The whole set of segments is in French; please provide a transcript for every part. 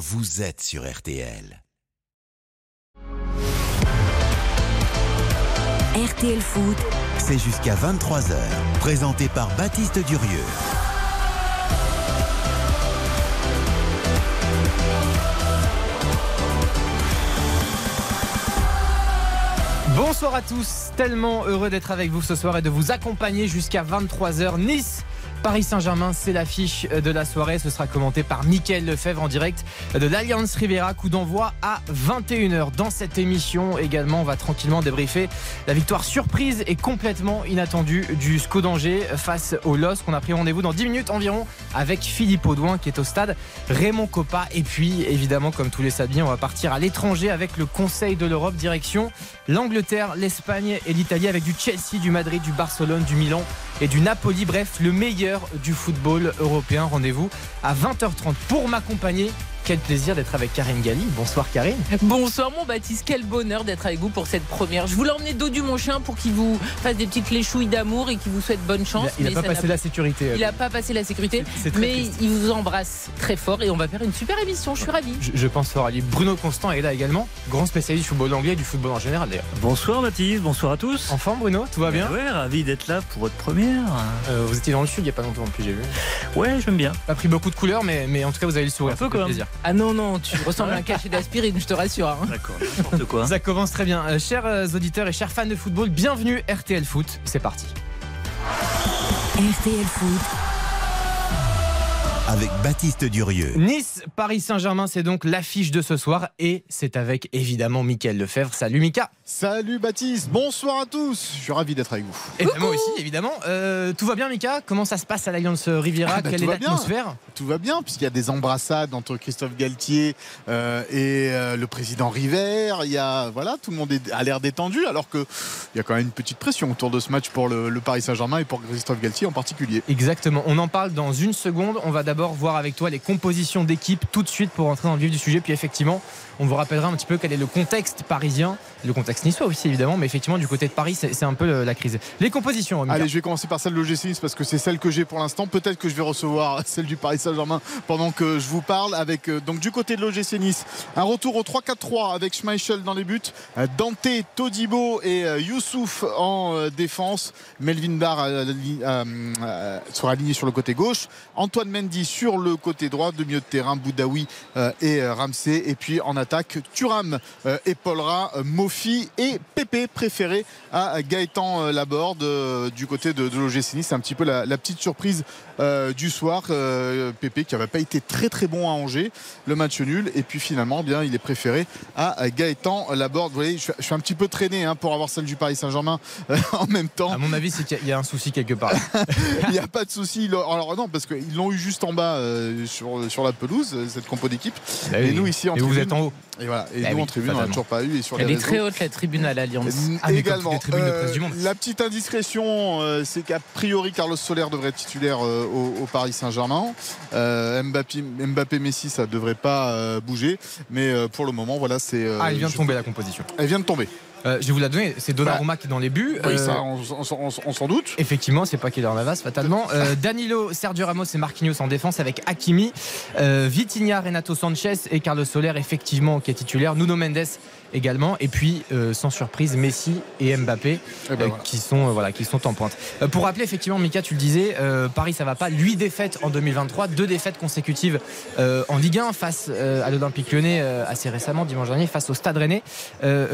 vous êtes sur RTL. RTL Foot, C'est jusqu'à 23h. Présenté par Baptiste Durieux. Bonsoir à tous, tellement heureux d'être avec vous ce soir et de vous accompagner jusqu'à 23h. Nice Paris Saint-Germain, c'est l'affiche de la soirée. Ce sera commenté par Mickaël Lefebvre en direct de l'Alliance Rivera. Coup d'envoi à 21h. Dans cette émission également, on va tranquillement débriefer la victoire surprise et complètement inattendue du SCO d'Angers face au LOSC. On a pris rendez-vous dans 10 minutes environ avec Philippe Audouin qui est au stade, Raymond Coppa. Et puis, évidemment, comme tous les samedis, on va partir à l'étranger avec le Conseil de l'Europe, direction l'Angleterre, l'Espagne et l'Italie avec du Chelsea, du Madrid, du Barcelone, du Milan et du Napoli. Bref, le meilleur du football européen. Rendez-vous à 20h30 pour m'accompagner. Quel plaisir d'être avec Karine Galli. Bonsoir Karine. Bonsoir mon Baptiste, quel bonheur d'être avec vous pour cette première. Je voulais emmener Dodu mon chien pour qu'il vous fasse des petites léchouilles d'amour et qu'il vous souhaite bonne chance. Il n'a mais pas passé la sécurité. Il n'a pas passé la sécurité, mais triste. il vous embrasse très fort et on va faire une super émission. Je suis ravie. Je, je pense fort à lui. Bruno Constant est là également, grand spécialiste du football anglais et du football en général d'ailleurs. Bonsoir Baptiste, bonsoir à tous. En forme Bruno, tout va bien? Ouais, ravi d'être là pour votre première. Euh, Vous étiez dans le sud il n'y a pas longtemps en plus, j'ai vu. Ouais, j'aime bien. Pas pris beaucoup de couleurs, mais, mais en tout cas vous avez le sourire. Un peu plaisir. Ah non, non, tu ressembles à un cachet d'aspirine, je te rassure. hein. D'accord, n'importe quoi. Ça commence très bien. Euh, chers euh, auditeurs et chers fans de football, bienvenue RTL Foot. C'est parti. RTL Foot, Avec Baptiste Durieux. Nice, Paris Saint-Germain, c'est donc l'affiche de ce soir et c'est avec évidemment Mickaël Lefebvre. Salut Mika. Salut Baptiste, bonsoir à tous. Je suis ravi d'être avec vous. Et ben, moi aussi évidemment. Euh, tout va bien Mika? Comment ça se passe à l'Alliance Riviera? Ah, bah, Quelle est l'atmosphère? Tout va bien puisqu'il y a des embrassades entre Christophe Galtier euh, et euh, le président River. Il y a voilà, tout le monde a l'air détendu alors que il y a quand même une petite pression autour de ce match pour le, le Paris Saint-Germain et pour Christophe Galtier en particulier. Exactement, on en parle dans une seconde. On va d'abord voir avec toi les compositions d'équipe tout de suite pour entrer dans le vif du sujet. Puis effectivement, on vous rappellera un petit peu quel est le contexte parisien, le contexte niçois aussi évidemment, mais effectivement du côté de Paris, c'est un peu le- la crise. Les compositions. Allez, je vais commencer par celle de l'OGC Nice parce que c'est celle que j'ai pour l'instant. Peut-être que je vais recevoir celle du Paris Saint-Germain pendant que je vous parle. Avec euh, donc du côté de l'OGC Nice, un retour au 3-4-3 avec Schmeichel dans les buts, euh, Dante, Todibo et euh, Youssouf en euh, défense. Melvin Barr euh, euh, euh, sera aligné sur le côté gauche. Antoine Mendy sur le côté droit, de milieu de terrain, Boudaoui euh, et euh, Ramsey. Et puis en attaque, Thuram euh, épaulera euh, Mofi et Pépé préféré à Gaëtan euh, Laborde euh, du côté de, de l'OGC Nice. C'est un petit peu la, la petite surprise euh, du soir. Euh, Pépé qui n'avait pas été très très bon à Angers, le match nul. Et puis finalement, eh bien, il est préféré à Gaëtan Laborde. Vous voyez, je, suis- je suis un petit peu traîné hein, pour avoir celle du Paris Saint-Germain euh, en même temps. À mon avis, c'est qu'il y a un souci quelque part. Il n'y a pas de souci. Alors non, parce qu'ils l'ont eu juste en bas euh, sur, sur la pelouse, euh, cette compo d'équipe. Et nous ici en Et vous êtes en haut. Et voilà. Et Ah nous oui, en tribune, on n'a toujours pas eu. Et sur Elle les est réseaux, très haute la tribune à l'Alliance. Ah, également. toutes les tribunes de presse du monde. la petite indiscrétion, euh, c'est qu'a priori Carlos Soler devrait être titulaire euh, au, au Paris Saint-Germain. Euh, Mbappé, Mbappé, Messi, ça devrait pas euh, bouger, mais euh, pour le moment, voilà, c'est. euh, Ah, il vient de tomber la composition. Elle vient de tomber. Euh, je vais vous la donner. C'est Donnarumma qui est dans les buts. Oui, Euh, ça, on, on- on- on s'en doute. Effectivement, c'est pas Keylor Navas fatalement. Euh, Danilo, Sergio Ramos et Marquinhos en défense avec Hakimi, euh, Vitinha, Renato Sanchez et Carlos Soler effectivement qui est titulaire, Nuno Mendes également et puis euh, sans surprise Messi et Mbappé Eh ben euh, voilà. qui sont euh, voilà qui sont en pointe. Pour rappeler effectivement Mika tu le disais Paris ça va pas 8 défaites en 2023, deux défaites consécutives en Ligue 1 face à l'Olympique Lyonnais assez récemment dimanche dernier face au Stade Rennais.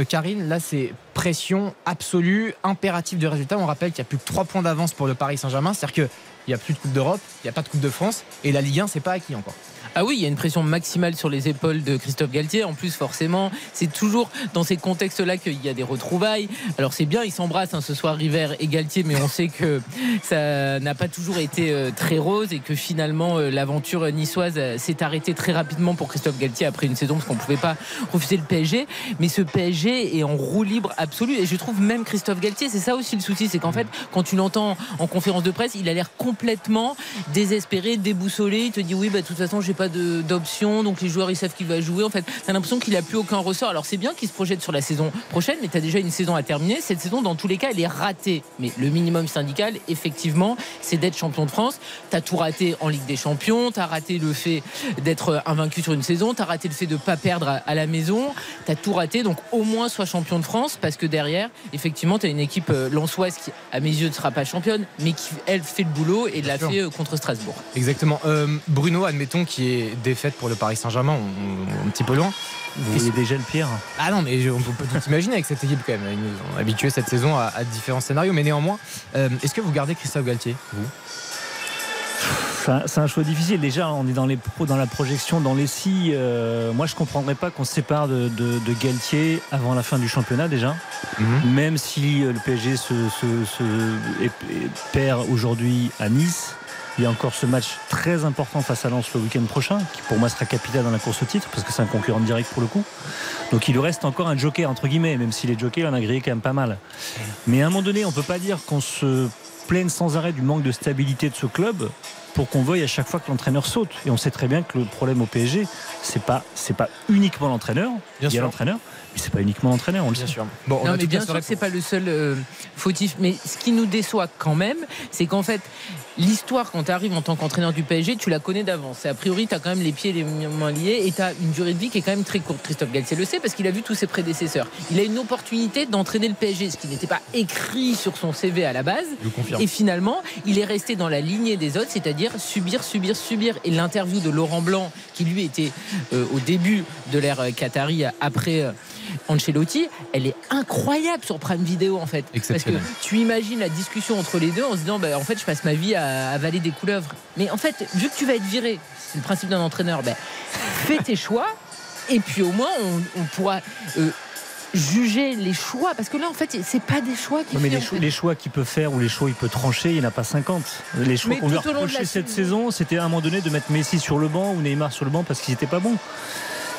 Karine là c'est pression absolue, impératif de résultat. On rappelle qu'il y a plus que 3 points d'avance pour le Paris Saint-Germain, c'est-à-dire que il n'y a plus de Coupe d'Europe, il n'y a pas de Coupe de France et la Ligue 1 c'est pas acquis encore. Ah oui, il y a une pression maximale sur les épaules de Christophe Galtier. En plus, forcément, c'est toujours dans ces contextes-là qu'il y a des retrouvailles. Alors c'est bien, ils s'embrassent hein, ce soir, River et Galtier, mais on sait que ça n'a pas toujours été euh, très rose et que finalement euh, l'aventure niçoise euh, s'est arrêtée très rapidement pour Christophe Galtier après une saison parce qu'on ne pouvait pas refuser le PSG. Mais ce PSG est en roue libre absolue et je trouve même Christophe Galtier, c'est ça aussi le souci, c'est qu'en fait, quand tu l'entends en conférence de presse, il a l'air complètement désespéré, déboussolé. Il te dit oui, bah, de toute façon, j'ai pas pas d'option, donc les joueurs ils savent qu'il va jouer. En fait, t'as l'impression qu'il a plus aucun ressort. Alors c'est bien qu'il se projette sur la saison prochaine, mais t'as déjà une saison à terminer. Cette saison, dans tous les cas, elle est ratée. Mais le minimum syndical, effectivement, c'est d'être champion de France. T'as tout raté en Ligue des Champions, t'as raté le fait d'être invaincu sur une saison, t'as raté le fait de pas perdre à, à la maison, t'as tout raté. Donc au moins sois champion de France, parce que derrière, effectivement, t'as une équipe euh, lançoise qui, à mes yeux, ne sera pas championne, mais qui elle fait le boulot et l'a fait euh, contre Strasbourg. Exactement. Euh, Bruno, admettons qui est défaite pour le Paris Saint-Germain, un petit peu loin. Vous voyez déjà le pire. Ah non, mais on peut tout imaginer avec cette équipe quand même. Ils nous ont habitués cette saison à, à différents scénarios, mais néanmoins, euh, est-ce que vous gardez Christophe Galtier? Vous? C'est un- choix difficile. Déjà, on est dans, les pro- dans la projection, dans les si. euh, moi, je ne comprendrais pas qu'on se sépare de, de- de Galtier avant la fin du championnat, déjà. Même si euh, le PSG se, perd aujourd'hui à Nice. Il y a encore ce match très important face à Lens le week-end prochain, qui pour moi sera capital dans la course au titre, parce que c'est un concurrent direct pour le coup. Donc il lui reste encore un joker, entre guillemets, même si les jokers, il en a grillé quand même pas mal. Mais à un moment donné, on ne peut pas dire qu'on se plaigne sans arrêt du manque de stabilité de ce club pour qu'on veuille à chaque fois que l'entraîneur saute. Et on sait très bien que le problème au PSG, c'est pas c'est pas uniquement l'entraîneur. Il y a l'entraîneur, mais c'est pas uniquement l'entraîneur. On le Bien sait. sûr. Bon, on non, a mais toute bien sûr que c'est pas le seul euh, fautif. Mais ce qui nous déçoit quand même, c'est qu'en fait, l'histoire, quand tu arrives en tant qu'entraîneur du PSG, tu la connais d'avance. Et a priori, tu as quand même les pieds et les mains liés et tu as une durée de vie qui est quand même très courte. Christophe Galtier le sait parce qu'il a vu tous ses prédécesseurs. Il a une opportunité d'entraîner le PSG, ce qui n'était pas écrit sur son CV à la base. Je vous confirme. Et finalement, il est resté dans la lignée des autres, c'est-à-dire subir, subir, subir. Et l'interview de Laurent Blanc, qui lui était euh, au début de l'ère Qatari, après euh, Ancelotti, elle est incroyable sur Prime Video en fait. Parce que tu imagines la discussion entre les deux en se disant, bah, en fait, je passe ma vie à avaler des couleuvres. Mais en fait, vu que tu vas être viré, c'est le principe d'un entraîneur, ben, fais tes choix. Et puis au moins, on, on pourra euh, juger les choix. Parce que là, en fait, c'est pas des choix qui mais les, choix, fait. les choix qu'il peut faire ou les choix il peut trancher, il n'y en a pas 50. Les choix qu'on lui a reproché cette saison. saison, c'était à un moment donné de mettre Messi sur le banc ou Neymar sur le banc parce qu'ils n'étaient pas bons.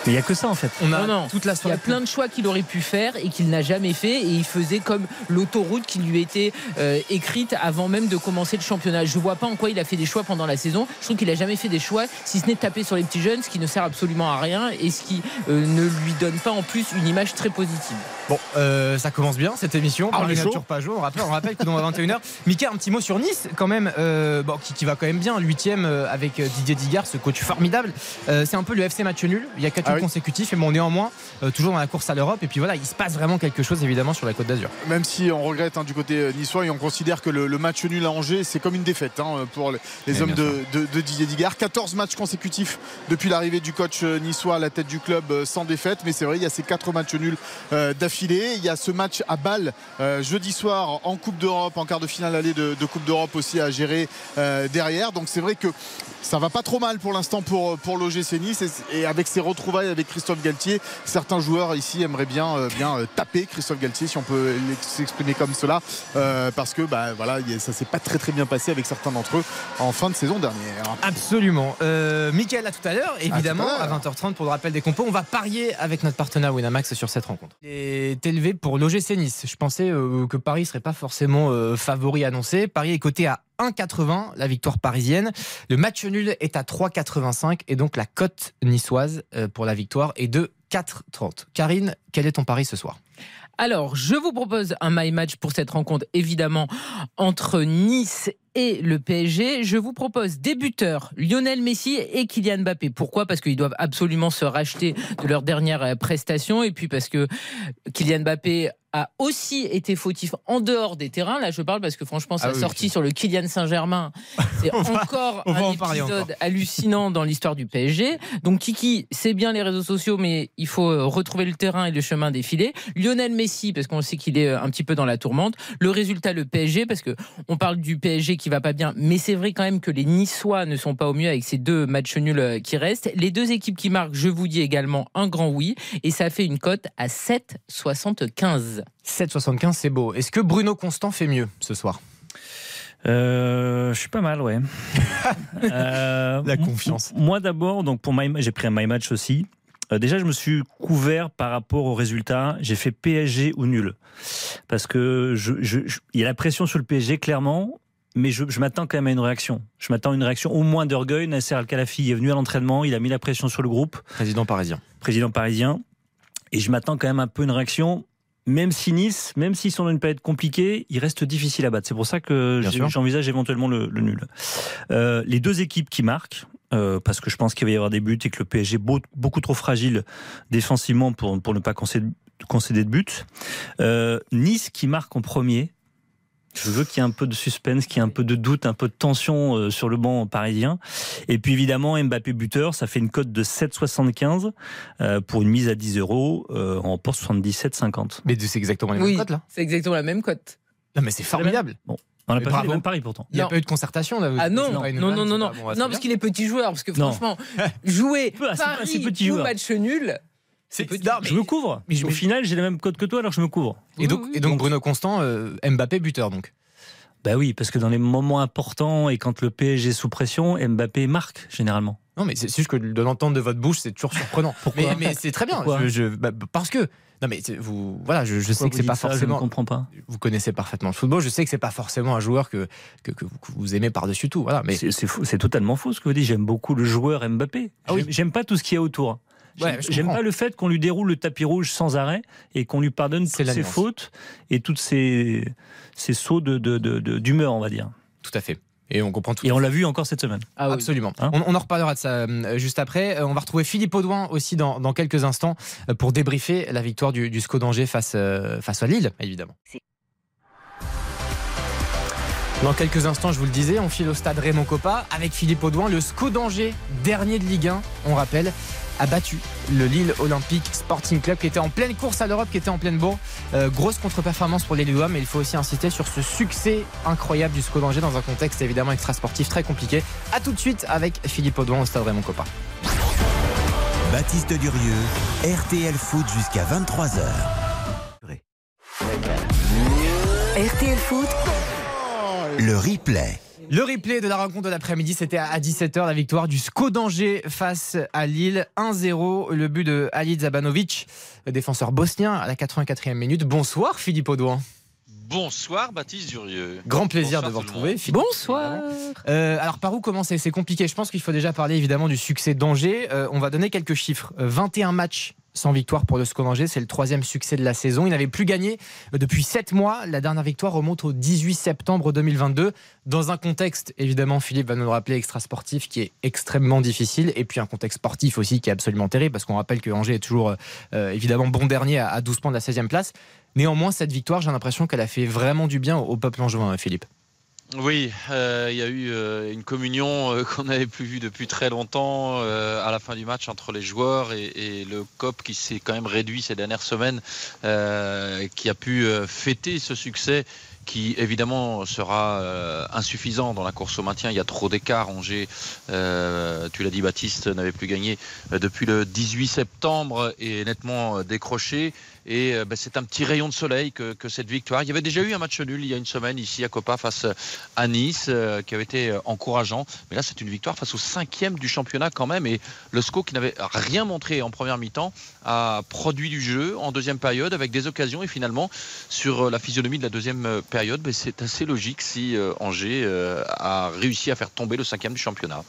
Mais il n'y a que ça en fait. On a Non, non. toute la Il y a plein de choix qu'il aurait pu faire et qu'il n'a jamais fait et il faisait comme l'autoroute qui lui était euh, écrite avant même de commencer le championnat. Je vois pas en quoi il a fait des choix pendant la saison. Je trouve qu'il a jamais fait des choix si ce n'est de taper sur les petits jeunes, ce qui ne sert absolument à rien et ce qui euh, ne lui donne pas en plus une image très positive. Bon, euh, ça commence bien cette émission. Ah, on n'a pas joué. On rappelle, on rappelle que dans 21h. Mika, un petit mot sur Nice, quand même, euh, bon, qui, qui va quand même bien, huitième avec Didier Digard, ce coach formidable. Euh, c'est un peu le FC match nul. Il y a quatre Ah nuls oui. consécutifs, mais bon, néanmoins, euh, toujours dans la course à l'Europe. Et puis voilà, il se passe vraiment quelque chose évidemment sur la Côte d'Azur. Même si on regrette hein, du côté euh, niçois et on considère que le, le match nul à Angers, c'est comme une défaite hein, pour les, les Mais hommes de, de- de Didier Digard. 14 matchs consécutifs depuis l'arrivée du coach euh, niçois à la tête du club sans défaite. Mais c'est vrai, il y a ces quatre matchs nuls euh, d'affilée. Il y a ce match à Bâle euh, jeudi soir en Coupe d'Europe, en quart de finale allée de, de Coupe d'Europe aussi à gérer derrière. Donc c'est vrai que ça va pas trop mal pour l'instant pour, pour l'OGC Nice et, et avec ses retrouvailles avec Christophe Galtier, certains joueurs ici aimeraient bien, euh, bien euh, taper Christophe Galtier si on peut s'exprimer comme cela euh, parce que bah, voilà, ça s'est pas très très bien passé avec certains d'entre eux en fin de saison dernière. Absolument. Euh, Mickaël, à tout à l'heure, évidemment, À à, tout à 20h30 pour le rappel des compos. On va parier avec notre partenaire Winamax sur cette rencontre. Il est élevé pour l'OGC Nice. Je pensais que Paris serait pas forcément favori annoncé. Paris est coté à 1,80, la victoire parisienne. Le match nul est à 3,85 et donc la cote niçoise euh, pour la victoire est de 4,30. Karine, quel est ton pari ce soir? Alors, je vous propose un my match pour cette rencontre, évidemment, entre Nice et le PSG. Je vous propose des buteurs, Lionel Messi et Kylian Mbappé. Pourquoi? Parce qu'ils doivent absolument se racheter de leur dernière euh, prestation et puis parce que Kylian Mbappé a aussi été fautif en dehors des terrains. Là, je parle parce que franchement, sa Ah oui, sortie oui. sur le Kylian Saint-Germain, c'est encore va un épisode encore. hallucinant dans l'histoire du PSG. Donc Kiki, c'est bien les réseaux sociaux, mais il faut euh, retrouver le terrain et le chemin défilé. Lionel Messi, parce qu'on sait qu'il est euh, un petit peu dans la tourmente. Le résultat, le PSG, parce que on parle du PSG qui va pas bien, mais c'est vrai quand même que les Niçois ne sont pas au mieux avec ces deux matchs nuls euh, qui restent. Les deux équipes qui marquent, je vous dis également un grand oui, et ça fait une cote à 7,75. 7,75, c'est beau. Est-ce que Bruno Constant fait mieux ce soir? Euh, je suis pas mal, ouais. Euh, La confiance. Moi d'abord, donc pour my, j'ai pris un my match aussi. Euh, déjà, je me suis couvert par rapport aux résultats. J'ai fait PSG ou nul parce que je, je- je- il y a la pression sur le PSG clairement. Mais je, m'attends quand même à une réaction. Je m'attends à une réaction au moins d'orgueil. Nasser Al-Khalafi est venu à l'entraînement, il a mis la pression sur le groupe. Président parisien. Président parisien. Et je m'attends quand même un peu à une réaction même si Nice, même s'ils sont dans une période compliquée, il reste difficile à battre. C'est pour ça que j'envisage éventuellement le, nul. Euh, les deux équipes qui marquent, euh, parce que je pense qu'il va y avoir des buts et que le PSG est beaucoup trop fragile défensivement pour, pour ne pas concéder, concéder de buts. Euh, nice qui marque en premier, je veux qu'il y ait un peu de suspense, qu'il y ait un peu de doute, un peu de tension euh, sur le banc parisien. Et puis évidemment, Mbappé buteur, ça fait une cote de 7,75 euh, pour une mise à 10 euros. Euh, on remporte 77,50. Mais c'est exactement la même cote là C'est exactement la même cote. Non mais c'est formidable. Bon. On n'a pas fait le même pari pourtant. Il n'y a pas eu de concertation là. Ah non, non, non, non, non, non, parce qu'il est petit joueur. Parce que franchement, jouer Paris petit ou match nul, je me couvre. Mais Au final, j'ai la même code que toi, alors je me couvre. Et donc, et donc Bruno Constant, euh, Mbappé buteur donc. Bah oui, parce que dans les moments importants et quand le PSG est sous pression, Mbappé marque généralement. Non, mais c'est juste que de l'entendre de votre bouche, c'est toujours surprenant. Pourquoi mais, c'est très bien. Bah, parce que non, mais vous, voilà, je, sais que c'est pas forcément. Je ne comprends pas. Vous connaissez parfaitement le football. Je sais que c'est pas forcément un joueur que, que, vous aimez par-dessus tout. Voilà, mais c'est totalement faux ce que vous dites. J'aime beaucoup le joueur Mbappé. Ah j'aime pas tout ce qu'il y a autour. J'aime pas le fait qu'on lui déroule le tapis rouge sans arrêt et qu'on lui pardonne toutes ses fautes et toutes ses, ses sauts d'humeur, de, de, on va dire. Tout à fait. Et on comprend tout. Et on l'a vu encore cette semaine. Ah Absolument. Hein on, en reparlera de ça euh, juste après. Euh, on va retrouver Philippe Audouin aussi dans, dans, quelques instants euh, pour débriefer la victoire du, du SCO d'Angers face, face à Lille, évidemment. Dans quelques instants, je vous le disais, on file au stade Raymond Coppa avec Philippe Audouin, le SCO d'Angers, dernier de Ligue 1, on rappelle a battu le Lille Olympique Sporting Club qui était en pleine course à l'Europe, qui était en pleine bourre. Euh, grosse contre-performance pour les Lillois, mais il faut aussi insister sur ce succès incroyable du SCO d'Angers dans un contexte évidemment extra-sportif très compliqué. A tout de suite avec Philippe Audouin au stade Raymond Coppa. Baptiste Durieux, RTL Foot jusqu'à 23h. RTL Foot, le replay. Le replay de la rencontre de l'après-midi, c'était à 17h la victoire du SCO d'Angers face à Lille. 1-0, le but de Ali Zabanovic, le défenseur bosnien à la 84e minute. Bonsoir Philippe Audouin. Bonsoir Baptiste Durieux. Grand plaisir de vous retrouver. Bonsoir. Euh, alors par où commencer? C'est compliqué. Je pense qu'il faut déjà parler évidemment du succès d'Angers. Euh, on va donner quelques chiffres. 21 euh, matchs sans victoire pour le SCO d'Angers. C'est le troisième succès de la saison. Il n'avait plus gagné depuis 7 mois. La dernière victoire remonte au 18 septembre 2022. Dans un contexte, évidemment, Philippe va nous le rappeler, extra-sportif qui est extrêmement difficile. Et puis un contexte sportif aussi qui est absolument terrible. Parce qu'on rappelle que Angers est toujours évidemment bon dernier à 12 points de la 16e place. Néanmoins, cette victoire, j'ai l'impression qu'elle a fait vraiment du bien au peuple angevin, Philippe. Oui, euh, il y a eu euh, une communion euh, qu'on n'avait plus vue depuis très longtemps à la fin du match entre les joueurs et, le COP qui s'est quand même réduit ces dernières semaines, qui a pu fêter ce succès qui évidemment sera insuffisant dans la course au maintien. Il y a trop d'écart. Angers, tu l'as dit Baptiste, n'avait plus gagné depuis le 18 septembre et nettement décroché. Et euh, bah, c'est un petit rayon de soleil que, cette victoire. Il y avait déjà eu un match nul il y a une semaine ici à Copa face à Nice, euh, qui avait été euh, encourageant. Mais là, c'est une victoire face au cinquième du championnat quand même. Et le SCO, qui n'avait rien montré en première mi-temps, a produit du jeu en deuxième période avec des occasions. Et finalement, sur la physionomie de la deuxième période, bah, c'est assez logique si Angers a réussi à faire tomber le cinquième du championnat.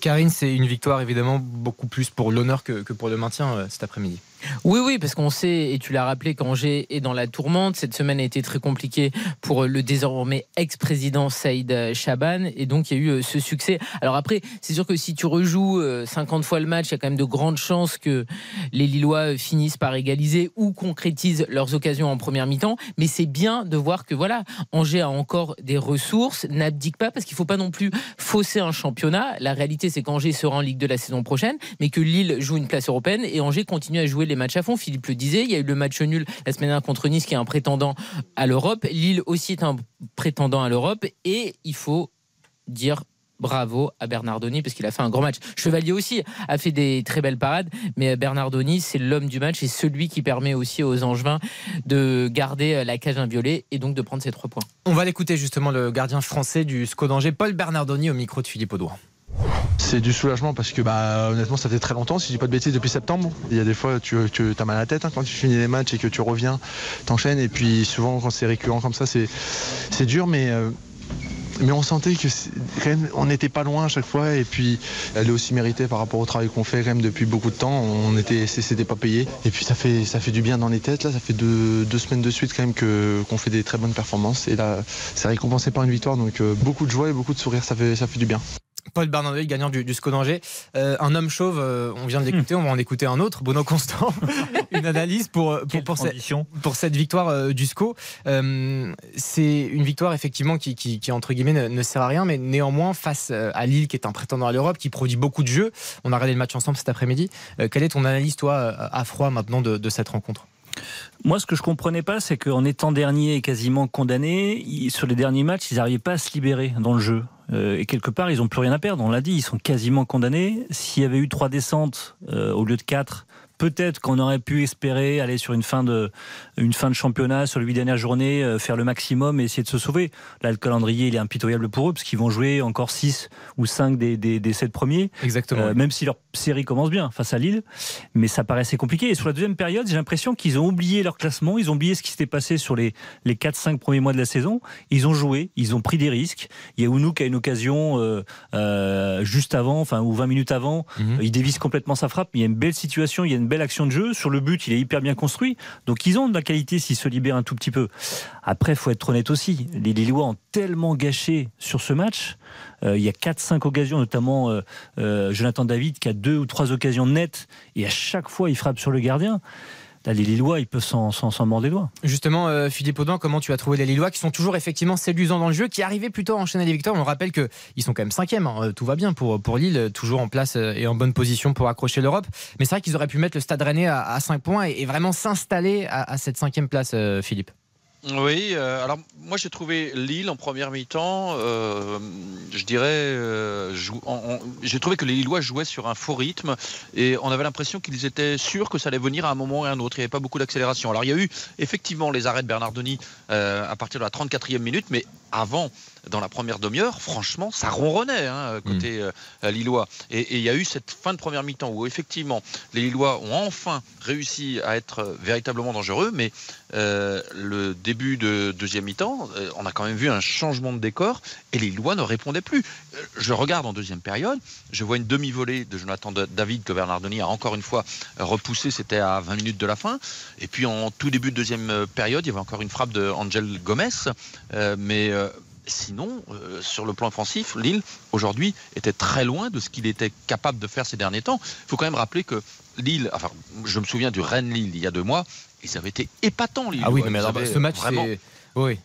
Karine, c'est une victoire évidemment beaucoup plus pour l'honneur que, que pour le maintien cet après-midi. Oui, oui, parce qu'on sait, et tu l'as rappelé, qu'Angers est dans la tourmente. Cette semaine a été très compliquée pour le désormais ex-président Saïd Chaban. Et donc, il y a eu euh, ce succès. Alors après, c'est sûr que si tu rejoues 50 euh, fois le match, il y a quand même de grandes chances que les Lillois euh, finissent par égaliser ou concrétisent leurs occasions en première mi-temps. Mais c'est bien de voir que voilà, Angers a encore des ressources, n'abdique pas, parce qu'il ne faut pas non plus fausser un championnat. La réalité, c'est qu'Angers sera en Ligue de la saison prochaine, mais que Lille joue une place européenne et Angers continue à jouer les matchs à fond. Philippe le disait, il y a eu le match nul la semaine dernière contre Nice qui est un prétendant à l'Europe. Lille aussi est un prétendant à l'Europe et il faut dire bravo à Bernardoni parce qu'il a fait un grand match. Chevalier aussi a fait des très belles parades, mais Bernardoni, c'est l'homme du match et celui qui permet aussi aux Angevins de garder la cage inviolée et donc de prendre ses trois points. On va l'écouter justement le gardien français du SCO Paul Bernardoni, au micro de Philippe Audouin. C'est du soulagement parce que bah, honnêtement ça fait très longtemps, si je dis pas de bêtises, depuis septembre. Il y a des fois tu, tu as mal à la tête hein, quand tu finis les matchs et que tu reviens, t'enchaînes et puis souvent quand c'est récurrent comme ça c'est dur mais euh, mais on sentait que on n'était pas loin à chaque fois. Et puis, elle est aussi méritée par rapport au travail qu'on fait Rennes depuis beaucoup de temps. On était, c'était pas payé. Et puis, ça fait, ça fait du bien dans les têtes. Là, ça fait deux, deux semaines de suite quand même que, qu'on fait des très bonnes performances. Et là, c'est récompensé par une victoire. Donc, euh, beaucoup de joie et beaucoup de sourire. Ça fait, ça fait du bien. Paul Bernardeuil, gagnant du, du SCO d'Angers. Euh, un homme chauve, euh, on vient de l'écouter, on va en écouter un autre, Bono Constant. une analyse pour, pour, pour, cette, pour cette victoire euh, du SCO. c'est une victoire effectivement qui, qui, qui entre guillemets, ne, ne, sert à rien, mais néanmoins, face à Lille, qui est un prétendant à l'Europe, qui produit beaucoup de jeux, on a regardé le match ensemble cet après-midi. quelle est ton analyse, toi, à froid maintenant, de, de cette rencontre? Moi, ce que je comprenais pas, c'est qu'en étant dernier et quasiment condamné, sur les derniers matchs, ils n'arrivaient pas à se libérer dans le jeu. Euh, et quelque part, ils n'ont plus rien à perdre. On l'a dit, ils sont quasiment condamnés. S'il y avait eu trois descentes euh, au lieu de quatre, peut-être qu'on aurait pu espérer aller sur une fin de, une fin de championnat, sur les huit dernières journées, euh, faire le maximum et essayer de se sauver. Là, le calendrier, il est impitoyable pour eux, parce qu'ils vont jouer encore 6 ou 5 des, des, des 7 premiers. Exactement. Euh, même si leur série commence bien face à Lille. Mais ça paraissait compliqué. Et sur la deuxième période, j'ai l'impression qu'ils ont oublié leur classement, ils ont oublié ce qui s'était passé sur les, les 4-5 premiers mois de la saison. Ils ont joué, ils ont pris des risques. Il y a Ounou qui a une occasion euh, euh, juste avant, enfin, ou 20 minutes avant. Mm -hmm. Il dévisse complètement sa frappe. Il y a une belle situation, il y a une belle action de jeu. Sur le but, il est hyper bien construit. Donc ils ont de la qualité s'ils se libèrent un tout petit peu. Après, faut être honnête aussi. Les Lillois ont tellement gâché sur ce match. Euh, il y a 4-5 occasions, notamment euh, euh, Jonathan David qui a deux ou trois occasions nettes. Et à chaque fois, il frappe sur le gardien. Les Lillois, ils peuvent s'en mordre les doigts. Justement, euh, Philippe Audin, comment tu as trouvé les Lillois qui sont toujours effectivement séduisants dans le jeu, qui arrivaient plutôt à enchaîner les victoires On rappelle qu'ils sont quand même cinquième, hein. tout va bien pour, Lille, toujours en place et en bonne position pour accrocher l'Europe. Mais c'est vrai qu'ils auraient pu mettre le Stade Rennais à, à 5 points et, vraiment s'installer à, cette cinquième place, euh, Philippe. Oui, euh, alors moi j'ai trouvé Lille en première mi-temps, euh, je dirais, euh, j'ai trouvé que les Lillois jouaient sur un faux rythme et on avait l'impression qu'ils étaient sûrs que ça allait venir à un moment et à un autre. Il n'y avait pas beaucoup d'accélération. Alors il y a eu effectivement les arrêts de Bernardoni à partir de la 34e minute, mais avant, dans la première demi-heure, franchement, ça ronronnait hein, côté mmh. Lillois. Et il y a eu cette fin de première mi-temps où effectivement les Lillois ont enfin réussi à être véritablement dangereux, mais le début de deuxième mi-temps, euh, on a quand même vu un changement de décor et les Lillois ne répondaient plus. Euh, je regarde en deuxième période, je vois une demi-volée de Jonathan David que Bernardoni a encore une fois repoussé, c'était à 20 minutes de la fin. Et puis en tout début de deuxième période, il y avait encore une frappe de Angel Gomez. Euh, mais sinon, euh, sur le plan offensif, Lille, aujourd'hui, était très loin de ce qu'il était capable de faire ces derniers temps. Il faut quand même rappeler que Lille, enfin, je me souviens du Rennes-Lille il y a deux mois, ils avaient été épatants, Lille. Ah oui, mais alors, ce match, vraiment... Oui.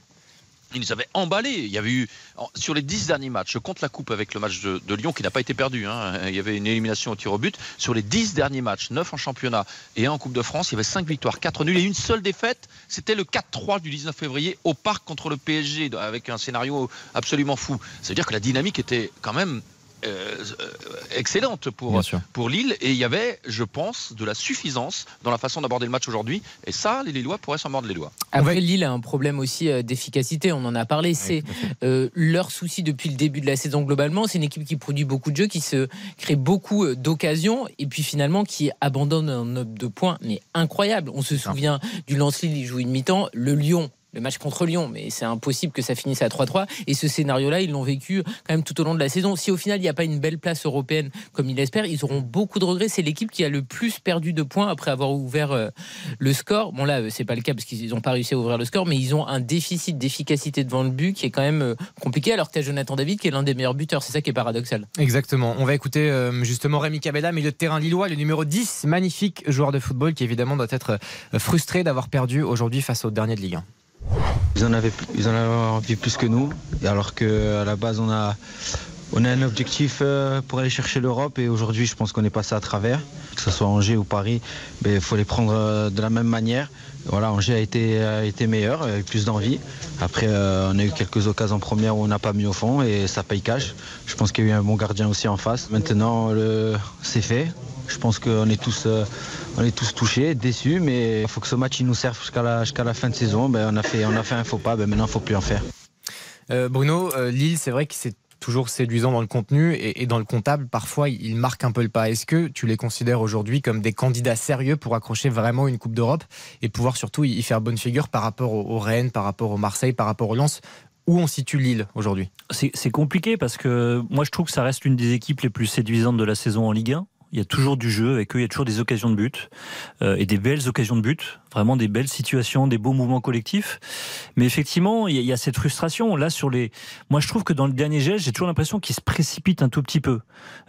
Ils nous avaient emballés. Il y avait eu, sur les dix derniers matchs, je compte la coupe avec le match de, Lyon qui n'a pas été perdu. Hein. Il y avait une élimination au tir au but. Sur les dix derniers matchs, neuf en championnat et un en Coupe de France, il y avait cinq victoires, quatre nuls et une seule défaite. C'était le 4-3 du 19 février au Parc contre le PSG avec un scénario absolument fou. Ça veut dire que la dynamique était quand même euh, excellente pour, pour Lille. Et il y avait, je pense, de la suffisance dans la façon d'aborder le match aujourd'hui. Et ça, les Lillois pourraient s'en mordre les doigts. Après, Lille a un problème aussi euh, d'efficacité, on en a parlé, c'est euh, leur souci depuis le début de la saison globalement, c'est une équipe qui produit beaucoup de jeux, qui se crée beaucoup d'occasions. Et puis finalement qui abandonne un note de points mais incroyable. On se souvient du Lance-Lille, il joue une mi-temps, le Lyon le match contre Lyon, mais c'est impossible que ça finisse à 3-3. Et ce scénario-là, ils l'ont vécu quand même tout au long de la saison. Si au final, il n'y a pas une belle place européenne comme ils l'espèrent, ils auront beaucoup de regrets. C'est l'équipe qui a le plus perdu de points après avoir ouvert euh, le score. Bon, là, euh, c'est pas le cas parce qu'ils n'ont pas réussi à ouvrir le score, mais ils ont un déficit d'efficacité devant le but qui est quand même euh, compliqué, alors que tu as Jonathan David qui est l'un des meilleurs buteurs. C'est ça qui est paradoxal. Exactement. On va écouter justement Rémi Cabella, milieu de terrain lillois, le numéro 10, magnifique joueur de football qui évidemment doit être frustré d'avoir perdu aujourd'hui face au dernier de Ligue 1. Ils en avaient, ils envie plus que nous, alors qu'à la base on a, on a un objectif euh, pour aller chercher l'Europe et aujourd'hui je pense qu'on est passé à travers, que ce soit Angers ou Paris, il faut les prendre euh, de la même manière. Voilà, Angers a été, a été meilleur, avec plus d'envie. Après, euh, on a eu quelques occasions en première où on n'a pas mis au fond et ça paye cash. Je pense qu'il y a eu un bon gardien aussi en face. Maintenant, c'est fait. Je pense qu'on est tous, euh, tous touchés, déçus, mais il faut que ce match il nous serve jusqu'à la, fin de saison. Ben, on, a fait, un faux pas, ben, maintenant il ne faut plus en faire. Euh, Bruno, Lille, c'est vrai que c'est toujours séduisant dans le contenu et, dans le comptable, parfois il marque un peu le pas. Est-ce que tu les considères aujourd'hui comme des candidats sérieux pour accrocher vraiment une Coupe d'Europe et pouvoir surtout y faire bonne figure par rapport au, Rennes, par rapport au Marseille, par rapport au Lens? Où on situe Lille aujourd'hui? C'est compliqué parce que moi je trouve que ça reste l'une des équipes les plus séduisantes de la saison en Ligue 1. Il y a toujours du jeu avec eux, il y a toujours des occasions de but euh, et des belles occasions de but vraiment des belles situations, des beaux mouvements collectifs. Mais effectivement, il y, a cette frustration. Là, sur les. Moi, je trouve que dans le dernier geste, j'ai toujours l'impression qu'il se précipite un tout petit peu.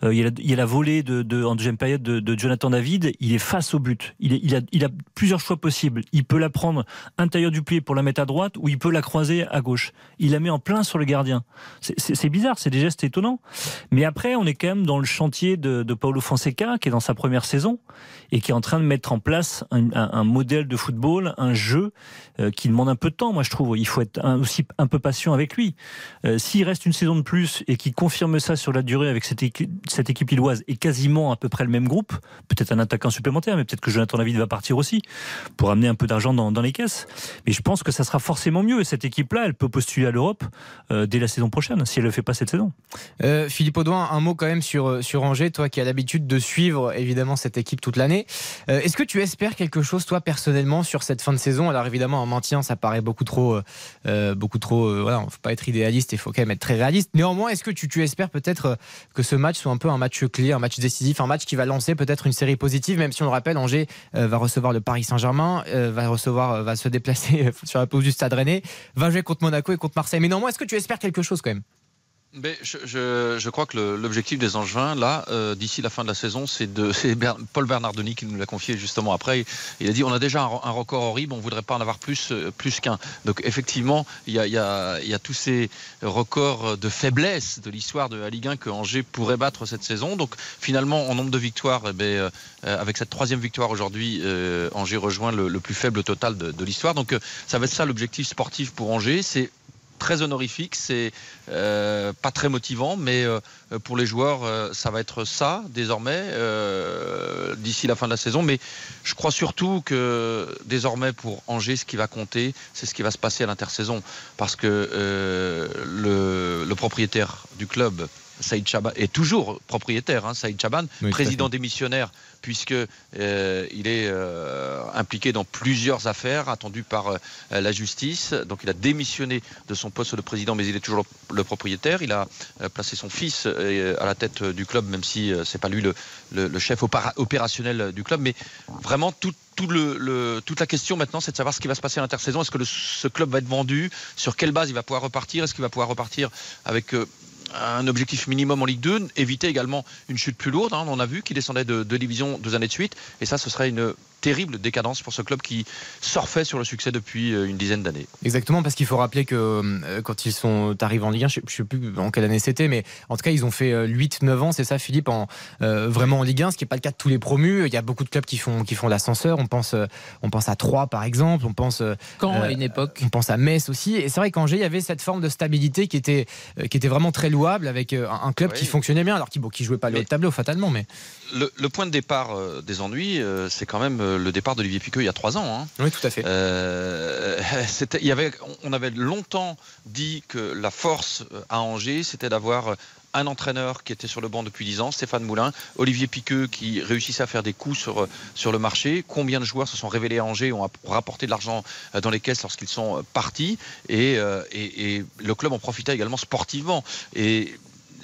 Euh, il, y a la, il, y a la, volée de, de, en deuxième période de, de, Jonathan David. Il est face au but. Il, est, il, a, il a plusieurs choix possibles. Il peut la prendre intérieur du pied pour la mettre à droite ou il peut la croiser à gauche. Il la met en plein sur le gardien. C'est bizarre, c'est des gestes étonnants. Mais après, on est quand même dans le chantier de, de Paulo Fonseca, qui est dans sa première saison et qui est en train de mettre en place un, un, un modèle de football, un jeu euh, qui demande un peu de temps, moi je trouve. Il faut être aussi un peu patient avec lui. Euh, s'il reste une saison de plus et qu'il confirme ça sur la durée avec cette équipe, cette équipe lilloise et quasiment à peu près le même groupe, peut-être un attaquant supplémentaire, mais peut-être que Jonathan David va partir aussi pour amener un peu d'argent dans, dans, les caisses. Mais je pense que ça sera forcément mieux. Et cette équipe-là, elle peut postuler à l'Europe euh, dès la saison prochaine, si elle ne le fait pas cette saison. Euh, Philippe Audouin, un mot quand même sur, sur Angers, toi qui as l'habitude de suivre évidemment cette équipe toute l'année. Euh, Est-ce que tu espères quelque chose, toi, personnellement, sur cette fin de saison? Alors évidemment, un maintien, ça paraît beaucoup trop, euh, euh beaucoup trop. Euh, voilà, faut pas être idéaliste, il faut quand même être très réaliste. Néanmoins, est-ce que tu, espères peut-être que ce match soit un peu un match clé, un match décisif, un match qui va lancer peut-être une série positive, même si on le rappelle, Angers va recevoir le Paris Saint-Germain, va recevoir, va se déplacer sur la pause du Stade Rennais, va jouer contre Monaco et contre Marseille. Mais néanmoins, est-ce que tu espères quelque chose quand même? Je, je, je, crois que l'objectif des Angevins, là, euh, d'ici la fin de la saison, c'est de. C'est Paul Bernardoni qui nous l'a confié justement après. Il a dit on a déjà un, record horrible, on voudrait pas en avoir plus, euh, plus qu'un. Donc effectivement, il y a, y, y a, tous ces records de faiblesse de l'histoire de la Ligue 1 que Angers pourrait battre cette saison. Donc finalement, en nombre de victoires, eh bien, euh, avec cette troisième victoire aujourd'hui, euh, Angers rejoint le, le, plus faible total de, de l'histoire. Donc ça va être ça l'objectif sportif pour Angers. C'est très honorifique, c'est euh, pas très motivant, mais euh, pour les joueurs, euh, ça va être ça désormais d'ici la fin de la saison. Mais je crois surtout que désormais pour Angers, ce qui va compter, c'est ce qui va se passer à l'intersaison, parce que le, le propriétaire du club Saïd Chaban est toujours propriétaire, hein, Saïd Chaban, oui, président démissionnaire, puisque euh, il est euh, impliqué dans plusieurs affaires attendues par euh, la justice. Donc il a démissionné de son poste de président, mais il est toujours le, propriétaire. Il a placé son fils à la tête du club, même si c'est pas lui le, chef opérationnel du club. Mais vraiment toute la question maintenant, c'est de savoir ce qui va se passer à l'intersaison. Est-ce que ce club va être vendu? Sur quelle base il va pouvoir repartir? Est-ce qu'il va pouvoir repartir avec un objectif minimum en Ligue 2, éviter également une chute plus lourde. Hein, on a vu qu'il descendait de deux divisions deux années de suite, et ça, ce serait une terrible décadence pour ce club qui surfait sur le succès depuis une dizaine d'années. Exactement, parce qu'il faut rappeler que euh, quand ils sont arrivés en Ligue 1, je ne sais plus en quelle année c'était, mais en tout cas, ils ont fait 8-9 ans, c'est ça, Philippe, en, euh, vraiment en Ligue 1, ce qui n'est pas le cas de tous les promus. Il y a beaucoup de clubs qui font, qui font l'ascenseur. On pense, on pense à Troyes, par exemple. On pense, Quand, euh, à une époque On pense à Metz aussi. Et c'est vrai qu'Angers, il y avait cette forme de stabilité qui était, qui était vraiment très louable avec un club oui. qui fonctionnait bien, alors qui ne bon, jouait pas le haut de tableau fatalement. Mais... Le, le point de départ des ennuis, c'est quand même le départ d'Olivier Piqueux il y a trois ans. Hein. Oui, tout à fait. Euh, il y avait, on avait longtemps dit que la force à Angers, c'était d'avoir un entraîneur qui était sur le banc depuis 10 ans, Stéphane Moulin, Olivier Piqueux qui réussissait à faire des coups sur, sur le marché. Combien de joueurs se sont révélés à Angers, ont rapporté de l'argent dans les caisses lorsqu'ils sont partis et, et, et, le club en profitait également sportivement. Et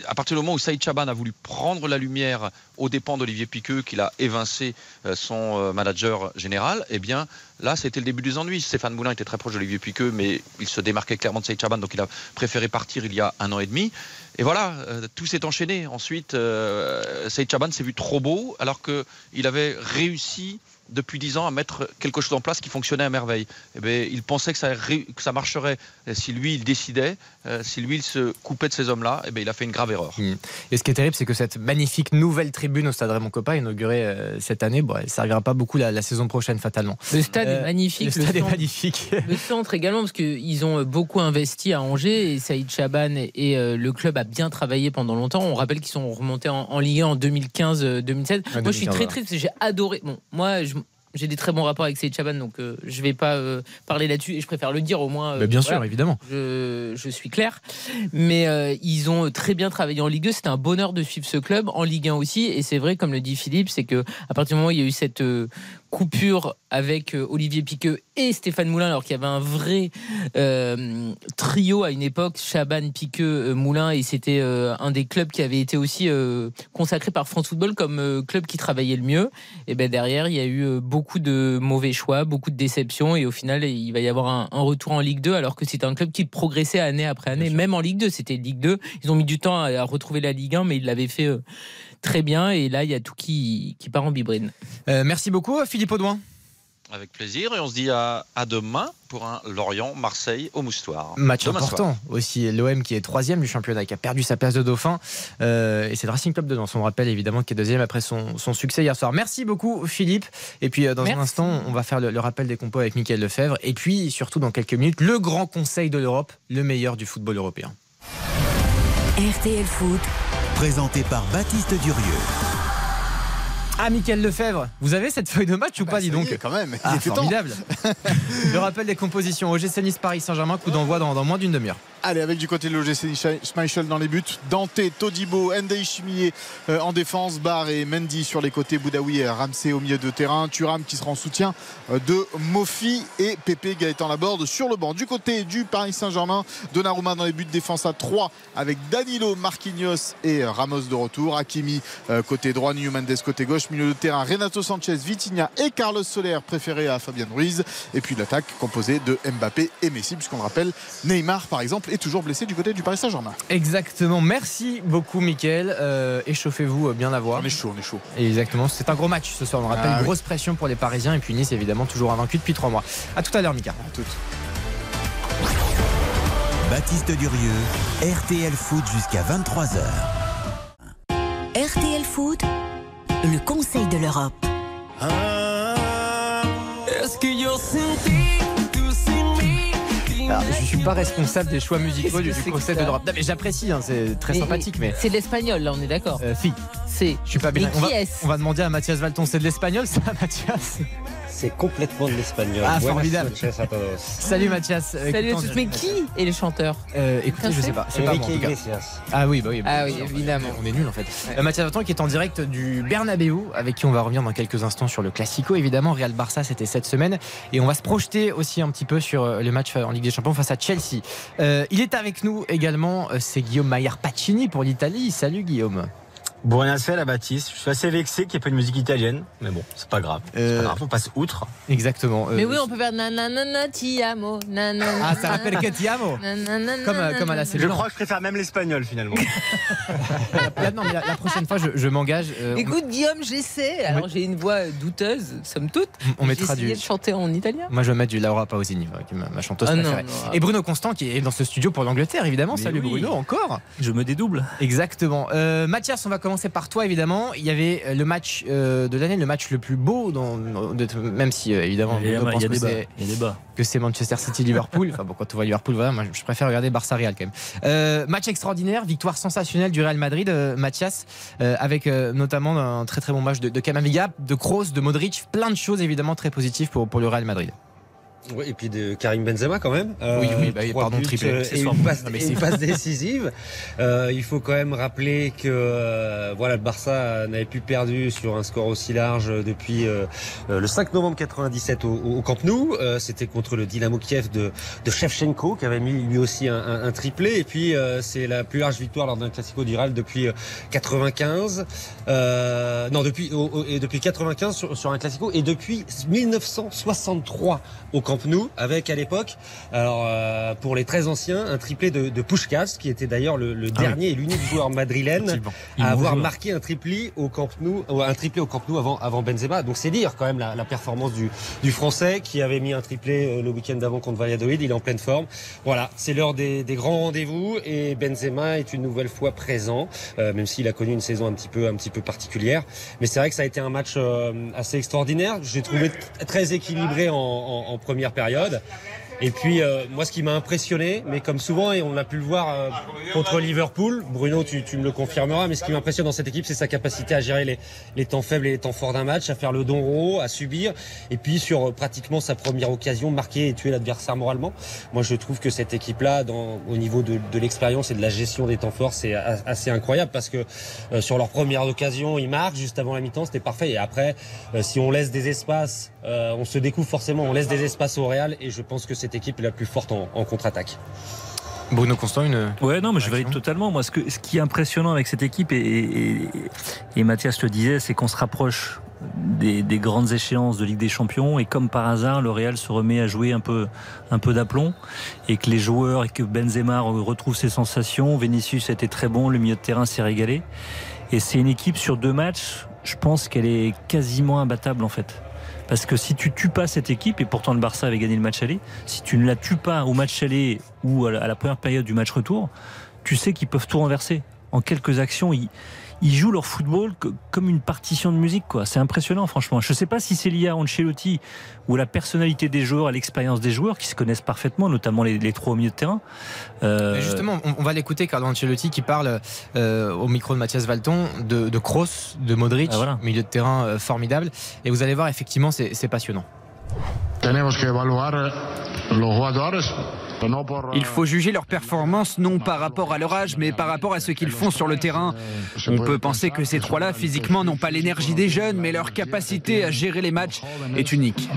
à partir du moment où Saïd Chaban a voulu prendre la lumière aux dépens d'Olivier Piqueux, qu'il a évincé son manager général, eh bien là, c'était le début des ennuis. Stéphane Moulin était très proche d'Olivier Piqueux, mais il se démarquait clairement de Saïd Chaban, donc il a préféré partir il y a un an et demi. Et voilà, euh, tout s'est enchaîné. Ensuite, euh, Saïd Chaban s'est vu trop beau, alors qu'il avait réussi depuis dix ans à mettre quelque chose en place qui fonctionnait à merveille. Eh bien, il pensait que ça, que ça marcherait si lui il décidait, euh, si lui il se coupait de ces hommes-là. Eh bien, il a fait une grave erreur. Mmh. Et ce qui est terrible, c'est que cette magnifique nouvelle tribune au Stade Raymond Coppa, inaugurée euh, cette année, bon, elle ne servira pas beaucoup la, la, saison prochaine fatalement. Le stade euh, est magnifique. Le stade le est magnifique. Le centre également, parce qu'ils ont beaucoup investi à Angers et Saïd Chaban et, euh, le club a bien travaillé pendant longtemps. On rappelle qu'ils sont remontés en, en Ligue 1 en 2015-2016. Ouais, moi, je suis très triste. J'ai adoré. Bon, moi, je j'ai des très bons rapports avec Saïd Chaban, donc euh, je vais pas euh, parler là-dessus et je préfère le dire au moins. Euh, bien voilà, sûr, évidemment. Je, je, suis clair. Mais ils ont très bien travaillé en Ligue 2. C'était un bonheur de suivre ce club en Ligue 1 aussi. Et c'est vrai, comme le dit Philippe, c'est que à partir du moment où il y a eu cette coupure avec euh, Olivier Piqueux et Stéphane Moulin, alors qu'il y avait un vrai euh, trio à une époque, Chaban, Piqueux, euh, Moulin, et c'était un des clubs qui avait été aussi consacré par France Football comme club qui travaillait le mieux. Et ben derrière, il y a eu beaucoup de mauvais choix, beaucoup de déceptions, et au final, il va y avoir un, retour en Ligue 2, alors que c'était un club qui progressait année après année, même en Ligue 2, c'était Ligue 2. Ils ont mis du temps à, retrouver la Ligue 1, mais ils l'avaient fait très bien, et là, il y a tout qui, qui part en bibrine. merci beaucoup, Philippe Audouin. Avec plaisir. Et on se dit à, demain pour un Lorient-Marseille au Moustoir. Match important aussi. L'OM qui est troisième du championnat, qui a perdu sa place de dauphin. Euh, et c'est le Racing Club de Lens, on rappelle évidemment, qui est deuxième après son, succès hier soir. Merci beaucoup Philippe. Et puis euh, dans un instant, on va faire le, rappel des compos avec Mickaël Lefebvre. Et puis surtout dans quelques minutes, le grand conseil de l'Europe, le meilleur du football européen. RTL Foot. Présenté par Baptiste Durieux. Ah, Mickaël Lefebvre, vous avez cette feuille de match ou bah, pas, dis donc Quand même, ah, formidable. Le rappel des compositions OGC Nice Paris Saint-Germain, coup d'envoi dans moins d'une demi-heure. Allez, avec du côté de l'OGC Schmeichel dans les buts. Dante, Todibo, Ndei Chimier euh, en défense. Bar et Mendy sur les côtés. Boudaoui et Ramsey au milieu de terrain. Turam qui sera en soutien euh, de Mofi et Pépé Gaëtan Laborde sur le banc. Du côté du Paris Saint-Germain, Donnarumma dans les buts. Défense à 3 avec Danilo, Marquinhos et Ramos de retour. Hakimi euh, côté droit, New Mendes côté gauche. Milieu de terrain, Renato Sanchez, Vitinha et Carlos Soler préférés à Fabien Ruiz. Et puis l'attaque composée de Mbappé et Messi, puisqu'on rappelle Neymar par exemple est toujours blessé du côté du Paris Saint-Germain. Exactement. Merci beaucoup, Mickaël. Euh, échauffez-vous euh, bien à voir. On est chaud, on est chaud. Exactement. C'est un gros match ce soir. On rappelle ah grosse pression pour les Parisiens et puis Nice évidemment toujours invaincu depuis trois mois. À tout à l'heure, Mika. À toutes. Baptiste Durieux, RTL Foot jusqu'à 23h. RTL Foot, le Conseil de l'Europe. Est-ce qu'il y a je suis pas responsable des choix musicaux du, Conseil de l'Europe. mais j'apprécie, hein, c'est très sympathique. Mais c'est l'espagnol, là, on est d'accord. Euh, fille. C'est. Je suis pas bien. On va, on va, demander à Mathias Valton. C'est de l'espagnol, ça, Mathias? C'est complètement de l'espagnol. Ah, formidable. Salut Mathias. Euh, Salut à tous. Mais qui est le chanteur euh, Écoutez, je sais pas. C'est pas moi, Ah oui, bah oui. Ah oui, évidemment. On est nul en fait. Euh, Mathias Valton qui est en direct du Bernabeu, avec qui on va revenir dans quelques instants sur le Classico. Évidemment, Real Barça, c'était cette semaine. Et on va se projeter aussi un petit peu sur les matchs en Ligue des Champions face à Chelsea. il est avec nous également, c'est Guillaume Maillard Pacini pour l'Italie. Salut Guillaume. Buonasera Baptiste, je suis assez vexé qu'il n'y ait pas de musique italienne, mais bon, c'est pas grave. Euh... Pas grave. On passe outre. Exactement. Euh, mais oui, on peut faire nanana ti amo. Ah, ça rappelle que ti amo. Comme, euh, comme à la Je crois que je préfère même l'espagnol finalement. la, non, mais la, prochaine fois, je, je m'engage. Euh, Écoute, Guillaume, j'essaie. Alors, j'ai une voix douteuse, somme toute. On mettra du. de chanter en italien. Moi, je vais mettre du Laura Pausini, qui est ma, chanteuse ah, préférée. Non, Et Bruno Constant, qui est dans ce studio pour l'Angleterre, évidemment. Salut Bruno, encore. Je me dédouble. Exactement. Mathias, on va commencer par toi, évidemment il y avait euh, le match euh, de l'année, le match le plus beau, dans, même si euh, évidemment, il y a, que c'est Manchester City-Liverpool. enfin, bon, quand on voit Liverpool, voilà, moi je préfère regarder Barça-Real quand même. match extraordinaire, victoire sensationnelle du Real Madrid, Mathias, avec notamment un très très bon match de, de Camavinga, de Kroos, de Modric, plein de choses évidemment très positives pour, pour le Real Madrid. Oui, et puis de Karim Benzema quand même. oui, oui, bah, pardon, triplé. Euh, et une passe, une passe décisive. Euh, il faut quand même rappeler que euh, voilà, le Barça n'avait plus perdu sur un score aussi large depuis euh, le 5 novembre 97 au, au Camp Nou. C'était contre le Dynamo Kiev de, de Shevchenko qui avait mis lui aussi un, un, un triplé. Et puis c'est la plus large victoire lors d'un Classico d'Iral depuis 95. non, depuis et depuis 95 sur, sur un Classico et depuis 1963 au Camp Nou, avec à l'époque, alors euh, pour les très anciens, un triplé de, de Pushkas, qui était d'ailleurs le, le ah dernier et l'unique joueur madrilène à avoir marqué un triplé au Camp Nou, un triplé au Camp Nou avant, avant Benzema. Donc c'est dire quand même la, la performance du, du, Français qui avait mis un triplé euh, le week-end d'avant contre Valladolid. Il est en pleine forme. Voilà, c'est l'heure des, des, grands rendez-vous et Benzema est une nouvelle fois présent, euh, même s'il a connu une saison un petit peu, un petit peu particulière. Mais c'est vrai que ça a été un match assez extraordinaire. J'ai trouvé très équilibré en, en, en première période. Et puis, euh, moi, ce qui m'a impressionné, mais comme souvent, et on a pu le voir euh, contre Liverpool, Bruno, tu, tu, me le confirmeras, mais ce qui m'impressionne dans cette équipe, c'est sa capacité à gérer les, les, temps faibles et les temps forts d'un match, à faire le don rond, à subir, et puis sur euh, pratiquement sa première occasion, marquer et tuer l'adversaire moralement. Moi, je trouve que cette équipe-là, au niveau de, de l'expérience et de la gestion des temps forts, c'est assez incroyable parce que euh, sur leur première occasion, ils marquent juste avant la mi-temps, c'était parfait. Et après, euh, si on laisse des espaces, on se découvre forcément, on laisse des espaces au Real, et je pense que cette équipe est la plus forte en, en contre-attaque. Bruno Constant, une. Ouais, non, mais je valide totalement. Moi, ce, que, ce qui est impressionnant avec cette équipe, et, et, et Mathias le disait, c'est qu'on se rapproche des, des, grandes échéances de Ligue des Champions et comme par hasard le Real se remet à jouer un peu un peu d'aplomb et que les joueurs et que Benzema retrouve ses sensations Vinicius a été très bon le milieu de terrain s'est régalé et c'est une équipe sur deux matchs je pense qu'elle est quasiment imbattable en fait parce que si tu tues pas cette équipe, et pourtant le Barça avait gagné le match aller, si tu ne la tues pas au match aller ou à la première période du match retour, tu sais qu'ils peuvent tout renverser. En quelques actions, ils, ils jouent leur football comme une partition de musique. quoi. C'est impressionnant, franchement. Je ne sais pas si c'est lié à Ancelotti ou à la personnalité des joueurs, à l'expérience des joueurs qui se connaissent parfaiement, notamment les, les trois au milieu de terrain. Euh... Justement, on, on va l'écouter, Carlo Ancelotti, qui parle euh, au micro de Mathias Valton de, de Kroos, de Modric, ah, voilà. milieu de terrain euh, formidable. Et vous allez voir, effectivement, c'est passionnant. Il faut juger leur performance non par rapport à leur âge, mais par rapport à ce qu'ils font sur le terrain. On peut penser que ces trois-là, physiquement, n'ont pas l'énergie des jeunes, mais leur capacité à gérer les matchs est unique.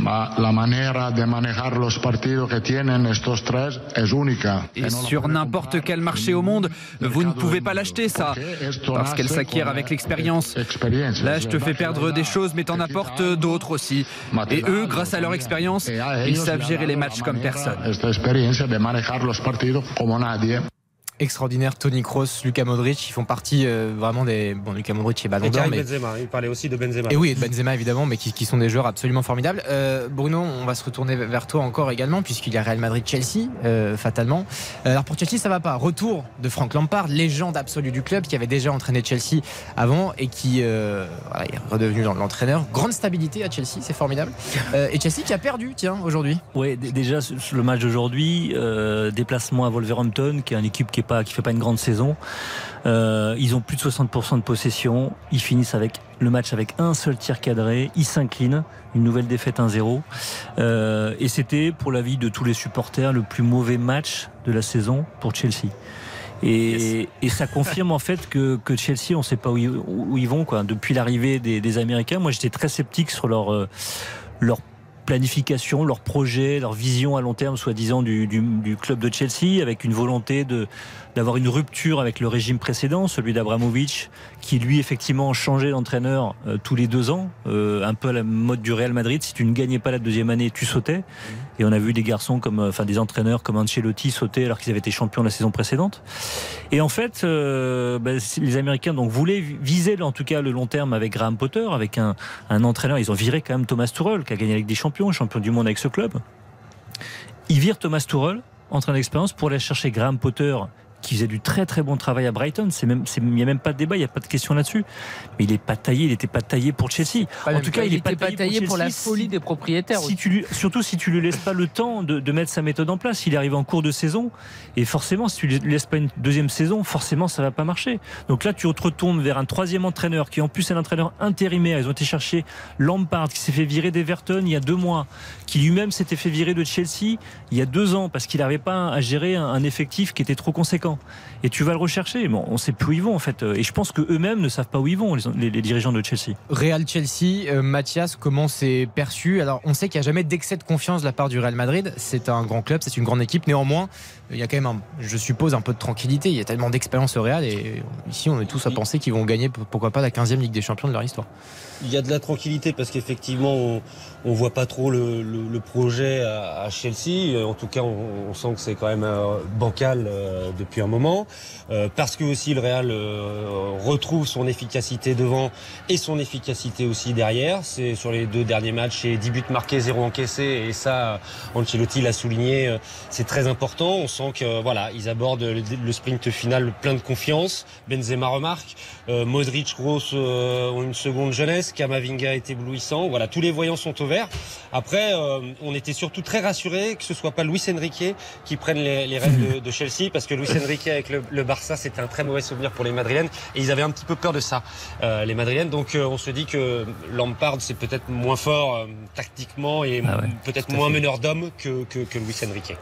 Et sur n'importe quel marché au monde, vous ne pouvez pas l'acheter, ça, parce qu'elle s'acquiert avec l'expérience. Là, je te fais perdre des choses, mais t'en apportes d'autres aussi. Et eux, grâce à leur expérience, ils savent gérer les matchs comme personne Extraordinaire, Tony Kroos, Luka Modric, ils font partie euh, vraiment des. Bon, Luka Modric est ballon d'or. Mais... Benzema, il parlait aussi de Benzema. Et oui, de Benzema évidemment, mais qui, qui sont des joueurs absolument formidables. Euh, Bruno, on va se retourner vers toi encore également, puisqu'il y a Real Madrid-Chelsea, euh, fatalement. alors pour Chelsea, ça va pas. Retour de Frank Lampard, légende absolue du club, qui avait déjà entraîné Chelsea avant et qui voilà, est redevenu l'entraîneur. Grande stabilité à Chelsea, c'est formidable. et Chelsea qui a perdu, tiens, aujourd'hui. Oui, déjà, sur le match d'aujourd'hui, déplacement à Wolverhampton, qui est une équipe qui est pas, qui fait pas une grande saison. Euh, ils ont plus de 60% de possession. Ils finissent avec le match avec un seul tir cadré. Ils s'inclinent. Une nouvelle défaite 1-0. Euh, et c'était, pour l'avis de tous les supporters, le plus mauvais match de la saison pour Chelsea. Et, yes. et, ça confirme en fait que, que Chelsea, on ne sait pas où ils, où ils, vont. Quoi. Depuis l'arrivée des, des, Américains, moi j'étais très sceptique sur leur, euh, leur planification, leur projet, leur vision à long terme, soi-disant, du, du, du, club de Chelsea, avec une volonté de d'avoir une rupture avec le régime précédent, celui d'Abramovic, qui lui effectivement changeait d'entraîneur euh, tous les deux ans, euh, un peu à la mode du Real Madrid. Si tu ne gagnais pas la deuxième année, tu sautais. Mmh. Et on a vu des garçons comme, enfin des entraîneurs comme Ancelotti sauter alors qu'ils avaient été champions la saison précédente. Et en fait, euh, bah, les Américains donc voulaient viser en tout cas le long terme avec Graham Potter, avec un, un entraîneur. Ils ont viré quand même Thomas Tuchel, qui a gagné avec des champions, champion du monde avec ce club. Ils virent Thomas Tuchel, entraîneur d'expérience, pour aller chercher Graham Potter qui faisait du très très bon travail à Brighton. C'est même, il n'y a même pas de débat, il n'y a pas de question là-dessus. Mais il n'est pas taillé, il n'était pas taillé pour Chelsea. Pas en tout cas, il n'est pas, pas, taillé, pour, pour la folie des propriétaires. Si tu lui, surtout si tu lui laisses pas le temps de, de, mettre sa méthode en place. Il arrive en cours de saison et forcément, si tu lui laisses pas une deuxième saison, forcément, ça va pas marcher. Donc là, tu te retournes vers un troisième entraîneur qui en plus est un entraîneur intérimaire. Ils ont été chercher Lampard qui s'est fait virer d'Everton il y a deux mois, qui lui-même s'était fait virer de Chelsea il y a deux ans parce qu'il n'arrivait pas à gérer un, un effectif qui était trop conséquent et tu vas le rechercher. Bon, on sait plus où ils vont en fait. Et je pense qu'eux-mêmes ne savent pas où ils vont, les, les, dirigeants de Chelsea. Real Chelsea, euh, Mathias, comment c'est perçu? Alors, on sait qu'il n'y a jamais d'excès de confiance de la part du Real Madrid. C'est un grand club, c'est une grande équipe. Néanmoins, il y a quand même, un, je suppose, un peu de tranquillité. Il y a tellement d'expérience au Real et ici, on est tous à penser qu'ils vont gagner, pourquoi pas, la 15e Ligue des Champions de leur histoire. Il y a de la tranquillité parce qu'effectivement, on, on voit pas trop le, le, le projet à, à, Chelsea. En tout cas, on, on sent que c'est quand même euh, bancal euh, depuis un moment, euh, parce que aussi le Real euh, retrouve son efficacité devant et son efficacité aussi derrière. C'est sur les deux derniers matchs, c'est 10 buts marqués, 0 encaissés, et ça, Ancelotti l'a souligné, euh, c'est très important. On sent que voilà, ils abordent le, le sprint final plein de confiance. Benzema remarque, euh, Modric, euh, ont une seconde jeunesse, Kamavinga est éblouissant. Voilà, tous les voyants sont au vert. Après, euh, on était surtout très rassurés que ce soit pas Luis Enrique qui prenne les, les rênes de, de, Chelsea, parce que Luis Enrique avec le, le Barça, c'était un très mauvais souvenir pour les Madrilènes, et ils avaient un petit peu peur de ça, euh, les Madrilènes. Donc on se dit que Lampard, c'est peut-être moins fort tactiquement et ah ouais, peut-être moins fait. meneur d'hommes que, que, que, Luis Enrique.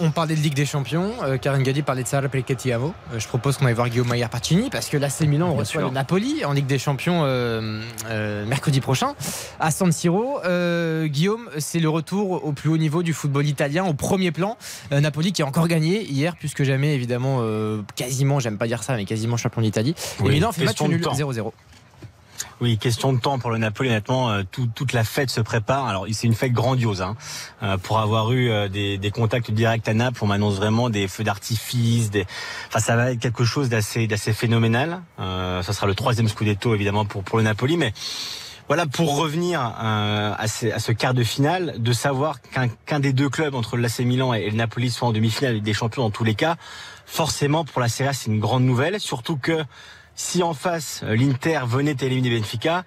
on parlait de Ligue des Champions, Karen Galli parlait de Sarah Pelketiavo. je propose qu'on aille voir Guillaume Maillard Pacini, parce que là, c'est Milan, on reçoit le Napoli en Ligue des Champions euh, euh, mercredi prochain à San Siro. Euh, Guillaume, c'est le retour au plus haut niveau du football italien, au premier plan. Napoli qui a encore gagné hier, plus que jamais, évidemment, quasiment, j'aime pas dire ça, mais quasiment champion d'Italie. Oui, Et Milan fait match nul 0-0. Oui, question de temps pour le Napoli. Honnêtement, euh, tout, toute la fête se prépare. Alors, c'est une fête grandiose. Hein. Euh, pour avoir eu euh, des, des, contacts directs à Naples, on m'annonce vraiment des feux d'artifice. Des... Enfin, ça va être quelque chose d'assez, d'assez phénoménal. Euh, ça sera le troisième Scudetto, évidemment, pour, pour le Napoli. Mais voilà, pour revenir à, ce, à, ce, quart de finale, de savoir qu'un, des deux clubs, entre l'AC Milan et, le Napoli, soit en demi-finale des champions dans tous les cas, forcément, pour la Serie A, c'est une grande nouvelle. Surtout que si en face l'Inter venait éliminer Benfica,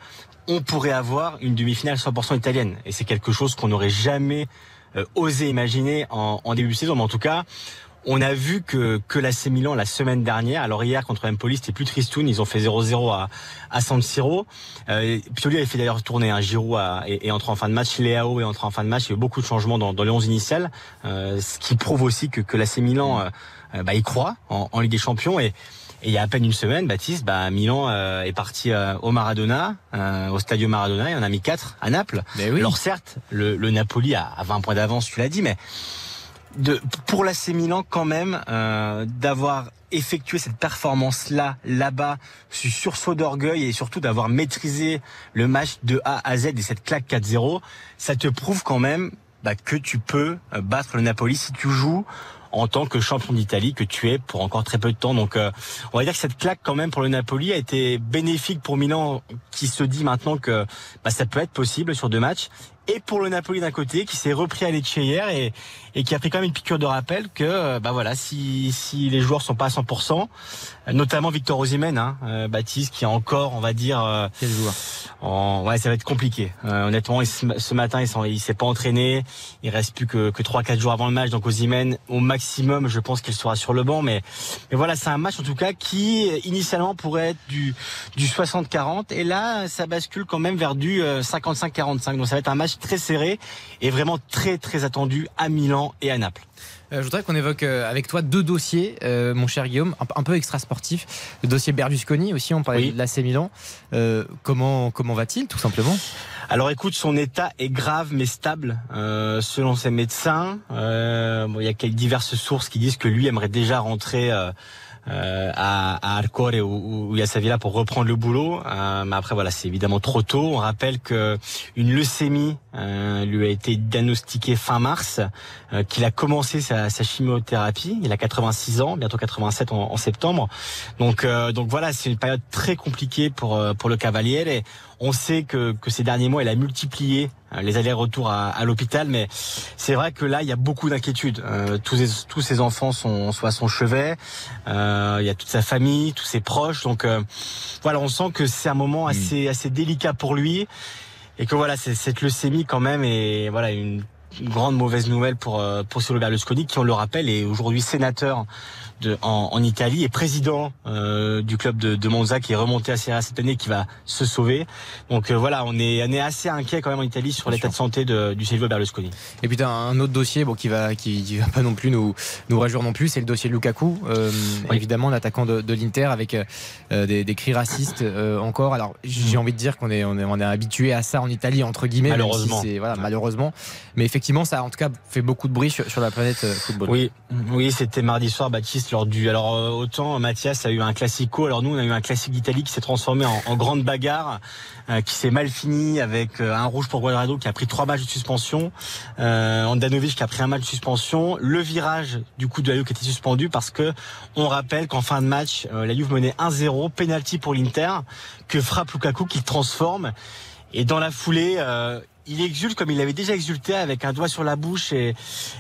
on pourrait avoir une demi-finale 100% italienne. Et c'est quelque chose qu'on n'aurait jamais euh, osé imaginer en, en, début de saison. Mais en tout cas, on a vu que, que l'AC Milan la semaine dernière, alors hier contre Empoli, c'était plus tristoun, ils ont fait 0-0 à, à San Siro. Euh, Pioli avait fait d'ailleurs tourner un Giroud à, et, et en fin de match, Léao est entré en fin de match, il y a eu beaucoup de changements dans, dans les 11 initiales, euh, ce qui prouve aussi que, que l'AC Milan euh, bah, y croit en, en Ligue des Champions. Et, et il y a à peine une semaine, Baptiste, bah, Milan euh, est parti euh, au Maradona, euh, au Stadio Maradona, et on a mis 4 à Naples. Mais oui. Alors certes, le, le Napoli a, a 20 points d'avance, tu l'as dit, mais de, pour l'AC Milan quand même, euh, d'avoir effectué cette performance-là, là-bas, ce sursaut d'orgueil et surtout d'avoir maîtrisé le match de A à Z et cette claque 4-0, ça te prouve quand même bah, que tu peux battre le Napoli si tu joues en tant que champion d'Italie que tu es pour encore très peu de temps. Donc euh, on va dire que cette claque quand même pour le Napoli a été bénéfique pour Milan qui se dit maintenant que bah, ça peut être possible sur deux matchs. Et pour le Napoli d'un côté qui s'est repris à Lecce hier et, et qui a pris quand même une piqûre de rappel que bah voilà si, si les joueurs sont pas à 100%, notamment Victor Osimhen, hein, euh, Baptiste qui est encore on va dire euh, quel joueur en, ouais ça va être compliqué. Euh, honnêtement il, ce matin il, il s'est pas entraîné, il reste plus que, que 3-4 jours avant le match. Donc Osimhen au maximum je pense qu'il sera sur le banc. Mais mais voilà c'est un match en tout cas qui initialement pourrait être du du 60-40 et là ça bascule quand même vers du 55-45 donc ça va être un match très serré et vraiment très très attendu à Milan et à Naples. Euh, je voudrais qu'on évoque euh, avec toi deux dossiers, euh, mon cher Guillaume, un, un peu extra sportif. Le dossier Berlusconi aussi, on parlait oui. de l'AC Milan. Comment comment va-t-il, tout simplement? Alors écoute, son état est grave mais stable selon ses médecins. Bon, il y a quelques diverses sources qui disent que lui aimerait déjà rentrer euh, à, à Alcore ou, ou à Sevilla pour reprendre le boulot. Euh, mais après voilà, c'est évidemment trop tôt. On rappelle que une leucémie euh, lui a été diagnostiquée fin mars, euh, qu'il a commencé sa, sa, chimiothérapie. Il a 86 ans, bientôt 87 en, en septembre. Donc donc voilà, c'est une période très compliquée pour pour le Cavalier. Et on sait que, que ces derniers mois, elle a multiplié les allers-retours à, à l'hôpital, mais c'est vrai que là, il y a beaucoup d'inquiétudes. Euh, tous, ses, tous ses enfants sont, sont à son chevet, euh, il y a toute sa famille, tous ses proches, donc euh, voilà, on sent que c'est un moment assez, assez délicat pour lui, et que voilà, cette leucémie quand même est voilà une, une grande mauvaise nouvelle pour pour Silvio Berlusconi, qui on le rappelle est aujourd'hui sénateur de, en, en, Italie et président euh, du club de, de, Monza qui est remonté à Serie A cette année qui va se sauver. Donc euh, voilà, on est, on est assez inquiet quand même en Italie sur l'état de santé de, du Silvio Berlusconi. Et puis as un autre dossier bon, qui va qui, qui va pas non plus nous nous réjouir non plus, c'est le dossier Lukaku, euh, oui. évidemment l'attaquant de, de l'Inter avec euh, des, des, cris racistes encore. Alors j'ai envie de dire qu'on est on est on est habitué à ça en Italie entre guillemets, malheureusement. Si voilà, malheureusement. Mais effectivement ça a en tout cas fait beaucoup de bruit sur, sur la planète euh, football. Oui, oui, c'était mardi soir, Baptiste, lors du. Alors euh, autant Mathias a eu un classico, alors nous on a eu un classique d'Italie qui s'est transformé en, grande bagarre, euh, qui s'est mal fini avec euh, un rouge pour Guadrado qui a pris trois matchs de suspension, euh, Andanovic qui a pris un match de suspension, le virage du coup de la Juve qui était suspendu parce que on rappelle qu'en fin de match, euh, la Juve menait 1-0, penalty pour l'Inter, que frappe Lukaku qui transforme. Et dans la foulée, euh, il exulte comme il avait déjà exulté avec un doigt sur la bouche et,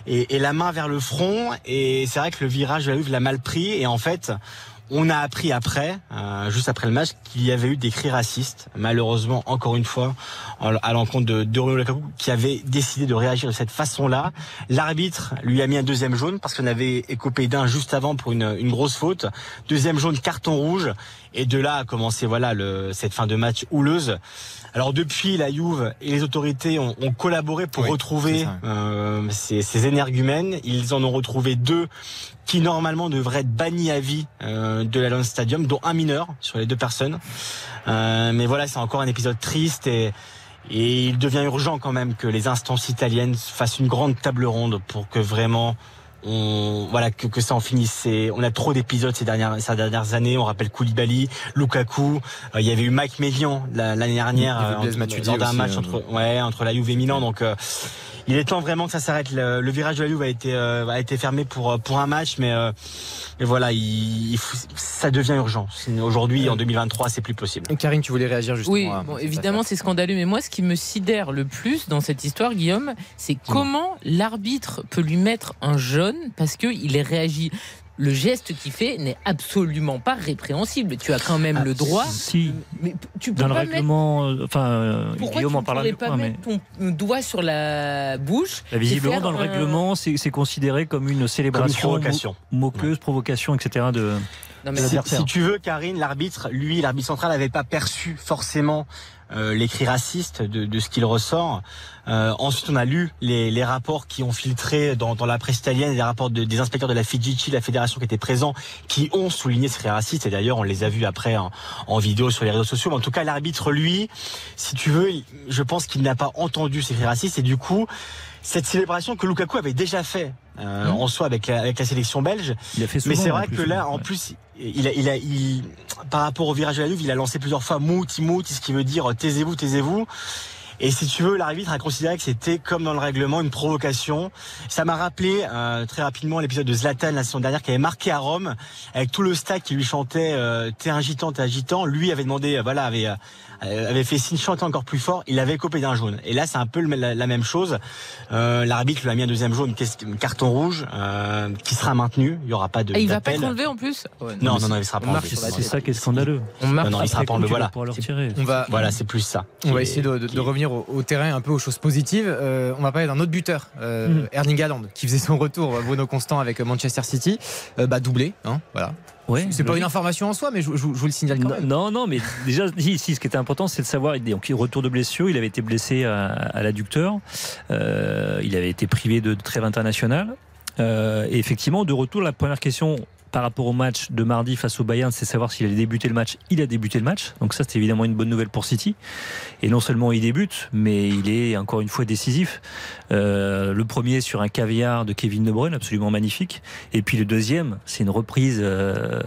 la main vers le front. Et c'est vrai que le virage de la Juve l'a mal pris. Et en fait, on a appris après, euh, juste après le match, qu'il y avait eu des cris racistes. Malheureusement, encore une fois, à l'encontre de, de Romelu qui avait décidé de réagir de cette façon-là. L'arbitre lui a mis un deuxième jaune parce qu'on avait écopé d'un juste avant pour une, grosse faute. Deuxième jaune, carton rouge. Et de là a commencé voilà cette fin de match houleuse. Alors depuis, la Juve et les autorités ont, ont collaboré pour Oui, retrouver euh, ces, ces énergumènes. Ils en ont retrouvé deux qui normalement devraient être bannis à vie euh, de la Lone Stadium, dont un mineur sur les deux personnes. Euh, mais voilà, c'est encore un épisode triste et, et il devient urgent quand même que les instances italiennes fassent une grande table ronde pour que vraiment on voilà que, que ça en finisse. On a trop d'épisodes ces dernières ces dernières années. On rappelle Koulibaly, Lukaku. Euh, il y avait eu Mike Mélian la- l'année dernière euh, lors d'un match euh, entre ouais entre la Juve et Milan. Donc euh, il est temps vraiment que ça s'arrête. Le, le virage de la Juve a été euh, a été fermé pour euh, pour un match, mais euh, mais voilà, il, il faut- ça devient urgent. Aujourd'hui, en 2023, c'est plus possible. Karine, tu voulais réagir justement Oui, à- bon, à évidemment, c'est scandaleux. Mais moi, ce qui me sidère le plus dans cette histoire, Guillaume, c'est comment l'arbitre peut lui mettre un jaune parce qu'il est réagi. Le geste qu'il fait n'est absolument pas répréhensible. Tu as quand même le droit. Si, Mais tu peux dans le pas règlement, euh, enfin, euh, Pourquoi Guillaume tu en que pas mais. mettre ton doigt sur la bouche Là, et visiblement, dans le un- règlement, c'est considéré comme une célébration, provocation. mo- moqueuse, provocation, etc. de, Non, si tu veux, Karine, l'arbitre, lui, l'arbitre central n'avait pas perçu forcément euh, les cris racistes de, de ce qu'il ressort. Euh, ensuite, on a lu les, les rapports qui ont filtré dans, dans la presse italienne, les rapports de- des inspecteurs de la FIGC, la fédération qui était présents, qui ont souligné ces cris racistes. Et d'ailleurs, on les a vus après en, en vidéo sur les réseaux sociaux. Mais en tout cas, l'arbitre, lui, si tu veux, je pense qu'il n'a pas entendu ces cris racistes. Et du coup, cette célébration que Lukaku avait déjà fait euh, Mhm. en soi avec la, avec la sélection belge, Il a fait mais c'est vrai que là, ouais. en plus, il a, il a, il, par rapport au virage de la Juve, il a lancé plusieurs fois mouti mouti, ce qui veut dire euh, taisez-vous, taisez-vous. Et si tu veux, l'arbitre a considéré que c'était comme dans le règlement une provocation. Ça m'a rappelé euh, très rapidement l'épisode de Zlatan la saison dernière qui avait marqué à Rome avec tout le stade qui lui chantait euh, "T'es agitant, t'es agitant". Lui avait demandé, euh, voilà, avait avait fait signe chanter encore plus fort. Il avait copé d'un jaune. Et là, c'est un peu le- la, la même chose. Euh, l'arbitre lui a mis un deuxième jaune, carton rouge, euh, qui sera maintenu. Il y aura pas de. Ah, il va pas être enlevé en plus Non, non, non, il sera pas on marche enlevé. C'est ça qui est scandaleux. On marque Non, non, il sera pas enlevé. Voilà. pouvoir le retirer. On va, Voilà, c'est plus ça. On va essayer de, revenir au, au terrain un peu aux choses positives. Euh, on va parler d'un autre buteur, euh, Mhm. Erling Haaland, qui faisait son retour, euh, Bruno Constant avec Manchester City, Euh, bah, doublé, hein, voilà. Ouais, C'est pas logique. une information en soi, mais je, je- je vous le signale quand Non, même. non, non, mais déjà, si, si, ce qui était important, c'est de savoir. Donc, retour de blessure, il avait été blessé à, à l'adducteur, Euh, il avait été privé de trêve internationale. Euh, et effectivement, de retour, la première question par rapport au match de mardi face au Bayern, c'est savoir s'il allait débuter le match. Il a débuté le match, donc ça, c'est évidemment une bonne nouvelle pour City. Et non seulement il débute, mais il est encore une fois décisif. Euh, le premier sur un caviar de Kevin De Bruyne, absolument magnifique. Et puis le deuxième, c'est une reprise. euh,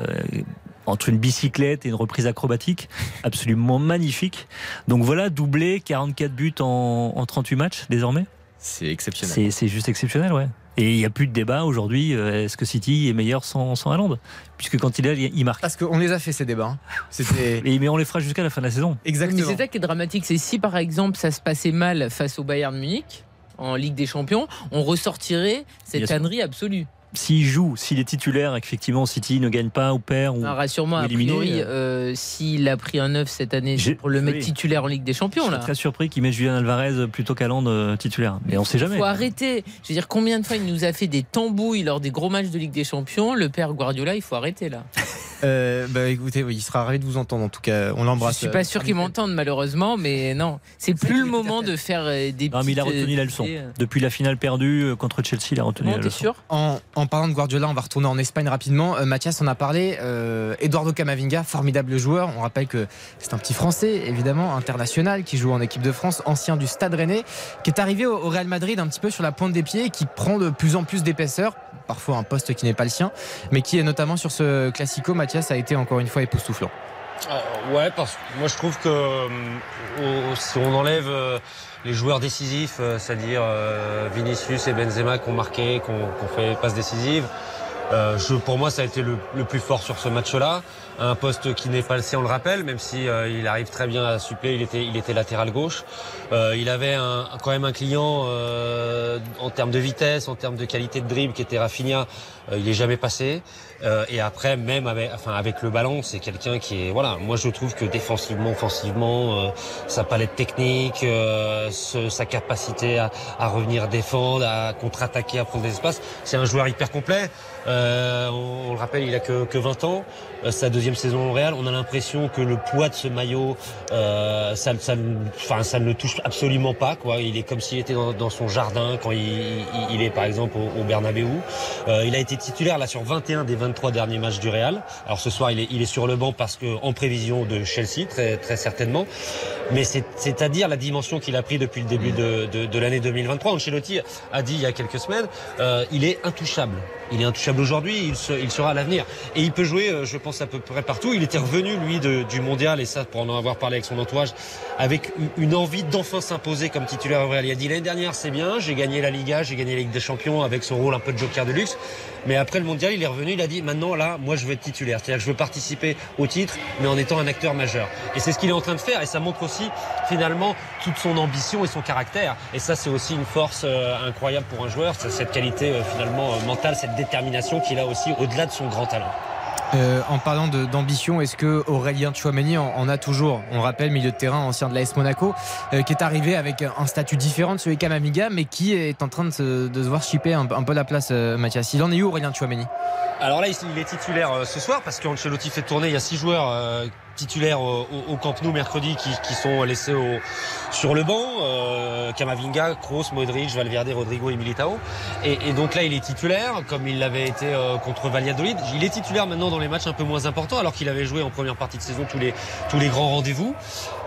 entre une bicyclette et une reprise acrobatique, absolument magnifique. Donc voilà, doublé, 44 buts en, en 38 matchs désormais. C'est exceptionnel. C'est c'est juste exceptionnel, ouais. Et il n'y a plus de débat aujourd'hui, euh, est-ce que City est meilleur sans, sans Haaland? Puisque quand il est là, il marque. Parce qu'on les a fait ces débats. hein. Et, mais on les fera jusqu'à la fin de la saison. Mais exactement. c'est ça qui est dramatique, c'est si par exemple ça se passait mal face au Bayern Munich en Ligue des Champions, on ressortirait cette Bien sûr. connerie absolue. S'il joue, s'il est titulaire, effectivement, City ne gagne pas ou perd. Ou... Ah, Rassure-moi, euh, euh, s'il a pris un 9 cette année, pour le mettre oui. titulaire en Ligue des Je Champions suis là. très surpris qu'il mette Julian Alvarez plutôt qu'Haaland euh, titulaire. Mais on sait jamais. Faut arrêter. Je veux dire, combien de fois il nous a fait des tambouilles lors des gros matchs de Ligue des Champions Le père Guardiola, il faut arrêter là. Euh, bah écoutez, oui, il sera ravi de vous entendre en tout cas. On Je l'embrasse. suis pas sûr qu'ils m'entendent malheureusement, mais non, c'est plus le moment de faire des. Non, mais il a retenu la leçon. Depuis la finale perdue contre Chelsea, il a retenu Non, la leçon. sûr? En, en parlant de Guardiola, on va retourner en Espagne rapidement. Euh, Mathias en a parlé. Euh, Eduardo Camavinga, formidable joueur. On rappelle que c'est un petit Français, évidemment, international, qui joue en équipe de France, ancien du Stade Rennais, qui est arrivé au, Real Madrid un petit peu sur la pointe des pieds, et qui prend de plus en plus d'épaisseur, parfois un poste qui n'est pas le sien, mais qui est notamment sur ce classico, Mathias a été encore une fois époustouflant. Euh, ouais, parce que moi je trouve que si on enlève les joueurs décisifs, euh, c'est-à-dire euh, Vinicius et Benzema qui ont marqué, qui ont, fait passe décisive, euh, pour moi ça a été le, le plus fort sur ce match-là. Un poste qui n'est pas le sien, on le rappelle, même si euh, il arrive très bien à suppléer, il était, il était latéral gauche. Euh, il avait un, quand même un client euh, en termes de vitesse, en termes de qualité de dribble qui était Rafinha. Euh, il est jamais passé. Euh, et après, même avec, enfin, avec le ballon, c'est quelqu'un qui est, voilà, moi je trouve que défensivement, offensivement, euh, sa palette technique, ce- sa capacité à, à revenir défendre, à contre-attaquer, à prendre des espaces, c'est un joueur hyper complet. On, on le rappelle, il a que, que 20 ans, sa deuxième saison au Real. On a l'impression que le poids de ce maillot, euh, ça, ça, enfin, ça ne le touche absolument pas. Quoi. Il est comme s'il était dans, dans son jardin quand il, il- il est par exemple au, au Bernabeu. Euh, il a été titulaire là sur 21 des 23 derniers matchs du Real. Alors ce soir, il est, il est sur le banc parce que en prévision de Chelsea, très, très certainement. Mais c'est- c'est-à-dire la dimension qu'il a pris depuis le début de, de, de l'année 2023. Ancelotti a dit il y a quelques semaines, euh, il est intouchable. Il est intouchable aujourd'hui, il, se- il sera à l'avenir. Et il peut jouer, euh, je pense, à peu près partout. Il était revenu, lui, du mondial, et ça, pour en avoir parlé avec son entourage, avec une- envie d'enfin s'imposer comme titulaire au. Il a dit l'année dernière, c'est bien, j'ai gagné la Liga, j'ai gagné la Ligue des Champions avec son rôle un peu de joker de luxe. Mais après le mondial, il est revenu, il a dit maintenant, là, moi, je veux être titulaire. C'est-à-dire que je veux participer au titre, mais en étant un acteur majeur. Et c'est ce qu'il est en train de faire, et ça montre aussi, finalement, toute son ambition et son caractère. Et ça, c'est aussi une force euh, incroyable pour un joueur, cette qualité, euh, finalement, euh, mentale, cette détermination qu'il a aussi au-delà de son grand talent. Euh, en parlant d'ambition, est-ce que Aurélien Chouameni en, a toujours On le rappelle, milieu de terrain, ancien de l'AS Monaco, euh, qui est arrivé avec un statut différent de celui Kamamiga, mais qui est en train de se, de voir chipper un, peu la place, euh, Mathias. Il en est où Aurélien Chouameni Alors là, il est titulaire euh, ce soir parce qu'Ancelotti fait tourner. Il y a six joueurs titulaires au, Camp Nou mercredi qui, sont laissés sur le banc. Euh, Camavinga, Kroos, Modric, Valverde, Rodrigo et Militao. Et, donc là, il est titulaire comme il l'avait été euh, contre Valladolid. Il est titulaire maintenant dans les matchs un peu moins importants alors qu'il avait joué en première partie de saison tous les, tous les grands rendez-vous.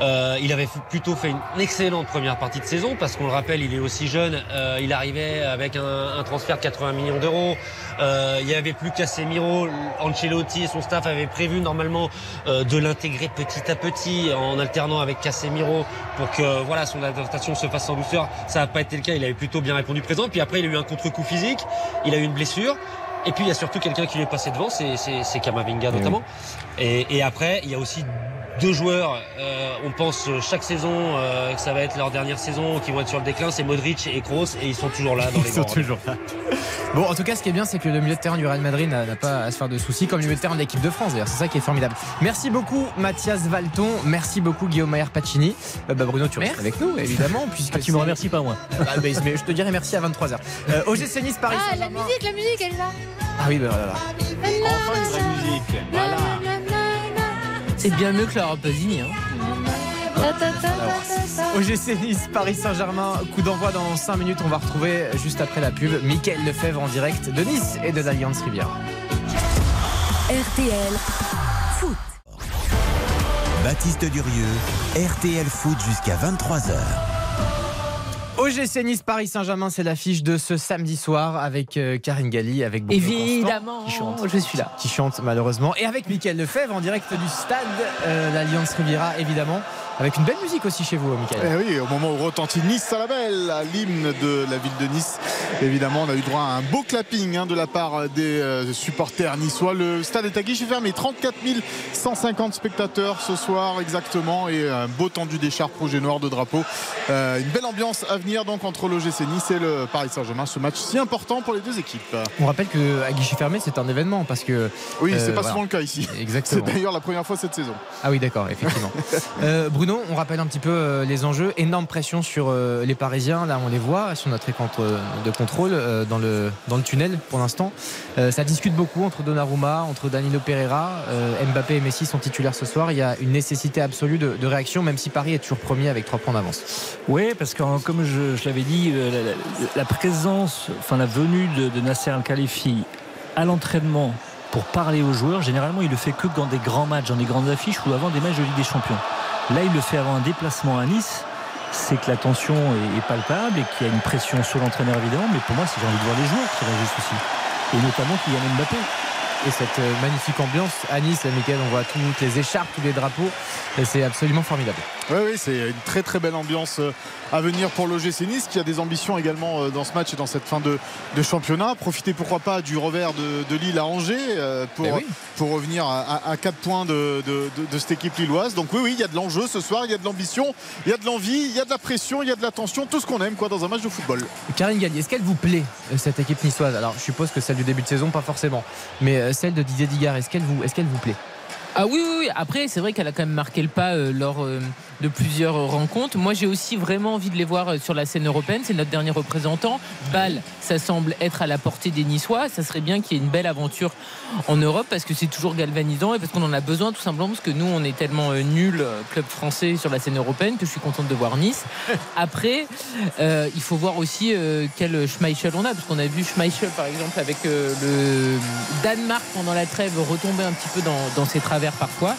Euh, il avait plutôt fait une excellente première partie de saison parce qu'on le rappelle, il est aussi jeune. Il arrivait avec un, transfert de 80 millions d'euros. Il n'y avait plus Casemiro. Ancelotti et son staff avaient prévu normalement de l'intégrer petit à petit en alternant avec Casemiro pour que voilà son adaptation se fasse en douceur. Ça n'a pas été le cas. Il avait plutôt bien répondu présent. Puis après, il a eu un contre-coup physique. Il a eu une blessure. Et puis il y a surtout quelqu'un qui lui est passé devant, c'est- Kamavinga notamment. Et, et après, il y a aussi deux joueurs, euh, on pense chaque saison euh, que ça va être leur dernière saison, qui vont être sur le déclin, c'est Modric et Kroos, et ils sont toujours là dans les Ils sont grands toujours là. Bon, en tout cas, ce qui est bien, c'est que le milieu de terrain du Real Madrid n'a pas à se faire de soucis, comme le milieu de terrain de l'équipe de France, d'ailleurs. C'est ça qui est formidable. Merci beaucoup, Mathias Valton. Merci beaucoup, Guillaume Mayer Pacini. Euh, bah, Bruno, tu restes avec nous, évidemment. Puisque Ah, tu me remercies pas, moi. Ah, bah, mais je te dirai merci à 23h. Euh, OGC Nice, Paris. Ah, la musique, la musique, elle est là. Ah oui, bah voilà. Enfin une vraie musique. Voilà. C'est bien mieux que Laura Pausini. Hein. OGC Nice, Paris Saint-Germain. Coup d'envoi dans 5 minutes. On va retrouver juste après la pub Mickaël Lefebvre en direct de Nice et de l'Alliance Rivière. RTL Foot. Baptiste Durieux, RTL Foot jusqu'à 23h. OGC Nice, Paris Saint-Germain, c'est l'affiche de ce samedi soir avec euh, Karine Galli, avec Bruno Évidemment, Constant, je suis là. qui chante malheureusement, et avec Mickaël Lefebvre en direct du stade, euh, l'Alliance Riviera évidemment, avec une belle musique aussi chez vous, Mickaël. Eh oui, au moment où retentit Nice à la belle, à l'hymne de la ville de Nice. Évidemment, on a eu droit à un beau clapping hein, de la part des euh, supporters niçois. Le stade est à guichet fermé, 34 150 spectateurs ce soir exactement et un beau tendu d'écharpe rouge et noir de drapeau. Euh, une belle ambiance à venir donc entre l'OGC Nice et le Paris Saint-Germain. Ce match si important pour les deux équipes. On rappelle qu'à guichet fermé, c'est un événement parce que. Oui, c'est euh, pas voilà. souvent le cas ici. Exactement. C'est d'ailleurs la première fois cette saison. Ah oui, d'accord, effectivement. Euh, Bruno On rappelle un petit peu euh, les enjeux. Énorme pression sur euh, les Parisiens. Là, on les voit sur notre écran de contrôle euh, dans, le, tunnel pour l'instant. ça discute beaucoup entre Donnarumma, entre Danilo Pereira. Mbappé et Messi sont titulaires ce soir. Il y a une nécessité absolue de, réaction, même si Paris est toujours premier avec trois points d'avance. Oui, parce que comme je, l'avais dit, la, présence, enfin la venue de, de Nasser Al-Khalifi à l'entraînement pour parler aux joueurs. Généralement, il le fait que dans des grands matchs, dans des grandes affiches ou avant des matchs de Ligue des Champions. Là, il le fait avant un déplacement à Nice. C'est que la tension est, palpable et qu'il y a une pression sur l'entraîneur évidemment. Mais pour moi, c'est j'ai envie de voir les joueurs qui réagissent aussi. Et notamment Kylian Mbappé et cette euh, magnifique ambiance à Nice, Michael, on voit toutes les écharpes, tous les drapeaux, et c'est absolument formidable. Oui, oui, c'est une très très belle ambiance euh, à venir pour l'OGC Nice qui a des ambitions également euh, dans ce match et dans cette fin de, championnat. Profiter pourquoi pas du revers de, Lille à Angers pour, eh pour revenir à, à, 4 points de, cette équipe lilloise. Donc oui, oui, il y a de l'enjeu ce soir, il y a de l'ambition, il y a de l'envie, il y a de la pression, il y a de la tension, tout ce qu'on aime quoi dans un match de football. Karine Gallier, est-ce qu'elle vous plaît cette équipe niçoise? Alors je suppose que celle du début de saison, pas forcément, mais celle de Didier Digard, est-ce qu'elle vous, est vous plaît? Ah oui, oui, oui. Après, c'est vrai qu'elle a quand même marqué le pas euh, lors euh, de plusieurs rencontres. Moi, j'ai aussi vraiment envie de les voir euh, sur la scène européenne. C'est notre dernier représentant. Bâle, ça semble être à la portée des Niçois. Ça serait bien qu'il y ait une belle aventure en Europe parce que c'est toujours galvanisant et parce qu'on en a besoin tout simplement parce que nous, on est tellement nul club français sur la scène européenne que je suis contente de voir Nice. Après, il faut voir aussi quel Schmeichel on a parce qu'on a vu Schmeichel par exemple avec le Danemark pendant la trêve retomber un petit peu dans, dans ses travers parfois.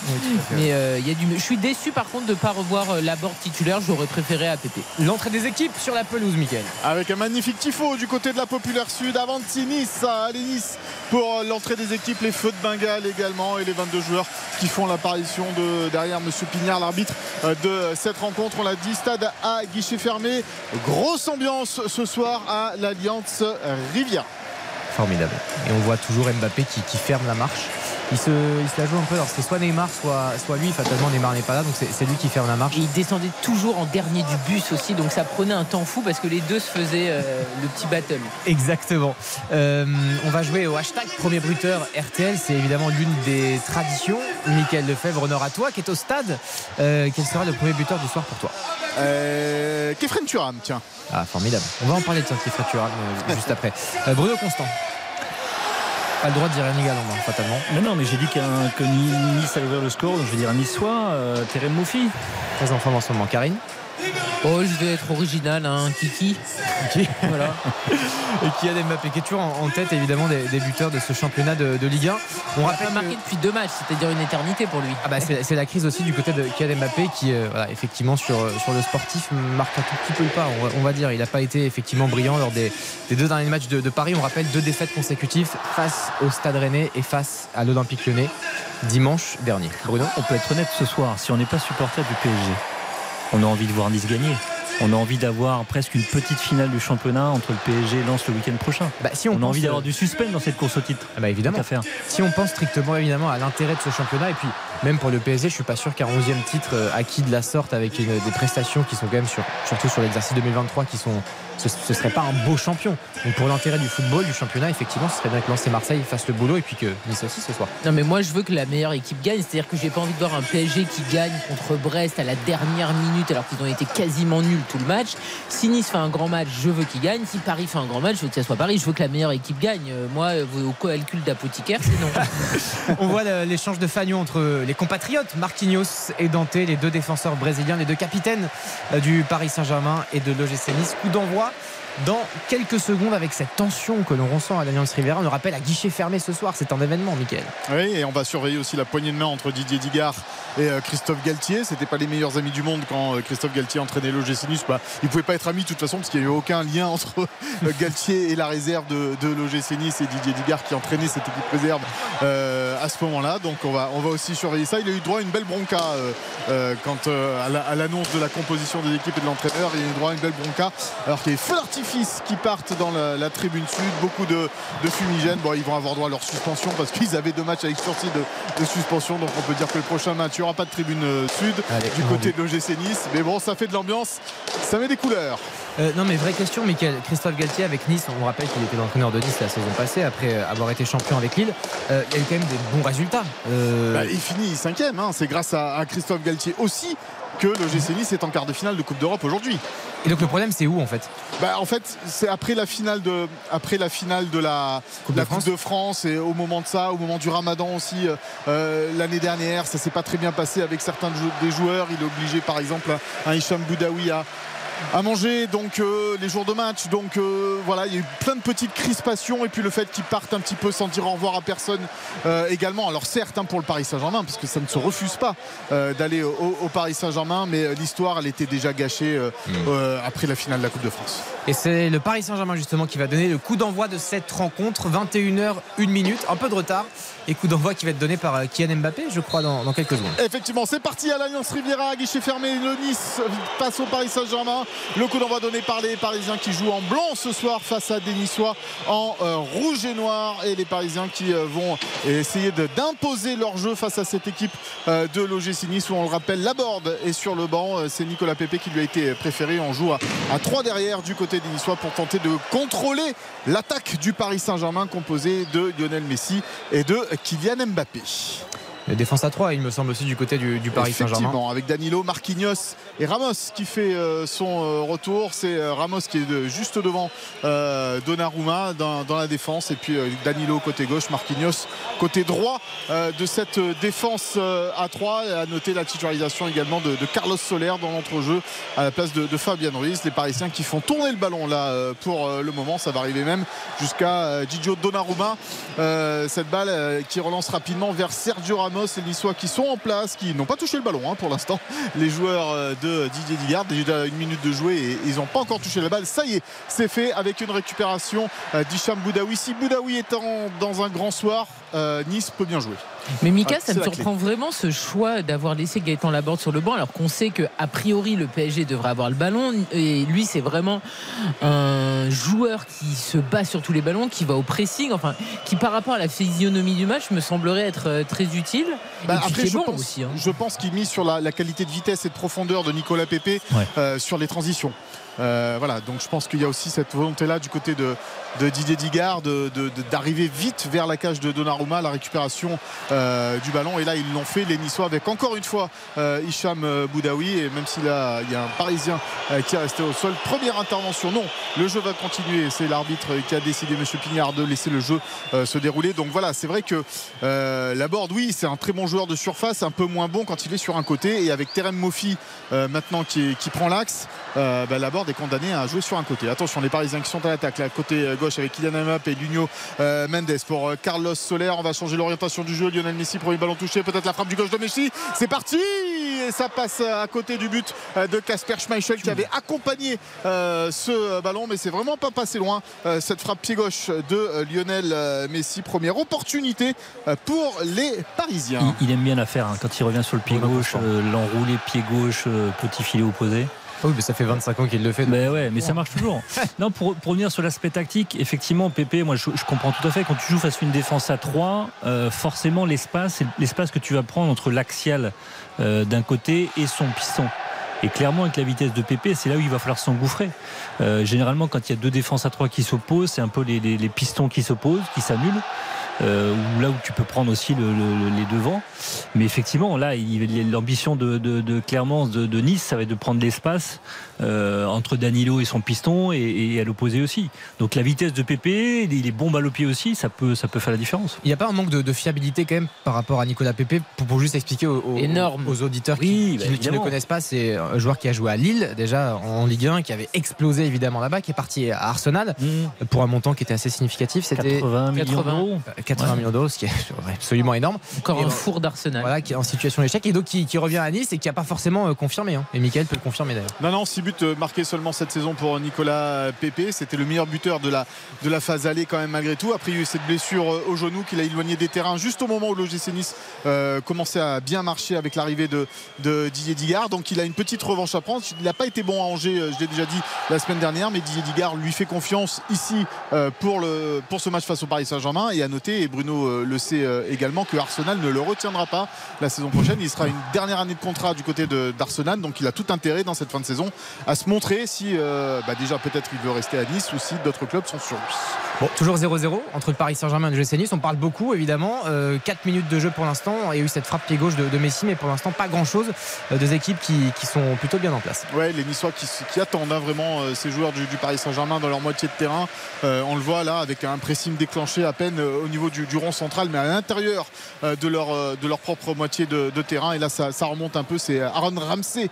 mais euh, il y a du. Je suis déçu par contre de ne pas revoir euh, la board titulaire. J'aurais préféré APP. L'entrée des équipes sur la pelouse, Mickaël. Avec un magnifique tifo du côté de la Populaire Sud. Avanti Nice. Allez Nice pour euh, l'entrée des équipes. Les feux de Bengale également et les 22 joueurs qui font l'apparition de derrière Monsieur Pignard, l'arbitre de cette rencontre. On l'a dit, stade à guichet fermé. Grosse ambiance ce soir à l'Alliance Rivière. Formidable. Et on voit toujours Mbappé qui ferme la marche il se, il se la joue un peu. Alors c'est soit Neymar, soit, soit lui. Fatalement, Neymar n'est pas là, donc c'est lui qui ferme la marche. Et il descendait toujours en dernier du bus aussi, donc ça prenait un temps fou parce que les deux se faisaient euh, le petit battle. Exactement. Euh, on va jouer au hashtag premier bruteur RTL. C'est évidemment l'une des traditions. Michael Lefebvre, honneur à toi qui est au stade. Euh, quel sera le premier buteur du soir pour toi? Euh, Kefren Turam, tiens. Ah, formidable. On va en parler de Kefren Turam juste après. Bruno Constant pas le droit de dire un égal en fatalement. Mais non, mais j'ai dit qu'un, que Nice allait ouvrir le score, donc je vais dire un Niçois, euh, Terem Moufi. Très en forme en ce moment. Karine? Oh, je vais être original, hein, Kiki. voilà. Et qui a Mbappé, qui est toujours en tête évidemment des, buteurs de ce championnat de, Ligue 1. On rappelle marqué depuis deux matchs, c'est-à-dire une éternité pour lui. Ah bah c'est, la crise aussi du côté de Kylian Mbappé qui, euh, effectivement, sur, sur le sportif marque un tout petit peu le pas. On va, dire, il n'a pas été effectivement brillant lors des, deux derniers matchs de, Paris. On rappelle deux défaites consécutives face au Stade Rennais et face à l'Olympique Lyonnais dimanche dernier. Bruno, on peut être honnête ce soir, si on n'est pas supporter du PSG on a envie de voir Nice gagner. On a envie d'avoir presque une petite finale du championnat entre le PSG et Lens le week-end prochain. Bah, si on, a envie d'avoir du suspense dans cette course au titre. Ah bah évidemment. Si on pense strictement évidemment à l'intérêt de ce championnat et puis même pour le PSG, je suis pas sûr qu'un 11e titre euh, acquis de la sorte avec des prestations qui sont quand même sur, surtout sur l'exercice 2023 qui sont ce, ne serait pas un beau champion. Donc pour l'intérêt du football, du championnat, effectivement, ce serait bien que Lens et Marseille fassent le boulot et puis que Nice aussi ce soir. Non mais moi je veux que la meilleure équipe gagne, c'est-à-dire que j'ai pas envie de voir un PSG qui gagne contre Brest à la dernière minute alors qu'ils ont été quasiment nuls tout le match. Si Nice fait un grand match, je veux qu'il gagne. Si Paris fait un grand match, je veux que ça soit Paris. Je veux que la meilleure équipe gagne. Euh, moi, au calcul d'apothicaire, c'est non. On voit l'échange de fagnon entre les compatriotes Marquinhos et Dante, les deux défenseurs brésiliens, les deux capitaines euh, du Paris Saint-Germain et de l'OGC Nice. Coup d'envoi shots. Dans quelques secondes avec cette tension que l'on ressent à l'Alliance Riviera. On le rappelle à guichet fermé ce soir, c'est un événement, Mickaël. Oui, et on va surveiller aussi la poignée de main entre Didier Digard et euh, Christophe Galtier. C'était pas les meilleurs amis du monde quand euh, Christophe Galtier entraînait l'OGC Nice. Bah, ils pouvaient pas être amis de toute façon parce qu'il n'y avait aucun lien entre euh, Galtier et la réserve de, de l'OGC Nice et Didier Digard qui entraînait cette équipe réserve à ce moment-là. Donc on va, on va aussi surveiller ça. Il a eu droit à une belle bronca quand à l'annonce de la composition des équipes et de l'entraîneur. Il a eu droit à une belle bronca alors qu'il a des feux d'artifice qui partent dans la, tribune sud. Beaucoup de, fumigènes. Bon, ils vont avoir droit à leur suspension parce qu'ils avaient deux matchs avec sortie de, suspension. Donc on peut dire que le prochain match, il n'y aura pas de tribune euh, sud du côté de l'OGC Nice. Mais bon, ça fait de l'ambiance. Ça met des couleurs. Euh, non mais vraie question Michael Christophe Galtier avec Nice on rappelle qu'il était l'entraîneur de Nice la saison passée après euh, avoir été champion avec Lille il y a eu quand même des bons résultats bah, il finit cinquième hein. c'est grâce à, Christophe Galtier aussi que l'OGC Nice est en quart de finale de Coupe d'Europe aujourd'hui. Et donc le problème c'est où en fait? Bah, En fait c'est après la finale de, après la, finale de la, Coupe la de France. Coupe de France et au moment de ça, au moment du Ramadan aussi euh, euh, l'année dernière, ça s'est pas très bien passé avec certains des joueurs. Il est obligé par exemple un Hicham Boudaoui à à manger donc euh, les jours de match donc euh, voilà il y a eu plein de petites crispations et puis le fait qu'ils partent un petit peu sans dire au revoir à personne euh, également alors certes hein, pour le Paris Saint-Germain parce que ça ne se refuse pas euh, d'aller au, au Paris Saint-Germain mais l'histoire elle était déjà gâchée euh, euh, après la finale de la Coupe de France Et c'est le Paris Saint-Germain justement qui va donner le coup d'envoi de cette rencontre. 21h, 1 minute, un peu de retard. Et coup d'envoi qui va être donné par Kylian Mbappé, je crois, dans, dans quelques secondes. Effectivement, c'est parti à l'Alliance Riviera, guichet fermé. Le Nice passe au Paris Saint-Germain. Le coup d'envoi donné par les Parisiens qui jouent en blanc ce soir face à des Niçois en euh, rouge et noir. Et les Parisiens qui euh, vont essayer d'imposer leur jeu face à cette équipe euh, de l'OGC Nice où on le rappelle, Laborde est sur le banc. C'est Nicolas Pépé qui lui a été préféré. On joue à, 3 derrière du côté des Niçois pour tenter de contrôler l'attaque du Paris Saint-Germain composée de Lionel Messi et de Kylian Mbappé. Défense à 3, il me semble aussi du côté du, Paris Saint-Germain. Avec Danilo, Marquinhos et Ramos qui fait euh, son euh, retour. C'est euh, Ramos qui est juste devant Donnarumma dans, la défense. Et puis Danilo côté gauche, Marquinhos côté droit de cette défense à 3. Et à noter la titularisation également de, Carlos Soler dans l'entrejeu à la place de, Fabian Ruiz. Les Parisiens qui font tourner le ballon là pour le moment. Ça va arriver même jusqu'à Gigio Donnarumma. Cette balle qui relance rapidement vers Sergio Ramos et les Niçois qui sont en place, qui n'ont pas touché le ballon hein, pour l'instant. Les joueurs euh, de Didier Digard, déjà une minute de jouer et ils n'ont pas encore touché la balle. Ça y est, c'est fait avec une récupération euh, d'Hicham Boudaoui. Si Boudaoui est en- dans un grand soir, euh, Nice peut bien jouer. Mais Mika, Ah, ça me clé. surprend vraiment ce choix d'avoir laissé Gaëtan Laborde sur le banc alors qu'on sait que a priori le PSG devrait avoir le ballon et lui c'est vraiment un joueur qui se bat sur tous les ballons, qui va au pressing, enfin qui par rapport à la physionomie du match me semblerait être très utile Bah, et après, je, bon pense, aussi. hein. je pense qu'il mise sur la, la qualité de vitesse et de profondeur de Nicolas Pépé Ouais. euh, sur les transitions. Euh, voilà, donc je pense qu'il y a aussi cette volonté-là du côté de, de Didier Digard d'arriver vite vers la cage de Donnarumma, la récupération euh, du ballon. Et là, ils l'ont fait, les Niçois, avec encore une fois euh, Hicham euh, Boudaoui. Et même s'il y a un Parisien euh, qui est resté au sol, première intervention. Non, le jeu va continuer. C'est l'arbitre qui a décidé, M. Pignard, de laisser le jeu se dérouler. Donc voilà, c'est vrai que euh, Laborde, oui, c'est un très bon joueur de surface, un peu moins bon quand il est sur un côté. Et avec Terem euh, maintenant qui, prend l'axe, bah, Laborde est condamné à jouer sur un côté. Attention, les Parisiens qui sont à l'attaque, là, côté euh, gauche avec Kylian Mbappé et Luno euh, Mendes pour euh, Carlos Soler. On va changer l'orientation du jeu. Lionel Messi, premier ballon touché, peut-être la frappe du gauche de Messi. C'est parti et ça passe à côté du but euh, de Casper Schmeichel qui avait accompagné euh, ce euh, ballon, mais c'est vraiment pas passé loin. Euh, cette frappe pied gauche de euh, Lionel euh, Messi, première opportunité euh, pour les Parisiens. Il, il aime bien la faire hein, quand il revient sur le pied gauche, euh, l'enroulé pied gauche, euh, petit filet opposé. Oui, mais ça fait 25 ans qu'il le fait. donc- Mais ouais, mais ça marche toujours. non, pour, pour revenir sur l'aspect tactique, effectivement, Pépé, moi je, je comprends tout à fait. Quand tu joues face à une défense à 3, euh, forcément l'espace, l'espace que tu vas prendre entre l'axial euh, d'un côté et son piston. Et clairement, avec la vitesse de Pépé, c'est là où il va falloir s'engouffrer. Euh, généralement, quand il y a deux défenses à 3 qui s'opposent, c'est un peu les, les- les pistons qui s'opposent, qui s'annulent. Euh, là où tu peux prendre aussi le- le- les devants. Mais effectivement, là, l'ambition de, de, de Clermont, de, de Nice, ça va être de prendre l'espace euh, entre Danilo et son piston et, et à l'opposé aussi. Donc la vitesse de Pépé, il est bon balle au pied aussi, ça peut, ça peut faire la différence. Il n'y a pas un manque de, de fiabilité quand même par rapport à Nicolas Pépé pour, pour juste expliquer aux, aux- Énorme. aux auditeurs Oui, qui, bah, qui ne- qui ne évidemment. connaissent pas. C'est un joueur qui a joué à Lille déjà en Ligue 1, qui avait explosé évidemment là-bas, qui est parti à Arsenal pour un montant qui était assez significatif. C'était 80 millions 80. d'euros. euh, 80 Ouais. millions d'euros, ce qui est absolument énorme. Encore Et un four d'Arsenal. Voilà, qui est en situation d'échec et donc qui, qui revient à Nice et qui n'a pas forcément euh, confirmé. hein. Et Michael peut le confirmer d'ailleurs. Non, non, 6 buts euh, marqués seulement cette saison pour Nicolas Pépé. C'était le meilleur buteur de la, de la phase allée quand même malgré tout. Après, il y a eu cette blessure euh, au genou qu'il a éloigné des terrains juste au moment où l'OGC Nice euh, commençait à bien marcher avec l'arrivée de, Didier Digard. Donc il a une petite revanche à prendre. Il n'a pas été bon à Angers, je l'ai déjà dit la semaine dernière, mais Didier Digard lui fait confiance ici pour, le, pour ce match face au Paris Saint-Germain. Et à noter, et Bruno le sait également, que Arsenal ne le retiendra pas la saison prochaine. Il sera une dernière année de contrat du côté d'Arsenal. Donc il a tout intérêt dans cette fin de saison à se montrer si euh, bah, déjà peut-être il veut rester à Nice ou si d'autres clubs sont sur. Bon, toujours 0-0 entre le Paris Saint-Germain et le GC Nice. On parle beaucoup, évidemment. 4 euh, minutes de jeu pour l'instant. Il y a eu cette frappe pied gauche de, de Messi, mais pour l'instant, pas grand-chose. Euh, deux équipes qui, qui, sont plutôt bien en place. Ouais, les Niçois qui, qui attendent hein, vraiment euh, ces joueurs du, du Paris Saint-Germain dans leur moitié de terrain. On le voit là avec un pressing déclenché à peine au niveau du, du, rond central, mais à l'intérieur de, leur, de leur propre moitié de, de terrain. Et là, ça, ça, remonte un peu. C'est Aaron Ramsey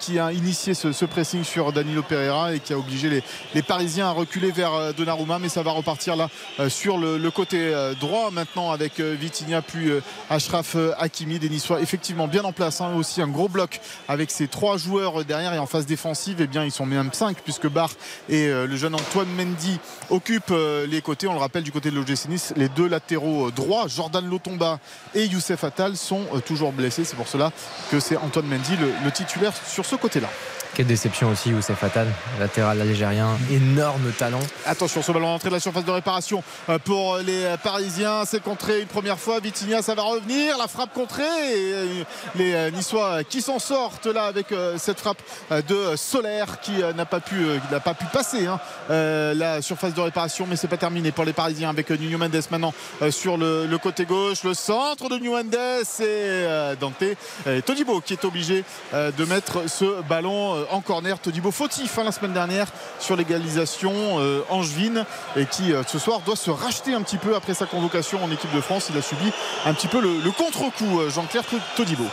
qui a initié ce, ce, pressing sur Danilo Pereira et qui a obligé les, Parisiens à reculer vers Donnarumma, mais ça va repartir là sur le, côté euh, droit maintenant avec euh, Vitinha puis euh, Ashraf Hakimi. Des Niçois effectivement bien en place hein, aussi un gros bloc avec ces trois joueurs derrière et en phase défensive et eh bien ils sont même 5 puisque Barr et le jeune Antoine Mendy occupent les côtés. On le rappelle du côté de l'OGC Nice les deux latéraux droits Jordan Lotomba et Youssef Attal sont toujours blessés. C'est pour cela que c'est Antoine Mendy le, le titulaire sur ce côté là quelle déception aussi, Youssef Fatal, latéral algérien, énorme talent. Attention, ce ballon entrée de la surface de réparation euh, pour les Parisiens. C'est contré une première fois. Vitinha, ça va revenir. La frappe contrée. Et euh, les Niçois qui s'en sortent là avec euh, cette frappe de Solaire qui n'a pas pu, pas pu passer hein, la surface de réparation. Mais c'est pas terminé pour les Parisiens avec Nuno Mendes maintenant sur le, le, côté gauche. Le centre de Nuno Mendes et Dante et Todibo qui est obligé de mettre ce ballon en corner. Todibo fautif hein, la semaine dernière sur l'égalisation euh, angevine et qui euh, ce soir doit se racheter un petit peu après sa convocation en équipe de France. Il a subi un petit peu le, le contre-coup euh, Jean-Claire Todibo.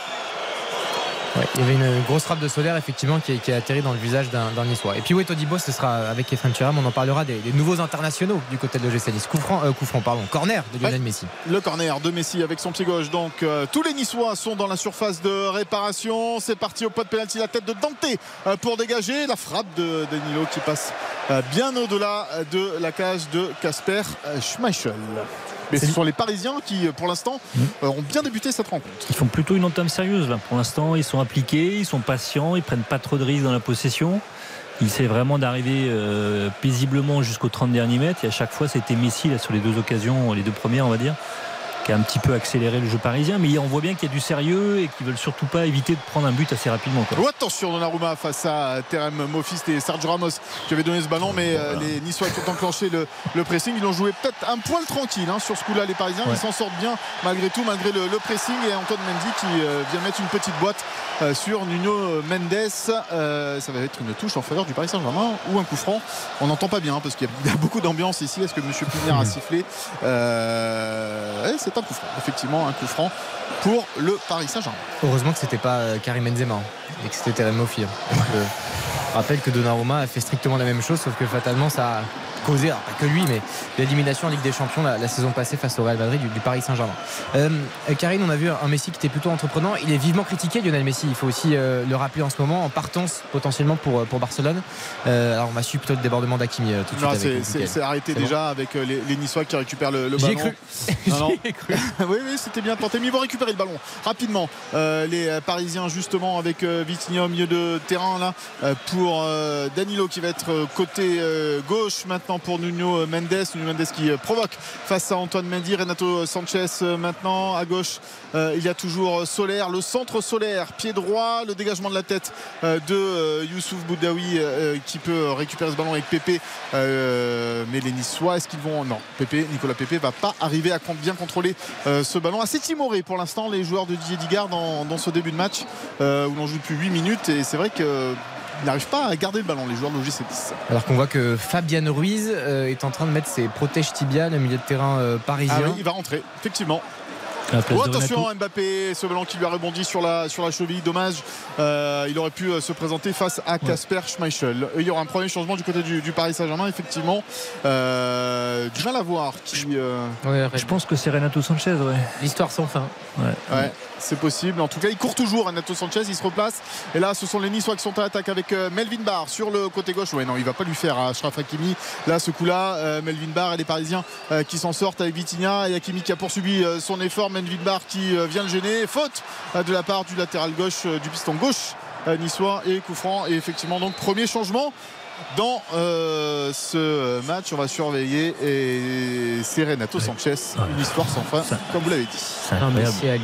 Ouais, il y avait une grosse frappe de Solaire effectivement qui, qui a atterri dans le visage d'un Niçois. Et puis oui, Todibo, ce sera avec Efrain Thuram, on en parlera des, des, nouveaux internationaux du côté de l'OGC Nice. Coup franc, euh, coup franc, pardon, corner de Lionel ouais, Messi. Le corner de Messi avec son pied gauche. Donc euh, tous les Niçois sont dans la surface de réparation. C'est parti au pot de pénalty, la tête de Dante euh, pour dégager la frappe de Danilo qui passe euh, bien au-delà de la cage de Casper Schmeichel. Mais ce sont les Parisiens qui, pour l'instant, mmh. ont bien débuté cette rencontre. Ils font plutôt une entame sérieuse là. Pour l'instant, ils sont appliqués, ils sont patients, ils prennent pas trop de risques dans la possession. Il essaie vraiment d'arriver euh, paisiblement jusqu'aux 30 derniers mètres. Et à chaque fois, c'était Messi là, sur les deux occasions, les deux premières, on va dire qui a un petit peu accéléré le jeu parisien, mais on voit bien qu'il y a du sérieux et qu'ils veulent surtout pas éviter de prendre un but assez rapidement. Quoi. Oh, attention Donnarumma face à Terem Mofis et Sergio Ramos qui avaient donné ce ballon, mais voilà. les Niçois qui ont enclenché le, le pressing, ils ont joué peut-être un poil tranquille hein, sur ce coup-là. Les Parisiens, ouais. ils s'en sortent bien malgré tout, malgré le, le, pressing et Antoine Mendy qui euh, vient mettre une petite boîte euh, sur Nuno Mendes. Euh, ça va être une touche en faveur du Paris Saint-Germain ou un coup franc. On n'entend pas bien hein, parce qu'il y, y, a beaucoup d'ambiance ici. Est-ce que M. Pinière a sifflé? Ouais, C'est un coup franc. Effectivement, un coup franc pour le Paris Saint-Germain. Heureusement que c'était pas Karim Benzema et que c'était Terem Mofir. Je rappelle que Donnarumma a fait strictement la même chose, sauf que fatalement ça causé, alors pas que lui, mais l'élimination en Ligue des Champions la, la, saison passée face au Real Madrid du, du Paris Saint-Germain. Euh, Karine, on a vu un Messi qui était plutôt entreprenant. Il est vivement critiqué, Lionel Messi. Il faut aussi euh, le rappeler en ce moment, en partance potentiellement pour, pour Barcelone. Euh, alors on va suivre plutôt le débordement d'Akimi tout de suite. C'est arrêté déjà bon avec les, les, Niçois qui récupèrent le, le ballon. Cru. Non, non. cru. oui, oui, c'était bien tenté. Mais ils vont récupérer le ballon rapidement. Euh, les Parisiens, justement, avec Vitinha au milieu de terrain là pour Danilo qui va être côté gauche maintenant pour Nuno Mendes. Nuno Mendes qui provoque face à Antoine Mendy. Renato Sanchez maintenant à gauche. Euh, il y a toujours Solaire, le centre solaire, pied droit, le dégagement de la tête euh, de euh, Youssouf Boudaoui qui peut récupérer ce ballon avec Pépé. mais les Niçois, est-ce qu'ils vont. Non, Pépé, Nicolas Pépé va pas arriver à bien contrôler ce ballon. Assez timoré pour l'instant, les joueurs de Didier Digard dans, dans ce début de match où l'on joue depuis 8 minutes. Et c'est vrai que n'arrivent pas à garder le ballon, les joueurs de l'OGC Nice. Alors qu'on voit que Fabien Ruiz euh, est en train de mettre ses protèges tibia, le milieu de terrain euh, parisien. Ah oui, il va rentrer, effectivement. Oh, attention Mbappé, ce ballon qui lui a rebondi sur la, sur la cheville, dommage. Euh, il aurait pu se présenter face à Casper ouais. Schmeichel. Il y aura un premier changement du côté du, du Paris Saint-Germain, effectivement. Euh, du mal à voir. Qui, euh, ouais, je pense que c'est Renato Sanchez. Ouais. L'histoire sans fin. Ouais. C'est possible. En tout cas, il court toujours, Renato Sanchez. Il se replace. Et là, ce sont les Niçois qui sont à l'attaque avec Melvin Barr sur le côté gauche. Ouais, non, il va pas lui faire à Ashraf Hakimi. Là, ce coup-là, Melvin Barr et les Parisiens qui s'en sortent avec Vitinha et Hakimi qui a poursuivi son effort. Melvin Barr qui vient le gêner. Faute de la part du latéral gauche du piston gauche niçois et coup franc et effectivement donc premier changement dans euh, ce match. On va surveiller et c'est Renato Sanchez, une histoire sans fin, comme vous l'avez dit. C'est Ali.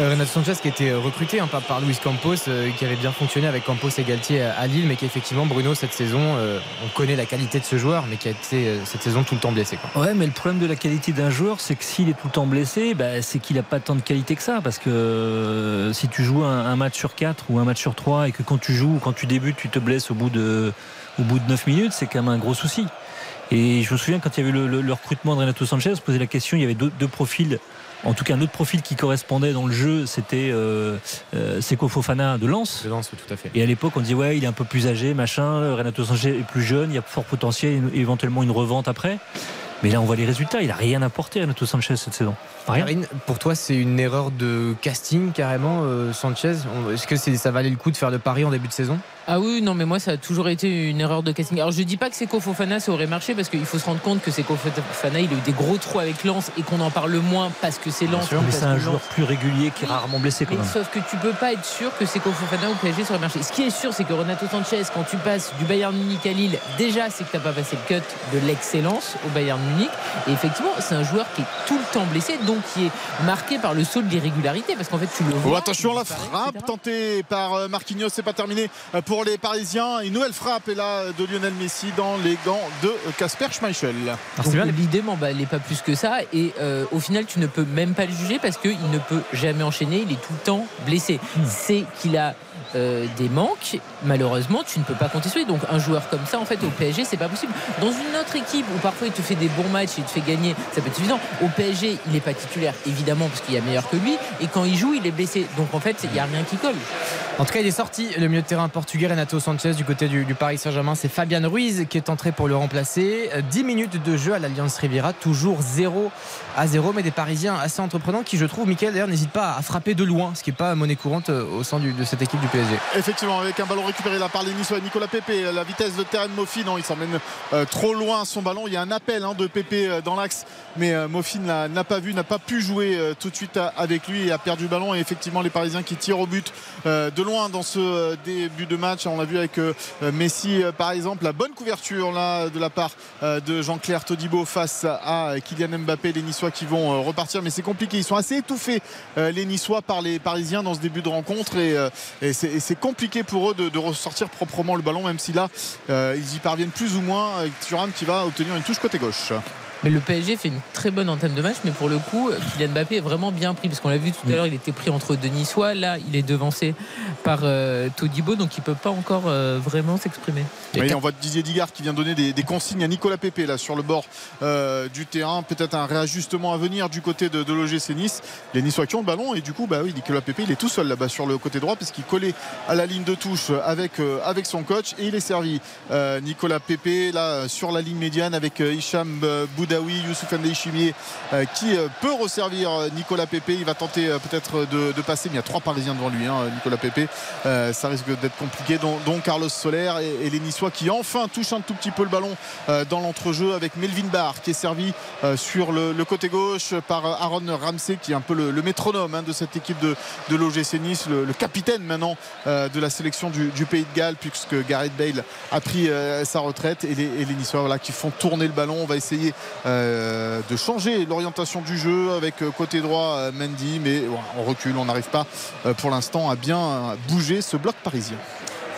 Euh, Renato Sanchez qui était recruté hein, par, par Luis Campos, euh, qui avait bien fonctionné avec Campos et Galtier à, à Lille, mais qui effectivement Bruno cette saison, euh, on connaît la qualité de ce joueur, mais qui a été euh, cette saison tout le temps blessé. Quoi. Ouais, mais le problème de la qualité d'un joueur, c'est que s'il est tout le temps blessé, bah, c'est qu'il n'a pas tant de qualité que ça. Parce que euh, si tu joues un, un match sur 4 ou un match sur 3 et que quand tu joues ou quand tu débutes, tu te blesses au bout de, au bout de 9 minutes, c'est quand même un gros souci. Et je me souviens quand il y avait le, le- le recrutement de Renato Sanchez, on se posait la question, il y avait deux, deux profils. En tout cas, un autre profil qui correspondait dans le jeu, c'était euh, euh, Seko Fofana de Lens. De Lens, tout à fait. Et à l'époque, on disait ouais, il est un peu plus âgé, machin. Renato Sanchez est plus jeune, il y a fort potentiel, éventuellement une revente après. Mais là, on voit les résultats. Il a rien apporté, Renato Sanchez cette saison. Rien. Karine, pour toi, c'est une erreur de casting carrément, euh, Sanchez? Est-ce que ça valait le coup de faire le pari en début de saison? Ah oui, non, mais moi, ça a toujours été une erreur de casting. Alors, je dis pas que Seko Fofana, ça aurait marché parce qu'il faut se rendre compte que Seko Fofana, il a eu des gros trous avec Lens et qu'on en parle moins parce que c'est Lens. mais c'est un joueur Lens- plus régulier qui est rarement blessé quand Mais même. sauf que tu peux pas être sûr que Seko Fofana au PSG ça aurait marché. Ce qui est sûr, c'est que Renato Sanchez, quand tu passes du Bayern Munich à Lille, déjà, c'est que t'as pas passé le cut de l'excellence au Bayern Munich. Et effectivement, c'est un joueur qui est tout le temps blessé, donc qui est marqué par le saut de l'irrégularité parce qu'en fait, tu le vois. Oh, attention, la frappe tentée par euh, Marquinhos, c'est pas terminé euh, pour les Parisiens. Une nouvelle frappe est là de Lionel Messi dans les gants de euh, Casper Schmeichel. L'idée m'emballait pas plus que ça et euh, au final tu ne peux même pas le juger parce qu'il ne peut jamais enchaîner, il est tout le temps blessé. C'est qu'il a euh, des manques, malheureusement tu ne peux pas compter sur lui. Donc un joueur comme ça en fait au PSG c'est pas possible. Dans une autre équipe où parfois il te fait des bons matchs il te fait gagner, ça peut être suffisant. Au PSG il n'est pas titulaire évidemment parce qu'il y a meilleur que lui et quand il joue il est blessé. Donc en fait il n'y a rien qui colle. En tout cas, il est sorti le milieu de terrain portugais Renato Sanchez du côté du, Paris Saint-Germain. C'est Fabian Ruiz qui est entré pour le remplacer. Euh, 10 minutes de jeu à l'Alliance Riviera, toujours 0 à 0, mais des Parisiens assez entreprenants qui, je trouve, Michael d'ailleurs, n'hésite pas à frapper de loin, ce qui n'est pas monnaie courante euh, au sein du- de cette équipe du Effectivement, avec un ballon récupéré là par les Niçois, Nicolas Pépé, la vitesse de terrain de Mofi, non, il s'emmène euh, trop loin son ballon. Il y a un appel hein, de Pépé euh, dans l'axe, mais euh, Mofi n'a pas vu, n'a pas pu jouer euh, tout de suite avec lui et a perdu le ballon. Et effectivement, les Parisiens qui tirent au but de loin dans ce début de match. On l'a vu avec Messi, par exemple, la bonne couverture de la part de Jean-Claire Todibo face à Kylian Mbappé, les Niçois qui vont repartir. Mais c'est compliqué, ils sont assez étouffés, les Niçois, par les Parisiens dans ce début de rencontre. Et, et c'est compliqué pour eux de, ressortir proprement le ballon, même si là, euh, ils y parviennent plus ou moins. Avec Thuram qui va obtenir une touche côté gauche. Mais le PSG fait une très bonne entame de match, mais pour le coup, Kylian Mbappé est vraiment bien pris parce qu'on l'a vu tout à l'heure, il était pris entre deux Niçois. Là, il est devancé par euh, Todibo, donc il peut pas encore euh, vraiment s'exprimer. Oui, on voit Didier Digard qui vient donner des, des consignes à Nicolas Pépé là sur le bord euh, du terrain. Peut-être un réajustement à venir du côté de, de l'OGC Nice. Les Niçois qui ont le ballon et du coup, bah oui, Nicolas Pépé, il est tout seul là-bas sur le côté droit puisqu'il collait à la ligne de touche avec, euh, avec son coach et il est servi. Euh, Nicolas Pépé là sur la ligne médiane avec euh, Hicham euh, Boudaoui, Youssouf Chimier qui euh, peut resservir euh, Nicolas Pépé. Il va tenter euh, peut-être de, passer, mais il y a trois Parisiens devant lui, hein, Nicolas Pépé. Euh, ça risque d'être compliqué, dont, Carlos Soler et, et les Niçois qui enfin touchent un tout petit peu le ballon euh, dans l'entrejeu avec Melvin Barr qui est servi euh, sur le, côté gauche par euh, Aaron Ramsey qui est un peu le, métronome hein, de cette équipe de, de l'OGC Nice, le, capitaine maintenant euh, de la sélection du, Pays de Galles puisque Gareth Bale a pris euh, sa retraite et les, et Niçois qui font tourner le ballon. On va essayer euh, de changer l'orientation du jeu avec euh, côté droit euh, Mendy mais on recule, on n'arrive pas pour l'instant à bien bouger ce bloc parisien.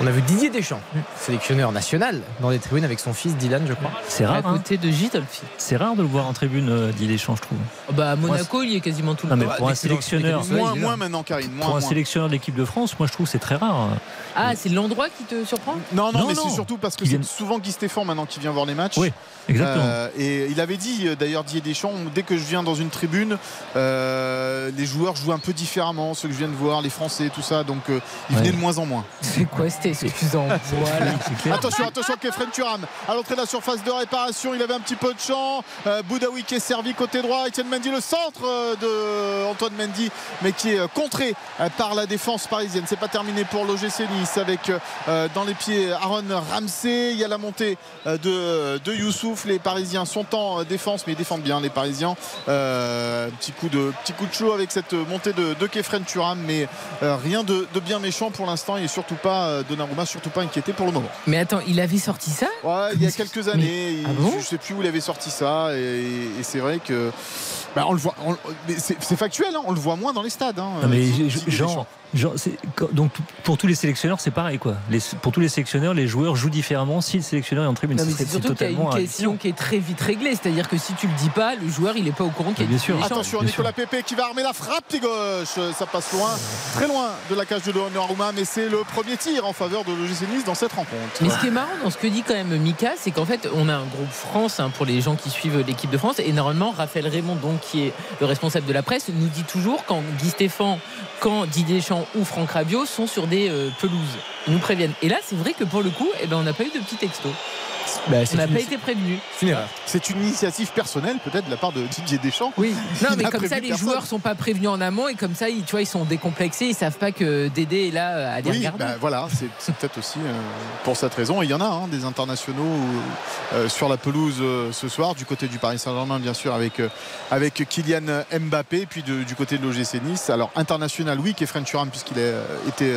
On a vu Didier Deschamps, sélectionneur national, dans les tribunes avec son fils Dylan, je crois. C'est rare. à hein. côté de Gitolfi. C'est rare de le voir en tribune, euh, Didier Deschamps, je trouve. Bah, à Monaco, il y est quasiment tout le mais temps. pour un sélectionneur, il Moins, maintenant Karine, moins, Pour un moins. sélectionneur de l'équipe de France, moi je trouve que c'est très rare. Ah, c'est l'endroit qui te surprend? Non, non, Non, mais non. c'est surtout parce que c'est souvent Guy Stéphane maintenant qui vient voir les matchs. Oui, exactement. Euh, et il avait dit euh, d'ailleurs Didier Deschamps, dès que je viens dans une tribune, euh, les joueurs jouent un peu différemment, ceux que je viens de voir, les Français, tout ça, donc euh, ils Ouais. venaient de moins en moins. C'est quoi cette voilà. Attention, attention, Kefren Turam à l'entrée de la surface de réparation, il avait un petit peu de champ. Euh, Boudaoui qui est servi côté droit, Etienne Mendy, le centre euh, de Antoine Mendy, mais qui est euh, contré euh, par la défense parisienne. C'est pas terminé pour l'OGC Nice avec euh, dans les pieds Aaron Ramsey. Il y a la montée de, de Youssouf. Les Parisiens sont en défense, mais ils défendent bien les Parisiens. Euh, petit coup de petit coup de chaud avec cette montée de, de Kefren Turam, mais euh, rien de, de bien méchant pour l'instant et surtout pas de Donnarumma surtout pas inquiété pour le moment. Mais attends, il avait sorti ça Ouais, il y a quelques années, Ah bon je sais plus où il avait sorti ça, et, et c'est vrai que bah, on le voit, on- c'est c'est factuel, hein, on le voit moins dans les stades. hein, Non, mais Didier je- Deschamps. Genre, donc pour tous les sélectionneurs, c'est pareil quoi. Les- pour tous les sélectionneurs, les joueurs jouent différemment si le sélectionneur est en tribune. C'est serait- surtout qu'il y a une totalement question qui est très vite réglée. C'est-à-dire que si tu le dis pas, le joueur il est pas au courant qu'il y a Bien une sûr. Attention, Bien Nicolas Pépé qui va armer la frappe pied gauche. Ça passe loin, très loin de la cage de Donnarumma, mais c'est le premier tir en faveur de l'OGC Nice dans cette rencontre. Mais ce qui est marrant dans ce que dit quand même Mika, c'est qu'en fait, on a un groupe France hein, pour les gens qui suivent l'équipe de France. Et normalement, Raphaël Raymond, donc, qui est le responsable de la presse, nous dit toujours quand Guy Stéphane, quand Didier Ou Franck Rabiot sont sur des euh, pelouses. Ils nous préviennent. Et là, c'est vrai que pour le coup, eh ben, on n'a pas eu de petit texto. Bah, on n'a pas été prévenu. C'est une initiative personnelle peut-être de la part de Didier Deschamps. Oui. Non, mais comme ça, les personne. joueurs sont pas prévenus en amont et comme ça, ils, tu vois, ils sont décomplexés. Ils savent pas que Dédé est là euh, à les Oui, regarder. bah, voilà, c'est peut-être aussi euh, pour cette raison. Et il y en a hein, des internationaux euh, sur la pelouse euh, ce soir, du côté du Paris Saint-Germain, bien sûr, avec, euh, avec Kylian Mbappé, puis de- du côté de l'OGC Nice. Alors, international, oui, Kefren Turam, puisqu'il a, été,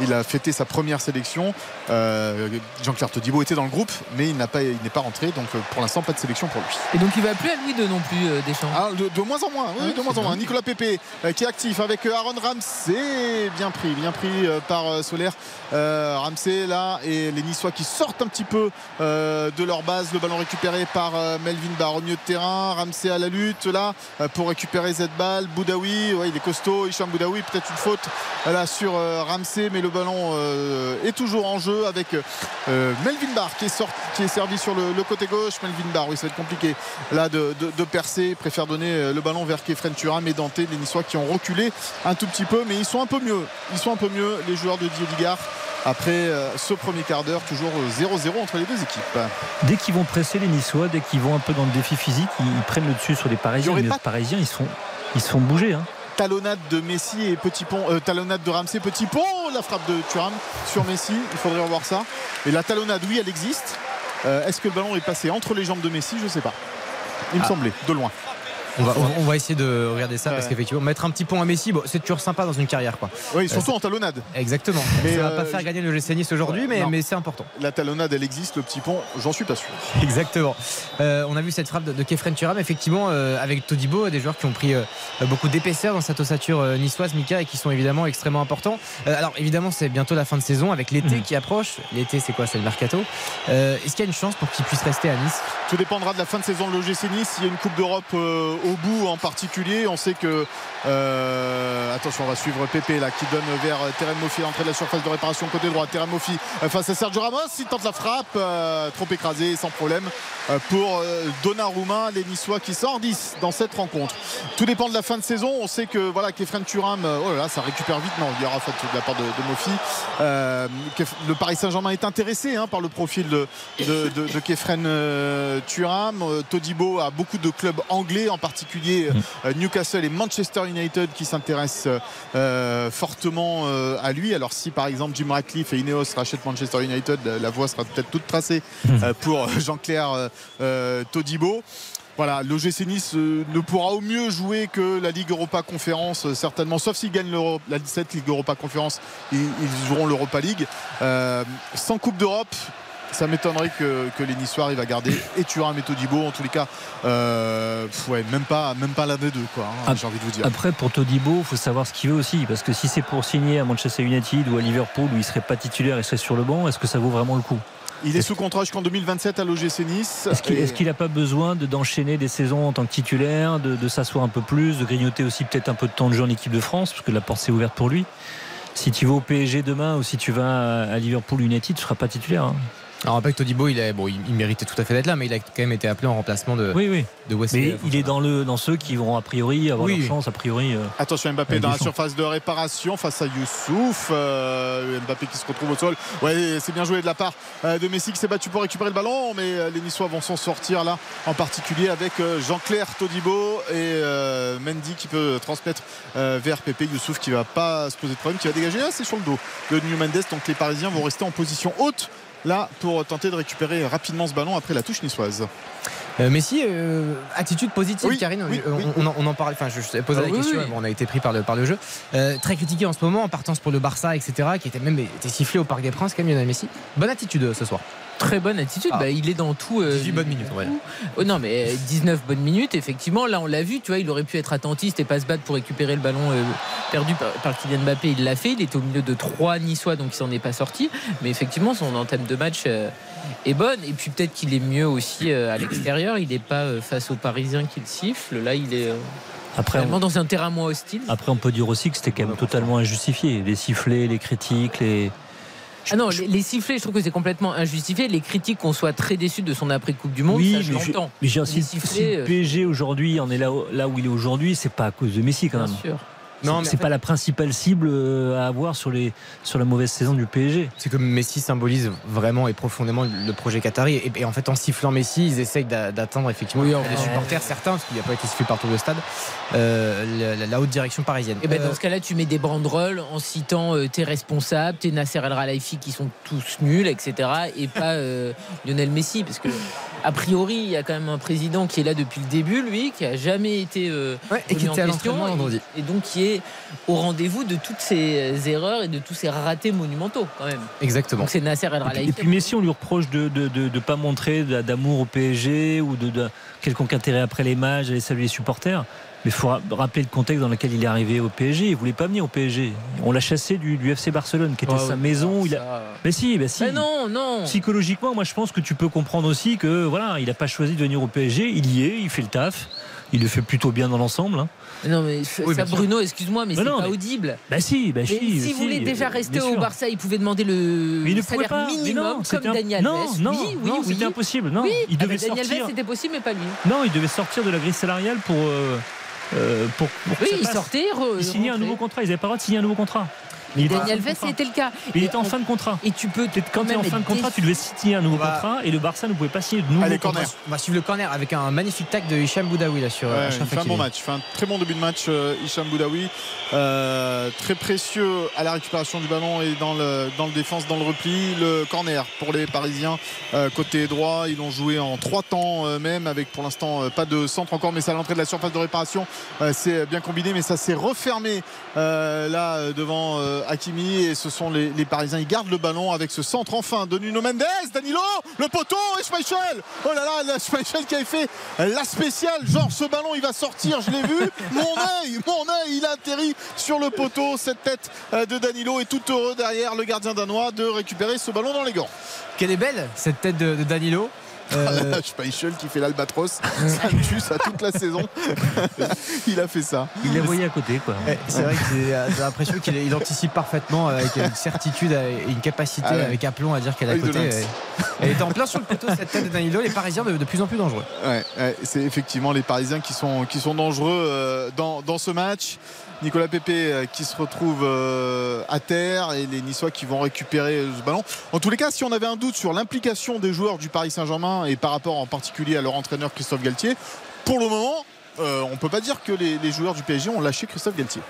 il a fêté sa première sélection. Euh, Jean-Claire Todibo était dans le groupe, mais il n'a pas- il n'est pas rentré, donc euh, pour l'instant, pas de sélection pour lui. Et donc, il va plus à Louis II non plus, euh, Deschamps. Ah, de, de moins en moins, oui, Ouais, de moins en moins. Nicolas Pépé euh, qui est actif avec euh, Aaron Ramsey, bien pris, bien pris euh, par Solaire. Ramsey là et les Niçois qui sortent un petit peu de leur base. Le ballon récupéré par Melvin Barr au milieu de terrain. Ramsey à la lutte là pour récupérer cette balle. Boudaoui, ouais, il est costaud. Hicham Boudaoui, peut-être une faute là sur Ramsey, mais le ballon est toujours en jeu avec Melvin Barr qui est, sorti, qui est servi sur le, le côté gauche. Melvin Barr, oui, ça va être compliqué là de, de- de percer. Préfère donner euh, le ballon vers Kefren Turam et Dante, les Niçois qui ont reculé un tout petit peu, mais ils sont un peu mieux. Ils sont un peu mieux, les joueurs de Didier Digard. Après euh, ce premier quart d'heure, toujours euh, 0-0 entre les deux équipes. Dès qu'ils vont presser les Niçois, dès qu'ils vont un peu dans le défi physique, ils, ils prennent le dessus sur les Parisiens. Les Parisiens, ils se font, ils bouger. hein. Talonnade de Messi et Petit Pont, euh, talonnade de Ramsey, Petit Pont, la frappe de Thuram sur Messi. Il faudrait revoir ça. Et la talonnade, oui, elle existe. Euh, Est-ce que le ballon est passé entre les jambes de Messi? Je ne sais pas. Il me Ah. semblait, de loin. On va, on va essayer de regarder ça parce qu'effectivement, mettre un petit pont à Messi, bon, c'est toujours sympa dans une carrière. Quoi. Oui, surtout Euh, en talonnade. Exactement. Mais, ça va euh, pas faire gagner le GC Nice aujourd'hui, mais, c'est important. La talonnade, elle existe. Le petit pont, j'en suis pas sûr. Exactement. Euh, on a vu cette frappe de, de Kefren Turam, effectivement, euh, avec Todibo, des joueurs qui ont pris beaucoup d'épaisseur dans cette ossature niçoise, Mika, et qui sont évidemment extrêmement importants. Alors, évidemment, c'est bientôt la fin de saison, avec l'été Mhm. qui approche. L'été, c'est quoi? C'est le mercato. Est-ce qu'il y a une chance pour qu'il puisse rester à Nice? Tout dépendra de la fin de saison de l'OGC Nice. Il y a une Coupe d'Europe au bout en particulier. On sait que. euh, attention, on va suivre Pépé là qui donne vers Terem Moffi l'entrée de la surface de réparation côté droit. Terem Moffi euh, face à Sergio Ramos. Il tente la frappe. euh, trop écrasé, sans problème. pour Donnarumma, les Niçois qui sortent 10 dans cette rencontre. Tout dépend de la fin de saison. On sait que voilà, Kefren Turam, oh là là, ça récupère vite. Non, il y aura faute de la part de, de Kef- le Paris Saint-Germain est intéressé hein, par le profil de, Kefren Turam. Todibo a beaucoup de clubs anglais, en particulier euh, Newcastle et Manchester United qui s'intéressent euh, fortement euh, à lui. Alors si par exemple Jim Ratcliffe et Ineos rachètent Manchester United, la, voie sera peut-être toute tracée euh, pour Jean-Claire euh, euh, Todibo. Voilà, l'OGC Nice euh, ne pourra au mieux jouer que la Ligue Europa Conférence, euh, certainement, sauf s'ils gagnent l'Europe- la 17 Ligue Europa Conférence, ils, ils joueront l'Europa League. Euh, sans Coupe d'Europe, ça m'étonnerait que, que les Niçois arrivent à garder et Thuram et Todibo. En tous les cas, euh, ouais, même pas, même pas l'un des deux, quoi. hein, j'ai envie de vous dire. Après, pour Todibo, il faut savoir ce qu'il veut aussi. Parce que si c'est pour signer à Manchester United ou à Liverpool où il serait pas titulaire et serait sur le banc, est-ce que ça vaut vraiment le coup? Il est sous contrat jusqu'en 2027 à l'OGC Nice. Est-ce qu'il n'a pas besoin de- d'enchaîner des saisons en tant que titulaire, de, de s'asseoir un peu plus, de grignoter aussi peut-être un peu de temps de jeu en équipe de France, parce que la porte s'est ouverte pour lui? Si tu vas au PSG demain ou si tu vas à Liverpool United, tu ne seras pas titulaire. hein. Alors, on rappelle que Todibo, il, bon, il, il méritait tout à fait d'être là, mais il a quand même été appelé en remplacement de, Oui, oui. de Wesley. Mais il est dans, le, dans ceux qui vont a priori avoir Oui. leur chance, a priori. euh. Attention Mbappé dans la surface de réparation face à Youssouf. Euh, Mbappé qui se retrouve au sol. Ouais, c'est bien joué de la part euh, de Messi qui s'est battu pour récupérer le ballon, mais les Niçois vont s'en sortir là, en particulier avec Jean-Claire Todibo et euh, Mendy qui peut transmettre euh, vers Pépé. Youssouf qui va pas se poser de problème, qui va dégager. Ah, c'est sur le dos de New Mendes. Donc les Parisiens vont rester en position haute là pour tenter de récupérer rapidement ce ballon après la touche niçoise. Euh, Messi, euh, attitude positive, Oui, Karine. oui, oui, on, en, on en parlait. Enfin, je, je posé Ah la question. bon, on a été pris par le, par le jeu. Euh, très critiqué en ce moment, en partance pour le Barça, etc. Qui était même été sifflé au Parc des Princes, quand même, Lionel Messi. Bonne attitude ce soir. Très bonne attitude. Ah. Bah, il est dans tout. euh, 18 bonnes minutes, dire. Oh non, mais euh, 19 bonnes minutes, effectivement. Là, on l'a vu, tu vois, il aurait pu être attentiste et pas se battre pour récupérer le ballon euh, perdu par, par Kylian Mbappé. Il l'a fait. Il était au milieu de trois Niçois, donc il s'en est pas sorti. Mais effectivement, son entame de match euh, est bonne. Et puis peut-être qu'il est mieux aussi euh, à l'extérieur. Il n'est pas euh, face aux Parisiens qu'il siffle. Là, il est euh, Après, on, dans un terrain moins hostile. après, on peut dire aussi que c'était quand même totalement injustifié. Les sifflets, les critiques, les. Ah non, les, les sifflets, je trouve que c'est complètement injustifié. Les critiques qu'on soit très déçus de son après-Coupe du Monde, oui, ça je mais l'entends. Les si, le PSG aujourd'hui en est là, là où il est aujourd'hui, c'est pas à cause de Messi quand Bien même. sûr. Non, C'est- en pas la principale cible euh, à avoir sur, les, sur la mauvaise saison du PSG. C'est que Messi symbolise vraiment et profondément le projet qatari. Et, et en fait, en sifflant Messi, ils essayent d'a- d'atteindre effectivement Oui, les supporters, certains, parce qu'il n'a pas été sifflé partout le stade, euh, la, la haute direction parisienne. Et ben Euh, dans ce cas-là, tu mets des banderoles en citant euh, tes responsables, tes Nasser El Khelaifi qui sont tous nuls, etc. Et pas euh, Lionel Messi, parce que a priori, il y a quand même un président qui est là depuis le début, lui, qui a jamais été euh, ouais, et qui remis en était à question, et, et donc qui est au rendez-vous de toutes ces erreurs et de tous ces ratés monumentaux, quand même. Exactement. Donc c'est Nasser El Et puis, Khelaifi. et puis Messi, on lui reproche de ne de, de pas montrer d'a- d'amour au PSG ou de, de quelconque intérêt après les matchs, d'aller saluer les supporters. Mais il faut ra- rappeler le contexte dans lequel il est arrivé au PSG. Il voulait pas venir au PSG. On l'a chassé du, du FC Barcelone, qui était Ouais, sa ouais, maison. où il a... ça- Mais si, mais si. Mais non, non. Psychologiquement, moi je pense que tu peux comprendre aussi que voilà, il n'a pas choisi de venir au PSG. Il y est, il fait le taf. Il le fait plutôt bien dans l'ensemble. hein. Non, mais Oui, ça. Bruno, excuse-moi, mais Mais c'est pas mais- audible. Bah si, bah si. si si, vous voulez déjà euh, rester au. Barça, il pouvait demander le Mais il salaire pas. Minimum non, comme c'était un- Daniel non, non, oui, oui, non, oui. c'était impossible. Non, Oui, il ah devait bah, Daniel sortir. C'était possible, mais pas lui. Non, il devait sortir de la grille salariale pour. euh, euh, pour, Oui, il sortait. re- signait un nouveau contrat. Ils n'avaient pas le droit de signer un nouveau contrat. Mais Daniel contrat. c'était le cas. Il était en fin de contrat. Et tu peux Quand tu es en fin de contrat, tu devais signer un nouveau contrat et le Barça ne pouvait pas signer de nouveau Allez, contrat. corner. On va suivre le corner avec un magnifique tac de Hicham Boudaoui là sur Ouais, il fait un bon match, fait un très bon début de match, euh, Hicham Boudaoui. Euh, très précieux à la récupération du ballon et dans le, dans le défense, dans le repli. Le corner pour les Parisiens, euh, côté droit. Ils l'ont joué en trois temps euh, même, avec pour l'instant euh, pas de centre encore, mais c'est à l'entrée de la surface de réparation. Euh, c'est bien combiné, mais ça s'est refermé euh, là euh, devant euh, Hakimi. Et ce sont les, les Parisiens. Ils gardent le ballon avec ce centre enfin de Nuno Mendes, Danilo, le poteau et Schmeichel. Oh là là, la Schmeichel qui avait fait la spéciale. Genre ce ballon il va sortir, je l'ai vu. Mon œil, mon œil, il a atterri sur le poteau. Cette tête euh, de Danilo est tout heureux derrière le gardien danois de récupérer ce ballon dans les gants. Quelle est belle cette tête de, de Danilo. Euh, Schmeichel qui fait l'albatros, ça me tue ça toute la saison. il a fait ça. Il l'a voyé à côté, quoi. Ouais, c'est vrai que euh, j'ai l'impression qu'il il anticipe parfaitement avec une certitude et une capacité Ah ouais. avec aplomb à dire qu'elle est à de côté. Elle, était en plein sur le poteau cette tête de Danilo. Les Parisiens de, de plus en plus dangereux. Ouais, ouais, c'est effectivement les Parisiens qui sont, qui sont dangereux euh, dans, dans ce match. Nicolas Pepe euh, qui se retrouve euh, à terre et les Niçois qui vont récupérer euh, ce ballon. En tous les cas, si on avait un doute sur l'implication des joueurs du Paris Saint-Germain et par rapport en particulier à leur entraîneur Christophe Galtier, pour le moment, on ne peut pas dire que les joueurs du PSG ont lâché Christophe Galtier.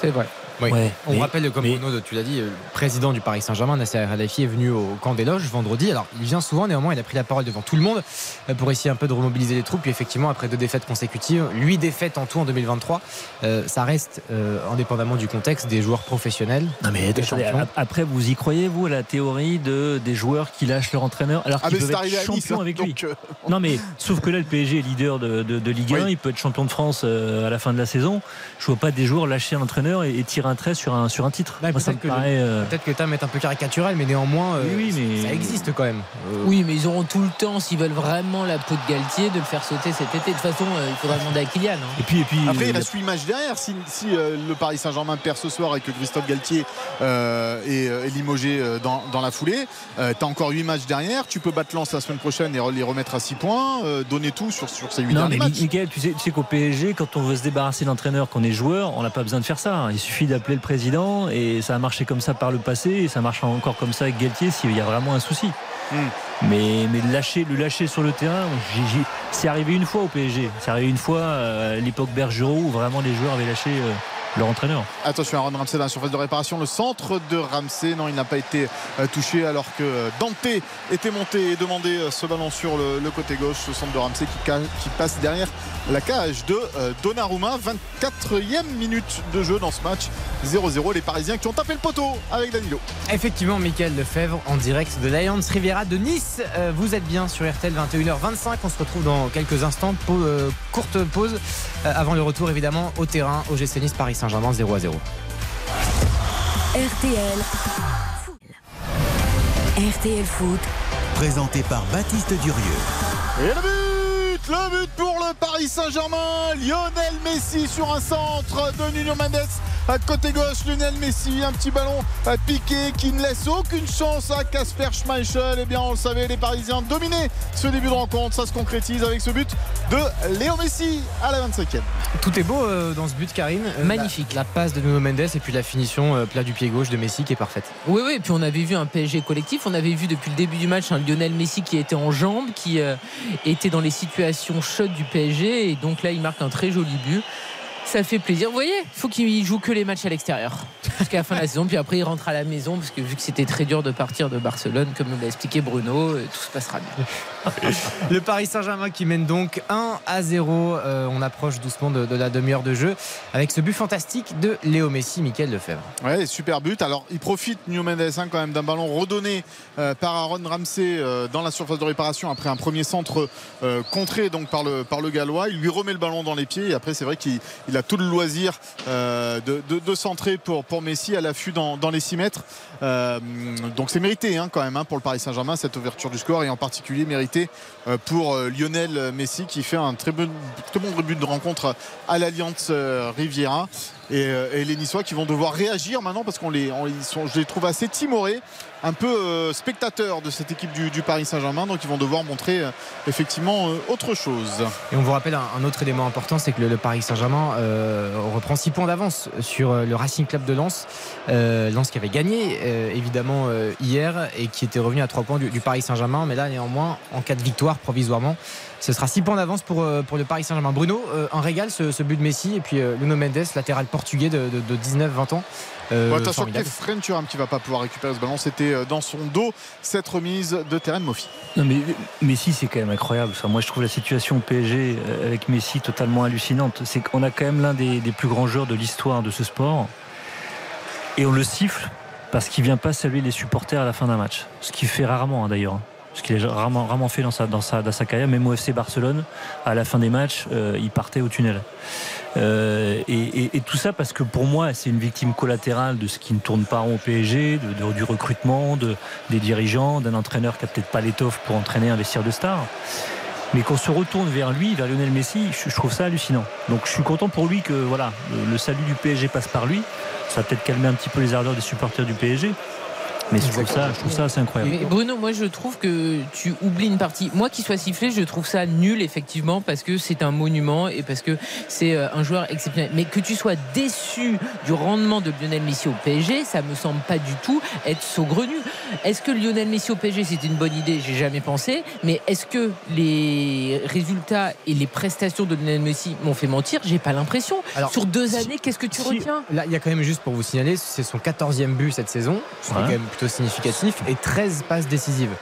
C'est vrai. Oui. Ouais, On mais- rappelle, comme Bruno, tu l'as dit, le président du Paris Saint-Germain, Nasser Al-Khelaifi, est venu au camp des loges vendredi. Alors, il vient souvent, néanmoins, il a pris la parole devant tout le monde euh, pour essayer un peu de remobiliser les troupes. Puis, effectivement, après deux défaites consécutives, huit défaites en tout en 2023, euh, ça reste, euh, indépendamment du contexte, des joueurs professionnels. Non mais des champions. après vous y croyez vous à la théorie de des joueurs qui lâchent leur entraîneur alors Ah, qu'ils peuvent arrivé être Nice, champions hein, avec lui? donc, euh, Non mais sauf que là le PSG est leader de, de- de Ligue 1, Oui. il peut être champion de France euh, à la fin de la saison. Je vois pas des joueurs lâcher un entraîneur et, et tirer un trait sur un sur un titre. Me peut-être que paraît. euh, que Tam est un peu caricatural, mais néanmoins, euh, Oui, oui, mais- ça existe quand même. Euh, Oui, mais ils auront tout le temps, s'ils veulent vraiment la peau de Galtier, de le faire sauter cet été. De toute façon, euh, il faudra demander à Kylian. hein. Et puis et puis Après, il reste 8 matchs derrière. Si, si, euh, le Paris Saint-Germain perd ce soir et que Christophe Galtier euh, est, euh, est limogé euh, dans, dans la foulée, tu as encore 8 matchs derrière. Tu peux battre Lens la semaine prochaine et les remettre à 6 points. euh, donner tout sur, sur ces 8 non, derniers mais matchs. Tu sais, tu sais qu'au PSG, quand on veut se débarrasser d'entraîneur, qu'on est joueur, on n'a pas besoin de faire ça. Il suffit d'appeler le président et ça a marché comme ça par le passé et ça marchera encore comme ça avec Galtier s'il y a vraiment un souci. Hmm. Mais, lâcher, le lâcher sur le terrain, c'est arrivé une fois au PSG. C'est arrivé une fois euh, à l'époque Bergerot où vraiment les joueurs avaient lâché euh, leur entraîneur. Attention, Aaron Ramsey dans la surface de réparation. Le centre de Ramsey, non, il n'a pas été euh, touché alors que euh, Dante était monté et demandait euh, ce ballon sur le, le côté gauche. Ce centre de Ramsey qui, passe derrière la cage de Donnarumma. 24e minute de jeu dans ce match. 0-0. Les Parisiens qui ont tapé le poteau avec Danilo. Effectivement, Michael Lefebvre en direct de l'Alliance Riviera de Nice. Vous êtes bien sur RTL 21h25. On se retrouve dans quelques instants. Euh, courte pause avant le retour évidemment au terrain au GC Nice Paris Saint-Germain 0 à 0. RTL. RTL Foot. Présenté par Baptiste Durieux. Et le but Le but pour le Paris Saint-Germain. Lionel Messi sur un centre. De Nuno Mendes à côté gauche. Lionel Messi un petit ballon à piqué qui ne laisse aucune chance à Casper Schmeichel. Et bien on le savait les Parisiens dominaient ce début de rencontre. Ça se concrétise avec ce but de Léo Messi à la 25e Tout est beau euh, dans ce but, Karine. Euh, Magnifique. La, la passe de Nuno Mendes et puis la finition euh, plat du pied gauche de Messi qui est parfaite. Oui, oui, et puis on avait vu un PSG collectif, on avait vu depuis le début du match un Lionel Messi qui était en jambes, qui euh, était dans les situations chaudes du PSG, et donc là il marque un très joli but. Ça fait plaisir. Vous voyez, il faut qu'il joue que les matchs à l'extérieur jusqu'à la fin de la saison, puis après il rentre à la maison, parce que vu que c'était très dur de partir de Barcelone, comme nous l'a expliqué Bruno, euh, tout se passera bien. Le Paris Saint-Germain qui mène donc 1 à 0. Euh, on approche doucement de, de la demi-heure de jeu avec ce but fantastique de Léo Messi, Michael Lefebvre. Ouais, super but. Alors, il profite, Nuno Mendes, hein, quand même, d'un ballon redonné euh, par Aaron Ramsey euh, dans la surface de réparation après un premier centre euh, contré donc, par, le, par le Gallois. Il lui remet le ballon dans les pieds et après, c'est vrai qu'il il a tout le loisir euh, de, de- de centrer pour, Messi à l'affût dans, les 6 mètres. Euh, donc, c'est mérité hein, quand même hein, pour le Paris Saint-Germain, cette ouverture du score et en particulier mérité euh, pour Lionel Messi qui fait un très bon, très bon début de rencontre à l'Alliance Riviera. Et, euh, et les Niçois qui vont devoir réagir maintenant parce qu'on les, je les trouve assez timorés, un peu euh, spectateurs de cette équipe du, Paris Saint-Germain. Donc ils vont devoir montrer euh, effectivement autre chose. Et on vous rappelle un, autre élément important, c'est que le, Paris Saint-Germain reprend 6 points d'avance sur le Racing Club de Lens. Lens qui avait gagné évidemment hier et qui était revenu à 3 points du Paris Saint-Germain. Mais là néanmoins, en cas de victoire provisoirement, ce sera 6 points d'avance pour, euh, pour le Paris Saint-Germain. Bruno, euh, un régal ce, ce but de Messi et puis euh, Nuno Mendes, latéral portugais de, de- de 19-20 ans. Euh, Bon, attention, Thuram qui va pas pouvoir récupérer ce ballon. C'était euh, dans son dos cette remise de terrain de Mofi. Non mais Messi c'est quand même incroyable. Moi je trouve la situation au PSG euh, avec Messi totalement hallucinante. C'est qu'on a quand même l'un des, des plus grands joueurs de l'histoire de ce sport et on le siffle parce qu'il vient pas saluer les supporters à la fin d'un match. Ce qu'il fait rarement hein, d'ailleurs. Ce qu'il a rarement, fait dans sa, dans, sa, dans sa carrière, même au FC Barcelone, à la fin des matchs, euh, il partait au tunnel. Euh, et, et- et tout ça parce que pour moi, c'est une victime collatérale de ce qui ne tourne pas rond au PSG, de, de- du recrutement, de, des dirigeants, d'un entraîneur qui a peut-être pas l'étoffe pour entraîner un vestiaire de stars. Mais qu'on se retourne vers lui, vers Lionel Messi, je, je trouve ça hallucinant. Donc je suis content pour lui que voilà, le, le salut du PSG passe par lui. Ça va peut-être calmer un petit peu les ardeurs des supporters du PSG. Mais je trouve ça, je trouve ça assez incroyable. Mais Bruno, moi je trouve que tu oublies une partie. Moi qui soit sifflé, je trouve ça nul effectivement parce que c'est un monument et parce que c'est euh, un joueur exceptionnel. Mais que tu sois déçu du rendement de Lionel Messi au PSG, ça me semble pas du tout être saugrenu. Est-ce que Lionel Messi au PSG c'était une bonne idée? J'ai jamais pensé. Mais est-ce que les résultats et les prestations de Lionel Messi m'ont fait mentir? J'ai pas l'impression. Alors, Sur deux si- années, qu'est-ce que tu Si- retiens? Là, il y a quand même juste pour vous signaler, c'est son 14e but cette saison, ce qui est Ouais. quand même significatif, et 13 passes décisives.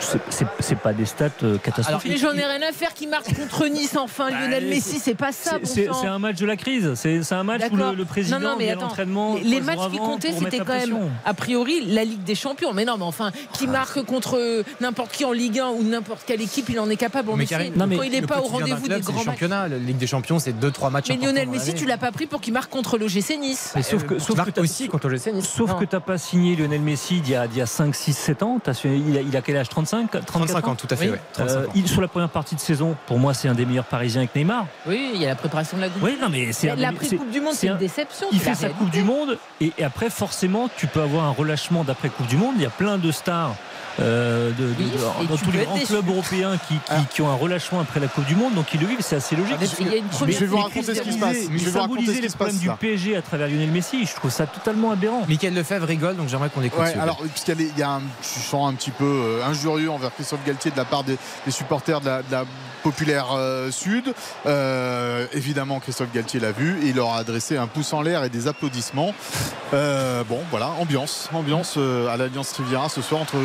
C'est- pas des stats euh, catastrophiques. J'en ai rien à faire qui marque contre Nice enfin. Lionel Bah, Messi, c'est pas ça. C'est- un match de la crise. C'est c'est un match où le, président non, non, mais attends. l'entraînement. Les, matchs qui comptaient, c'était quand même, a priori, la Ligue des Champions. Mais non, mais enfin, qui Ah. marque contre euh, n'importe qui en Ligue 1 ou n'importe quelle équipe, il en est capable. On Mais Quand il n'est le pas au rendez-vous des grands matchs. championnat. La Ligue des Champions, c'est 2-3 matchs. Mais Lionel Messi, tu l'as pas pris pour qu'il marque contre l'OGC Nice. Mais sauf que, Euh, sauf que t'as- aussi contre le Nice. Sauf que tu n'as pas signé Lionel Messi d'il y a, d'il y a 5, 6, 7 ans. T'as il, il a quel âge? 35 34 35 ans, tout à fait. Oui. ouais. 35 Euh, ans. il, sur la première partie de saison, pour moi, c'est un des meilleurs Parisiens avec Neymar. Oui, il y a la préparation de la Coupe. Oui, non, mais c'est c'est- Coupe du Monde, c'est une un- déception. Il fait la sa. Coupe du Monde et, et après, forcément, tu peux avoir un relâchement d'après Coupe du Monde. Il y a plein de stars euh, de, de- Oui, de- et dans tous les grands déçu. clubs européens qui, qui- Ah. qui ont un relâchement après la Coupe du Monde, donc ils le vivent, c'est assez logique. Ah, mais il y a une Mais première je vais vous raconter ce qui se passe. mais Je vais vous raconter ce qui les se problèmes passe du. PSG à travers Lionel Messi, je trouve ça totalement aberrant. Michael Lefebvre rigole, donc j'aimerais qu'on l'écoute. Ouais, alors puisqu'il y a, des- il y a un tu sens un petit peu euh, injurieux envers Christophe Galtier de la part des, des supporters de la, de la populaire euh, sud. Euh, évidemment, Christophe Galtier l'a vu et il leur a adressé un pouce en l'air et des applaudissements. Euh, bon, voilà, ambiance, ambiance à l'Alliance Riviera ce soir entre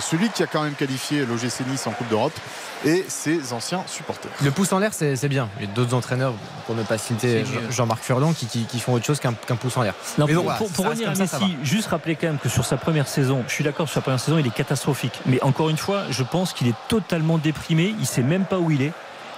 celui qui a quand même qualifié l'OGC Nice en Coupe d'Europe et ses anciens supporters. Le pouce en l'air, c'est c'est bien. Il y a d'autres entraîneurs, pour ne pas citer. Jean-Marc Furlan, qui, qui- qui font autre chose qu'un qu'un pouce en l'air. Non, Mais pour, voilà, revenir à comme ça, ça Messi, juste rappeler quand même que sur sa première saison, je suis d'accord, sur sa première saison, il est catastrophique. Mais encore une fois, je pense qu'il est totalement déprimé. Il sait même pas où il est.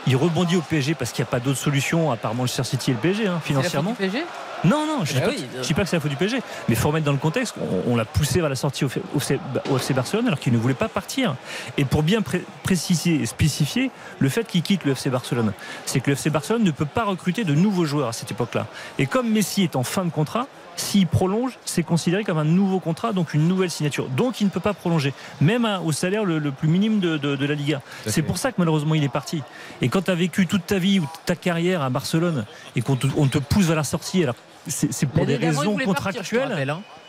Il rebondit au PSG parce qu'il n'y a pas d'autre solution à part Manchester City et le PSG, hein, C'est la faute financièrement. du PSG Non, non, je ne dis, pas oui. que- je dis pas que c'est la faute du PSG. Mais il faut remettre dans le contexte. On, on l'a poussé vers la sortie au, FC au FC Barcelone alors qu'il ne voulait pas partir. Et pour bien pré- préciser et spécifier le fait qu'il quitte le FC Barcelone, c'est que le FC Barcelone ne peut pas recruter de nouveaux joueurs à cette époque-là. Et comme Messi est en fin de contrat, s'il prolonge, c'est considéré comme un nouveau contrat, donc une nouvelle signature. Donc il ne peut pas prolonger, même à- au salaire le, le plus minime de, de- de la Liga. C'est pour ça que malheureusement il est parti. Et quand tu as vécu toute ta vie ou ta carrière à Barcelone et qu'on te, on te pousse vers la sortie, alors c'est pour des raisons voulait partir,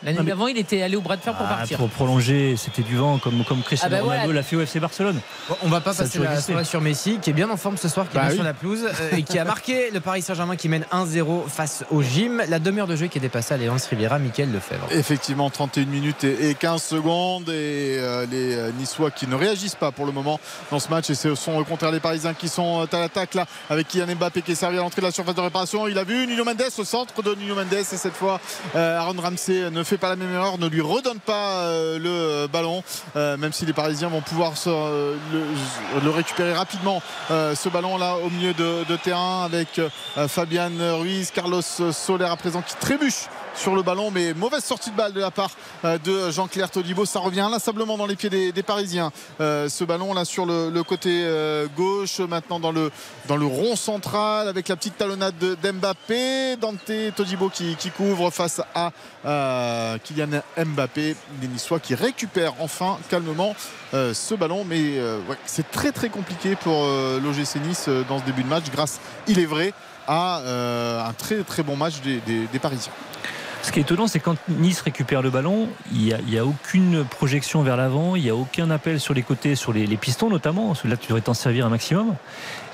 L'année mais- d'avant, il était allé au bras de fer pour Ah, partir. pour prolonger, c'était du vent comme, comme Cristiano Ah bah Ronaldo l'a fait au FC Barcelone. Bon, on va pas Ça passer la soirée sur Messi, qui est bien en forme ce soir, qui est Bah bien oui. sur la pelouse euh, et qui a marqué le Paris Saint-Germain qui mène 1-0 face au gym. La demi-heure de jeu qui est dépassée à l'Alliance Riviera, Michael Lefebvre. Effectivement, 31 minutes et et 15 secondes et euh, les euh, Niçois qui ne réagissent pas pour le moment dans ce match et ce sont au contraire les Parisiens qui sont à l'attaque là avec Kylian Mbappé qui est servi à l'entrée de la surface de réparation. Il a vu Nuno Mendes au centre de Nuno Mendes et cette fois euh, Aaron Ramsey ne fait pas la même erreur, ne lui redonne pas euh, le euh, ballon euh, même si les Parisiens vont pouvoir le, récupérer rapidement ce ballon là au milieu de, terrain avec Fabian Ruiz, Carlos Soler à présent qui trébuche sur le ballon mais mauvaise sortie de balle de la part euh, de Jean-Claire Todibo. Ça revient inlassablement dans les pieds des, Parisiens. Euh, ce ballon là sur le, côté euh, gauche maintenant dans le, dans le rond central avec la petite talonnade de- d'Mbappé. Dante Todibo qui, couvre face à Kylian Mbappé. Les Niçois qui récupèrent enfin calmement ce ballon. Mais c'est très très compliqué pour l'OGC Nice dans ce début de match grâce il est vrai à un très très bon match des Parisiens Ce qui est étonnant, c'est quand Nice récupère le ballon, il n'y a, aucune projection vers l'avant, il n'y a aucun appel sur les côtés, sur les, pistons notamment. Parce que Là, tu devrais t'en servir un maximum.